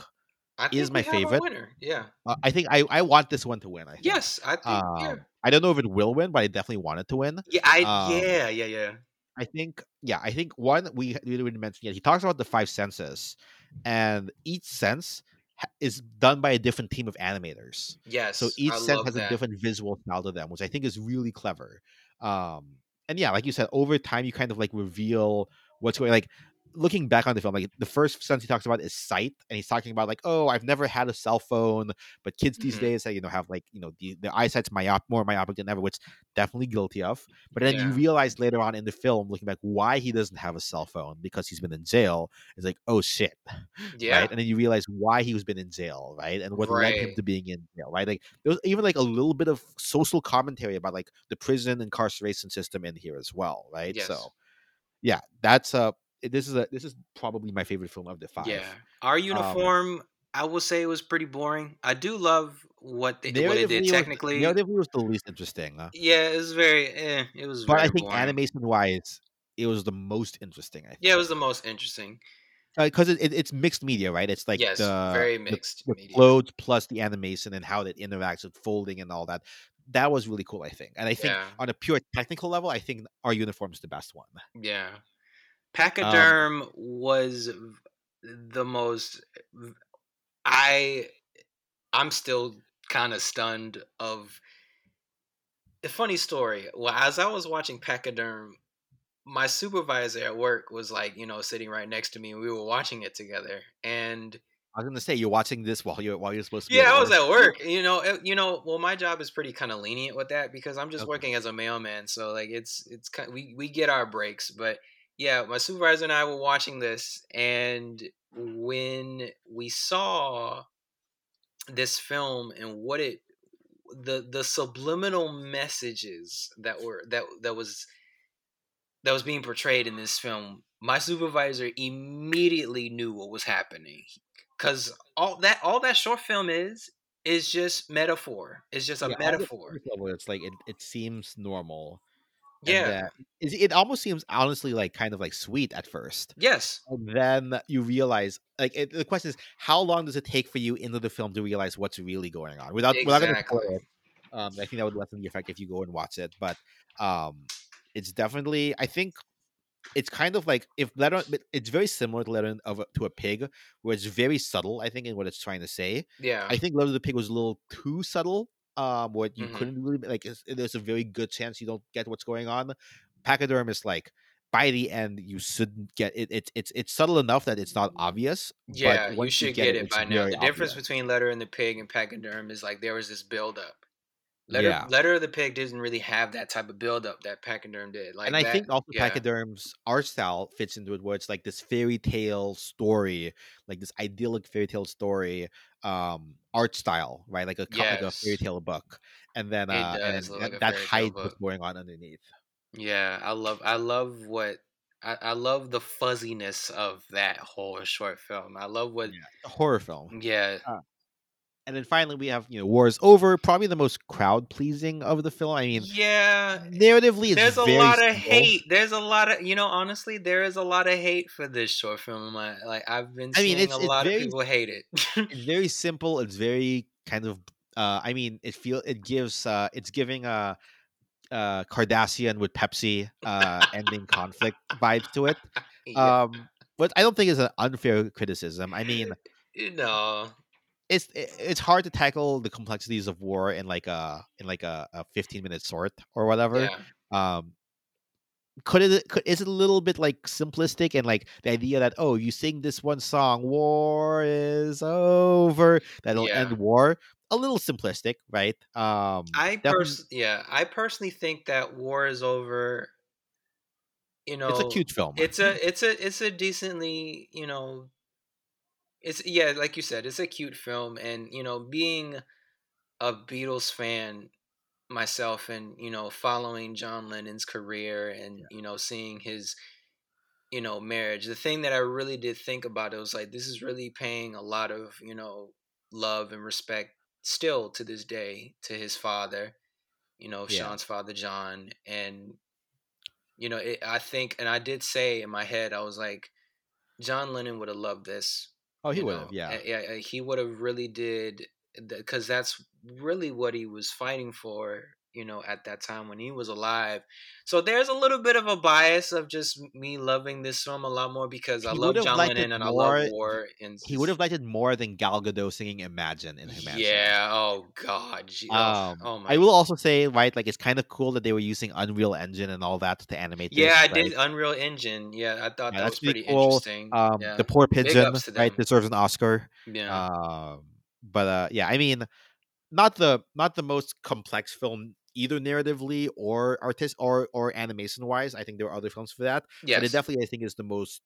I is my favorite. winner. Yeah. uh, I think I I want this one to win. I think. Yes, I think. yeah. Um, I don't know if it will win, but I definitely want it to win. Yeah. I. um, yeah. Yeah. Yeah. I think, yeah, I think one we we didn't mention yet. He talks about the five senses, and each sense ha- is done by a different team of animators. Yes. So each I sense has that. a different visual style to them, which I think is really clever. Um, and yeah, like you said, over time you kind of like reveal what's going. Like looking back on the film, like the first sense he talks about is sight, and he's talking about like, oh, I've never had a cell phone, but kids these Mhm. days, that you know, have like you know the their eyesight's myop more myopic than ever, which definitely guilty of. But then you realize later on in the film, looking back, why he doesn't have a cell phone because he's been in jail. It's like, oh shit, Yeah. right? And then you realize why he was been in jail, right? And what led him to being in jail, right? Like there was even like a little bit of social commentary about like the prison incarceration system in here as well, right? Yes. So yeah, that's uh this is a this is probably my favorite film of the five. Yeah. Our uniform, I will say, it was pretty boring. I do love what they what they did was, technically. narratively was the least interesting, uh, Yeah, it was very. Eh, it was. but I think boring. animation wise, it was the most interesting. I think. Yeah, it was the most interesting. because it, it, it's mixed media, right? It's like yes, the very mixed the media. clothes plus the animation and how it interacts with folding and all that. That was really cool, I think. And I think Yeah. on a pure technical level, I think our uniform is the best one. Yeah. Um Pachyderm was the most I I'm still kind of stunned of a funny story. Well, as I was watching Pachyderm, my supervisor at work was like, you know, sitting right next to me and we were watching it together. And I was gonna say you're watching this while you're while you're supposed to be. yeah, I was at work. You know, it- you know. Well, my job is pretty kind of lenient with that because I'm just Okay. working as a mailman. So like, it's it's kind we we get our breaks. But yeah, my supervisor and I were watching this, and when we saw this film and what it the the subliminal messages that were that that was that was being portrayed in this film my supervisor immediately knew what was happening because all that all that short film is is just metaphor. It's just a Yeah, metaphor. level, it's like it, it seems normal. Yeah. it, it almost seems honestly like kind of like sweet at first. Yes. And then you realize like it, the question is how long does it take for you into the film to realize what's really going on without gonna spoil it. Um, I think that would lessen the effect if you go and watch it, but um, it's definitely I think it's kind of like if letter it's very similar to letter of to a pig where it's very subtle I think in what it's trying to say. Yeah. I think letter of the pig was a little too subtle. Um, what you Mhm. couldn't really like there's a very good chance you don't get what's going on. Pachyderm is like by the end you shouldn't get it. It's it's it's subtle enough that it's not obvious. Yeah, but you should get, it, it's by now. The difference between Letter and the Pig and Pachyderm is like there was this build up. Letter, Yeah. Letter of the Pig didn't really have that type of build up that Pachyderm did. Like and I that- think also yeah. Pachyderm's art style fits into it, where it's like this fairy tale story, like this idyllic fairy tale story, um, art style, right? Like a co- like a fairy tale book, and then uh, and that, like that tale hides what's going on underneath. Yeah, I love I love what I, I love the fuzziness of that whole short film. I love what Yeah, horror film. yeah, And then finally, we have you know War is Over, probably the most crowd pleasing of the film. I mean, yeah. narratively, it's There's a lot of simple. hate. There's a lot of you know. Honestly, there is a lot of hate for this short film. Like I've been I mean, seeing it's- a it's lot very- of people hate it. It's very simple. It's very kind of. Uh, I mean, it feel it gives. Uh, it's giving a. Uh, Kardashian with Pepsi uh, ending conflict vibes to it. Yeah. Um, but I don't think it's an unfair criticism. I mean, you know, it's it's hard to tackle the complexities of war in like a in like a, a 15 minute sort or whatever. yeah. um could it could, is it a little bit like simplistic and like the idea that oh you sing this one song war is over that'll Yeah. end war a little simplistic right um I pers- yeah, I personally think that war is over. You know, it's a cute film It's a it's a it's a decently you know. It's yeah, like you said, it's a cute film, and you know, being a Beatles fan myself, and you know, following John Lennon's career, and you know, seeing his you know marriage. The thing that I really did think about it was like this is really paying a lot of you know love and respect still to this day to his father, you know, Yeah. Sean's father John, and you know, it, I think, and I did say in my head, I was like, John Lennon would have loved this. Oh he would have yeah yeah, he would have really did because that's really what he was fighting for. You know, at that time when he was alive. So there's a little bit of a bias of just me loving this film a lot more because I love John Lennon and I love war. And he would have liked it more than Gal Gadot singing Imagine in Humanity. Yeah. Oh God. oh, Um, oh my. I will also say, right, like it's kind of cool that they were using Unreal Engine and all that to animate. yeah, this, I right? did Unreal Engine. Yeah, I thought Yeah, that that's was pretty pretty cool. interesting. Um, yeah. the poor pigeon, right, deserves an Oscar. yeah. Um, but uh, yeah, I mean, not the not the most complex film either narratively or artist or or animation wise. I think there are other films for that, yes. but it definitely I think is the most.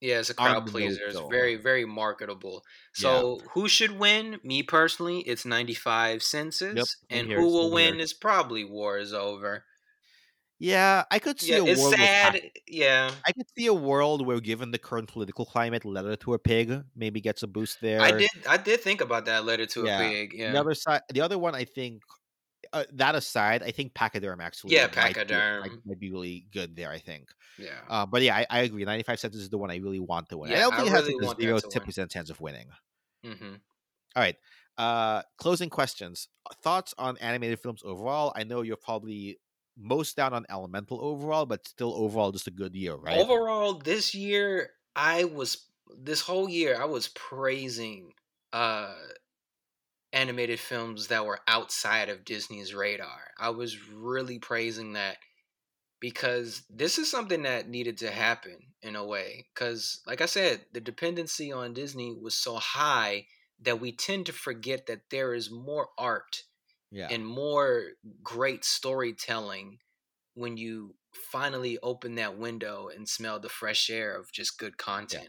Yeah, it's a crowd pleaser. It's very, very marketable. So, who should win? Me personally, it's 95 senses. same and who will win is probably War is Over. Yeah, I could see Yeah, a it's world. sad. Pac- Yeah. I could see a world where, given the current political climate, Letter to a Pig maybe gets a boost there. I did I did think about that letter to Yeah. a pig. Yeah. The other side, the other one, I think. Uh, that aside, I think Pachyderm actually. Yeah, might be- Might, Pachyderm. might be really good there. I think. Yeah. Uh, but yeah, I, I agree. Ninety-five Senses is the one I really want to win. I Yeah, don't I think it has really a zero ten percent chance of winning. hmm All right. Uh, closing questions. Thoughts on animated films overall? I know you're probably most down on Elemental overall, but still overall just a good year, right? Overall, this year I was this whole year I was praising uh animated films that were outside of Disney's radar. I was really praising that because this is something that needed to happen in a way cuz like I said, the dependency on Disney was so high that we tend to forget that there is more art yeah. and more great storytelling when you finally open that window and smell the fresh air of just good content.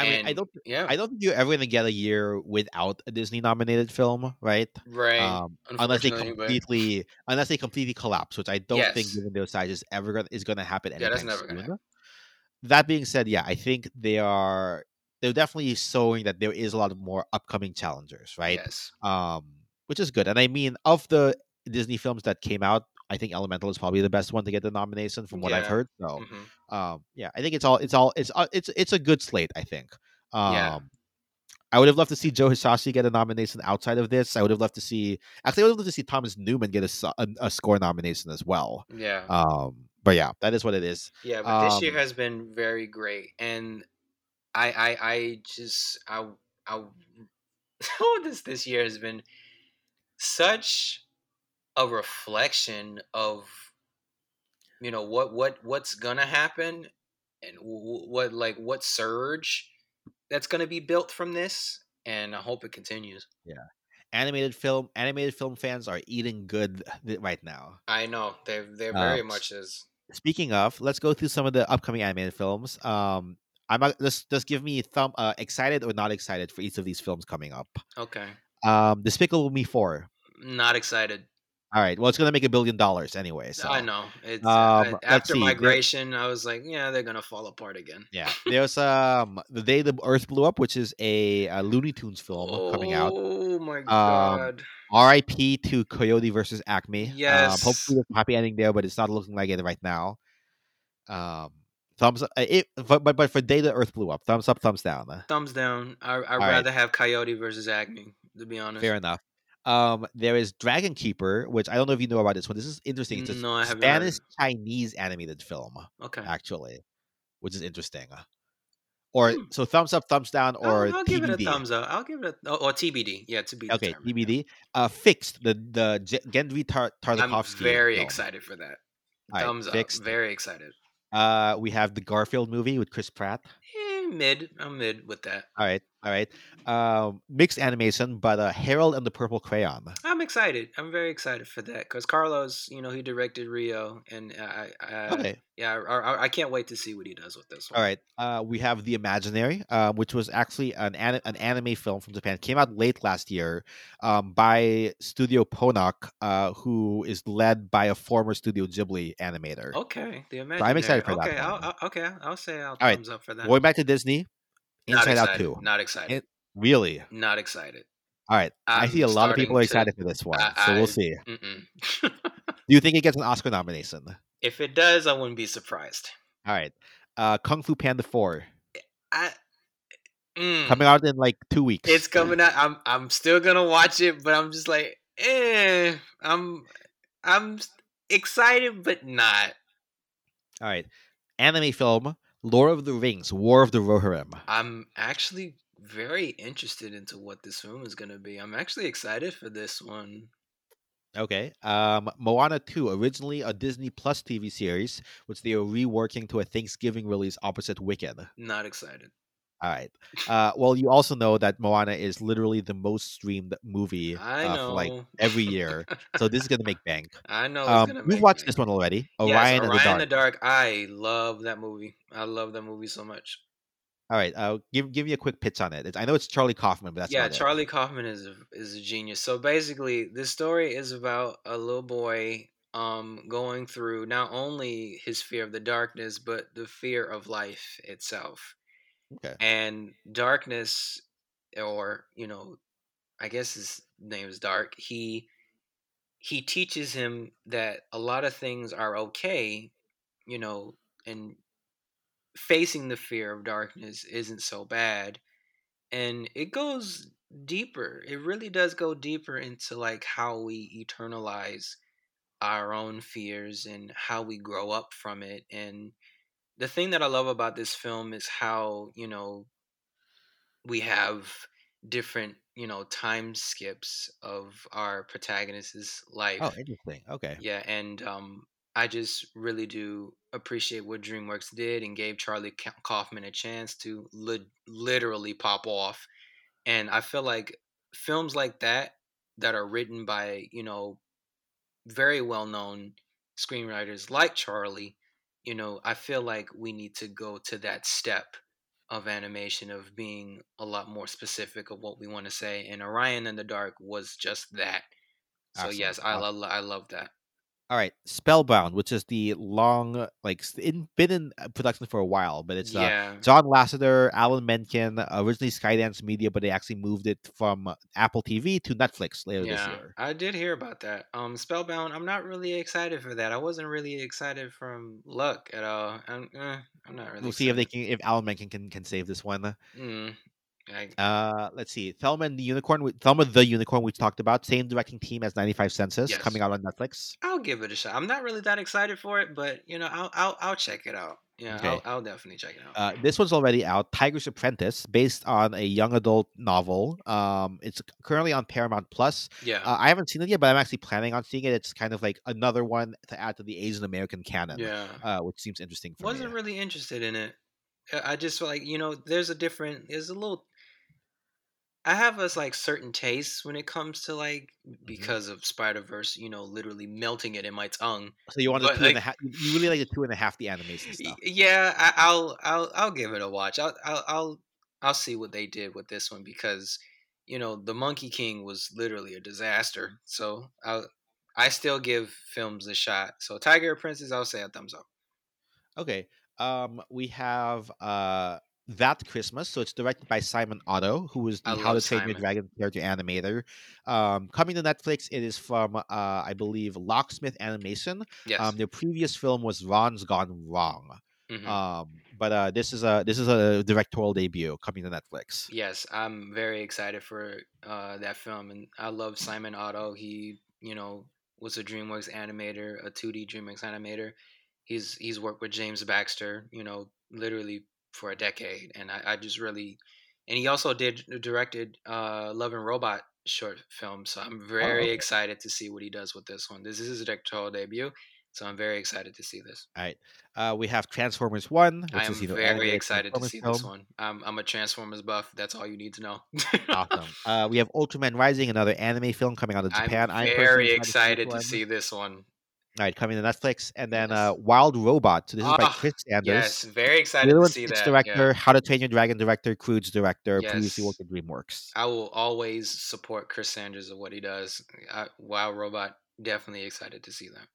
I mean, I don't. Yeah. I don't think you're ever gonna get a year without a Disney nominated film, right? right. Um, unless they Unfortunately, but- completely, unless they completely collapse, which I don't think, Yes. given their size, is ever gonna is gonna happen Yeah, that's never gonna soon. that being said, yeah, I think they are they're definitely showing that there is a lot of more upcoming challengers, right? Yes. Um, which is good. And I mean, of the Disney films that came out, I think Elemental is probably the best one to get the nomination from what I've heard. So, hmm um, yeah, I think it's all it's all it's uh, it's it's a good slate. I think. Um, Yeah. I would have loved to see Joe Hisaishi get a nomination outside of this. I would have loved to see actually I would have loved to see Thomas Newman get a, a, a score nomination as well. Yeah. Um, but yeah, that is what it is. Yeah, but this year Um, has been very great, and I, I, I just, I, I, oh, this this year has been such a reflection of, you know, what what what's gonna happen, and what like what surge that's gonna be built from this, and I hope it continues. Yeah. Animated film, animated film fans are eating good right now. I know they they Uh, very much is. Speaking of, let's go through some of the upcoming animated films. Um, I'm not, just just give me thumb uh, excited or not excited for each of these films coming up. Okay, Um, Despicable Me four. not excited. All right, well, it's gonna make a billion dollars anyway. So I know. It's Um, uh, let's after migration. I was like, yeah, they're gonna fall apart again. yeah, there's um the day the Earth blew up, which is a, a Looney Tunes film coming out. Oh my god! R.I.P. to Coyote versus Acme. Um, Yes. hopefully, there's a happy ending there, but it's not looking like it right now. Um, thumbs up. uh, It, but but for day the Earth blew up, thumbs up, thumbs down. uh, Thumbs down. I, I'd right. rather have Coyote versus Acme, to be honest. Fair enough. Um, there is Dragon Keeper, which I don't know if you know about this one. This is interesting. It's a No, I haven't heard. Spanish Chinese animated film, Okay. actually, which is interesting. Or Hmm. so thumbs up, thumbs down, or I'll, I'll give it a TBD. thumbs up. I'll give it a oh, or TBD. Yeah, to be Okay. TBD. Uh, fixed the the J- Genndy Tar- I'm very film. excited for that. All right, thumbs up. fixed. Very excited. Uh, we have the Garfield movie with Chris Pratt. Eh, mid. I'm mid with that. All right, all right. Um, mixed animation, but uh, Harold and the Purple Crayon. I'm excited. I'm very excited for that because Carlos, you know, he directed Rio, and I, I Okay, yeah, I, I, I can't wait to see what he does with this one. all right. Uh, we have The Imaginary, uh, which was actually an an, an anime film from Japan. Came out late last year, um, by Studio Ponoc, uh, who is led by a former Studio Ghibli animator. Okay, the So I'm excited for Imaginary. that Okay, I'll. I'll, okay, I'll say I'll right, thumbs up for that. Going back to Disney, Inside Out. Two. Not excited. It- Really? Not excited. All right. i see a lot of people are excited to- for this one, I- so we'll see. Do you think it gets an Oscar nomination? if it does, I wouldn't be surprised. All right. Uh, Kung Fu Panda Four I. Mm, coming out in like two weeks. It's coming out. I'm. I'm still gonna watch it, but I'm just like, eh. I'm. I'm excited, but not. All right. Anime film Lord of the Rings: War of the Rohirrim. I'm actually very interested into what this film is gonna be. I'm actually excited for this one. Okay. Um, Moana 2, originally a Disney Plus TV series, which they are reworking to a Thanksgiving release opposite Wicked. Not excited. All right. Uh, well, you also know that Moana is literally the most streamed movie I uh, for like every year. so this is gonna make bank. I know. Um, make watched me- this one already, Yes, Orion in the Dark. the Dark. I love that movie. I love that movie so much. All right. Uh, give give me a quick pitch on it. It's, I know it's Charlie Kaufman, but that's yeah, about it. Charlie Kaufman is a, is a genius. So basically, this story is about a little boy um going through not only his fear of the darkness, but the fear of life itself. Okay. And darkness, or you know, I guess his name is Dark. He he teaches him that a lot of things are okay, you know, and facing the fear of darkness isn't so bad. And it goes deeper. It really does go deeper into like how we eternalize our own fears and how we grow up from it. And the thing that I love about this film is how, you know, we have different, you know, time skips of our protagonist's life. Oh, interesting. Okay. Yeah, and um, I just really do appreciate what DreamWorks did and gave Charlie Kaufman a chance to li- literally pop off. And I feel like films like that, that are written by, you know, very well known screenwriters like Charlie, you know, I feel like we need to go to that step of animation of being a lot more specific of what we want to say. And Orion in the Dark was just that. So Awesome. yes, I love I love that. All right, Spellbound, which is the long, like, in, been in uh, production for a while, but it's uh. John Lasseter, Alan Menken, originally Skydance Media, but they actually moved it from uh, Apple TV to Netflix later this year. I did hear about that. Um, Spellbound. I'm not really excited for that. I wasn't really excited from Luck at all. I'm, eh, I'm not really. We'll see if they can, if Alan Menken can, can save this one. Mm, Uh, let's see, Thelma and the Unicorn, Thelma the Unicorn, we talked about, same directing team as 95 Senses, Yes. coming out on Netflix. I'll give it a shot. I'm not really that excited for it, but you know, I'll I'll, I'll check it out. Yeah, Okay. I'll, I'll definitely check it out. Uh, this one's already out. Tiger's Apprentice, based on a young adult novel. Um, it's currently on Paramount Plus. yeah, Uh, I haven't seen it yet, but I'm actually planning on seeing it. It's kind of like another one to add to the Asian American canon, yeah. uh, which seems interesting for Wasn't me. really interested in it. I I just like you know, there's a different. There's a little. I have a like certain taste when it comes to like Mm-hmm. because of Spider Verse. You know, literally melting it in my tongue. So you want the two and a half? You really like the two and a half the animation stuff. Yeah, I, I'll I'll I'll give it a watch. I'll, I'll I'll I'll see what they did with this one because you know the Monkey King was literally a disaster. So I I still give films a shot. So Tiger's Apprentice, I'll say a thumbs up. Okay. Um, we have uh that Christmas. So it's directed by Simon Otto, who is the How to Train Your Dragon character animator. Um, coming to Netflix, it is from uh, I believe Locksmith Animation. Yes. Um, their previous film was Ron's Gone Wrong. Mhm. Um, but uh, this is a this is a directorial debut coming to Netflix. Yes, I'm very excited for uh, that film, and I love Simon Otto. He, you know, was a DreamWorks animator, a 2D DreamWorks animator. He's he's worked with James Baxter, you know, literally for a decade, and I, I just really, and he also did directed uh, Love and Robot short film. So I'm very okay. excited to see what he does with this one. This is his directorial debut, so I'm very excited to see this. All right. Uh, we have Transformers One, which I am is you know very excited to see film. this one. I'm I'm a Transformers buff. That's all you need to know. Awesome. Uh, we have Ultraman Rising, another anime film coming out of Japan. I'm very excited to one. see this one. All right, coming to Netflix, and then Yes. uh, Wild Robot. So this is by Ah, Chris Sanders. Yes, very excited other to see that. director, yeah. How to Train Your Dragon director, Croods director, previously Yes. worked at DreamWorks. I will always support Chris Sanders of what he does. I, wow, Robot, definitely excited to see that.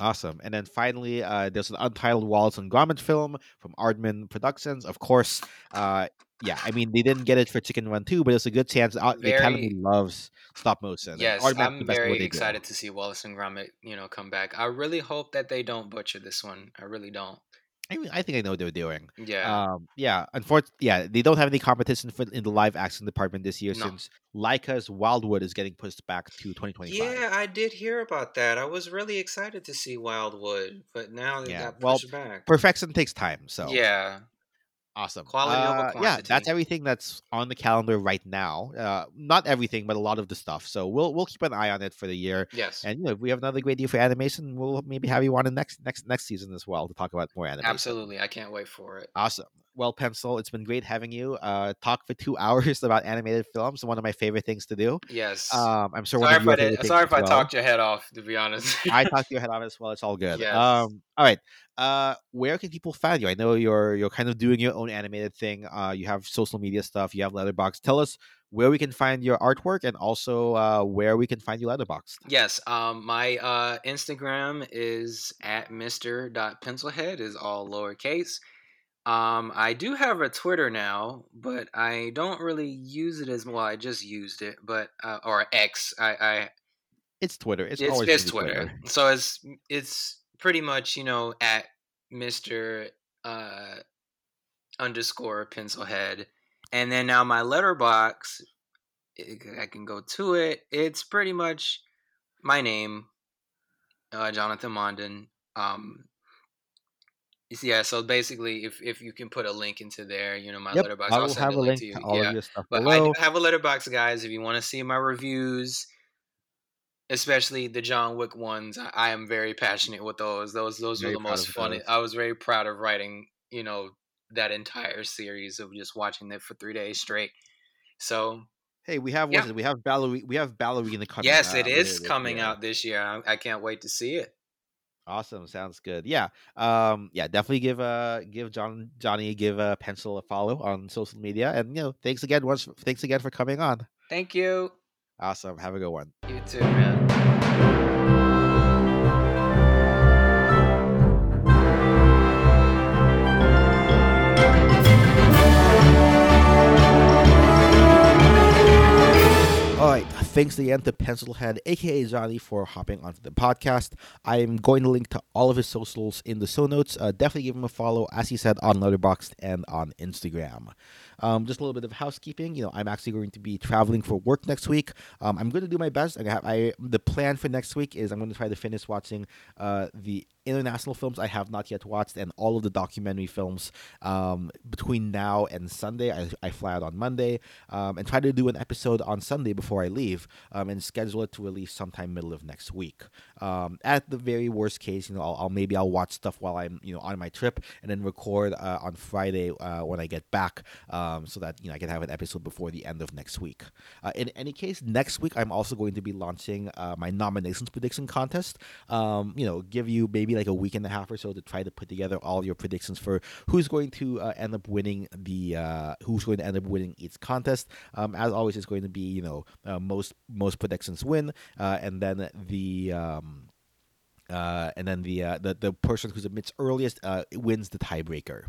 Awesome. And then finally, uh, there's an untitled Wallace and Gromit film from Aardman Productions. Of course, uh, yeah, I mean, they didn't get it for Chicken Run 2, but it's a good chance. Uh, the Academy loves stop motion. Yes, the I'm best at what very they do. excited to see Wallace and Gromit, you know, come back. I really hope that they don't butcher this one. I really don't. I, mean, I think I know what they're doing. Yeah. Um, yeah, unfortunately, yeah, they don't have any competition for in the live action department this year No. since Laika's Wildwood is getting pushed back to 2025. yeah, I did hear about that. I was really excited to see Wildwood, but now they Yeah, got well, pushed back. Perfection takes time, so Yeah. Awesome. Quality over Uh, Yeah, that's everything that's on the calendar right now. Uh, not everything, but a lot of the stuff. So we'll we'll keep an eye on it for the year. Yes. And you know, if we have another great deal for animation, we'll maybe have you on in next next next season as well to talk about more animation. Absolutely. I can't wait for it. Awesome. Well, Pencil, it's been great having you. Uh, talk for two hours about animated films. One of my favorite things to do. Yes. Um, I'm sure sorry if I did, sorry if I well. talked your head off, to be honest. I talked your head off as well. It's all good. Yes. Um, all right. Uh, where can people find you? I know you're you're kind of doing your own animated thing. Uh, you have social media stuff. You have Letterboxd. Tell us where we can find your artwork and also uh, where we can find you Letterboxd. Yes, um, my uh, Instagram is at Mr. Pencilhead is all lowercase. Um, I do have a Twitter now, but I don't really use it as well. I just used it, but uh, or X. I, I It's Twitter. It's, it's, always it's gonna Twitter. So it's it's pretty much you know at Mr. Uh, underscore pencilhead, and then now my Letterboxd. I can go to it. It's pretty much my name, uh, Jonathan Mondin. Um, yeah. So basically, if if you can put a link into there, you know, my Yep, Letterboxd, I I'll send have a link link to you. all yeah. of your stuff But I below. do have a Letterboxd, guys. If you want to see my reviews, especially the John Wick ones, I, I am very passionate with those. Those those Very were the most fun. those. I was very proud of writing, you know, that entire series of just watching it for three days straight. So Hey, we have Yeah. We have ballerina. We have ballerina coming. yes, uh, it later is coming out this year. I, I can't wait to see it. Awesome. Sounds good. Yeah. Um. Yeah. Definitely give uh give John Johnny give uh, pencil a follow on social media and you know thanks again once thanks again for coming on. Thank you. Awesome. Have a good one. You too, man. Thanks again to Pencilhead, aka Johnny, for hopping onto the podcast. I am going to link to all of his socials in the show notes. Uh, definitely give him a follow, as he said, on Letterboxd and on Instagram. Um, just a little bit of housekeeping. You know, I'm actually going to be traveling for work next week. Um, I'm going to do my best. I, have, I the plan for next week is I'm going to try to finish watching uh, the international films I have not yet watched and all of the documentary films um, between now and Sunday. I, I fly out on Monday um, and try to do an episode on Sunday before I leave um, and schedule it to release sometime middle of next week. Um, at the very worst case, you know, I'll, I'll, maybe I'll watch stuff while I'm you know on my trip and then record uh, on Friday uh, when I get back um, so that you know I can have an episode before the end of next week. Uh, in any case, next week I'm also going to be launching uh, my nominations prediction contest. Um, you know, give you maybe like a week and a half or so to try to put together all your predictions for who's going to uh, end up winning the uh, who's going to end up winning each contest. Um, as always, it's going to be you know most most predictions win, and then the um, uh, and then the, uh, the the person who submits earliest wins the tiebreaker.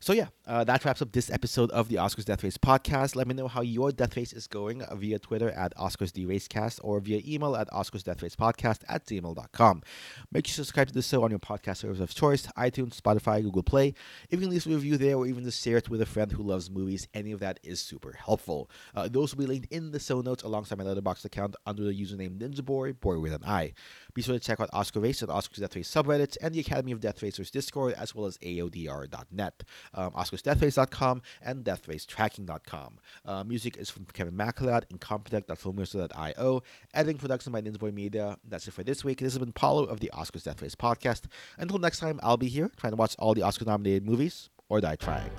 So yeah, uh, that wraps up this episode of the Oscars Death Race podcast. Let me know how your death race is going via Twitter at OscarsDRacecast or via email at OscarsDeathRacePodcast at gmail.com. Make sure to subscribe to the show on your podcast service of choice, iTunes, Spotify, Google Play. If you can leave a review there or even just share it with a friend who loves movies, any of that is super helpful. Uh, those will be linked in the show notes alongside my Letterboxd account under the username NinjaBoy, boy with an I. Be sure to check out Oscar Race and Oscars Death Race subreddits and the Academy of Death Racers Discord as well as AODR.net um, and DeathRaceTracking.com. Uh, music is from Kevin MacLeod, and Incompetech.filmmusic.io. Editing production by Ninjaboy Media. That's it for this week. This has been Paulo of the Oscars Death Race podcast. Until next time, I'll be here trying to watch all the Oscar nominated movies or die trying.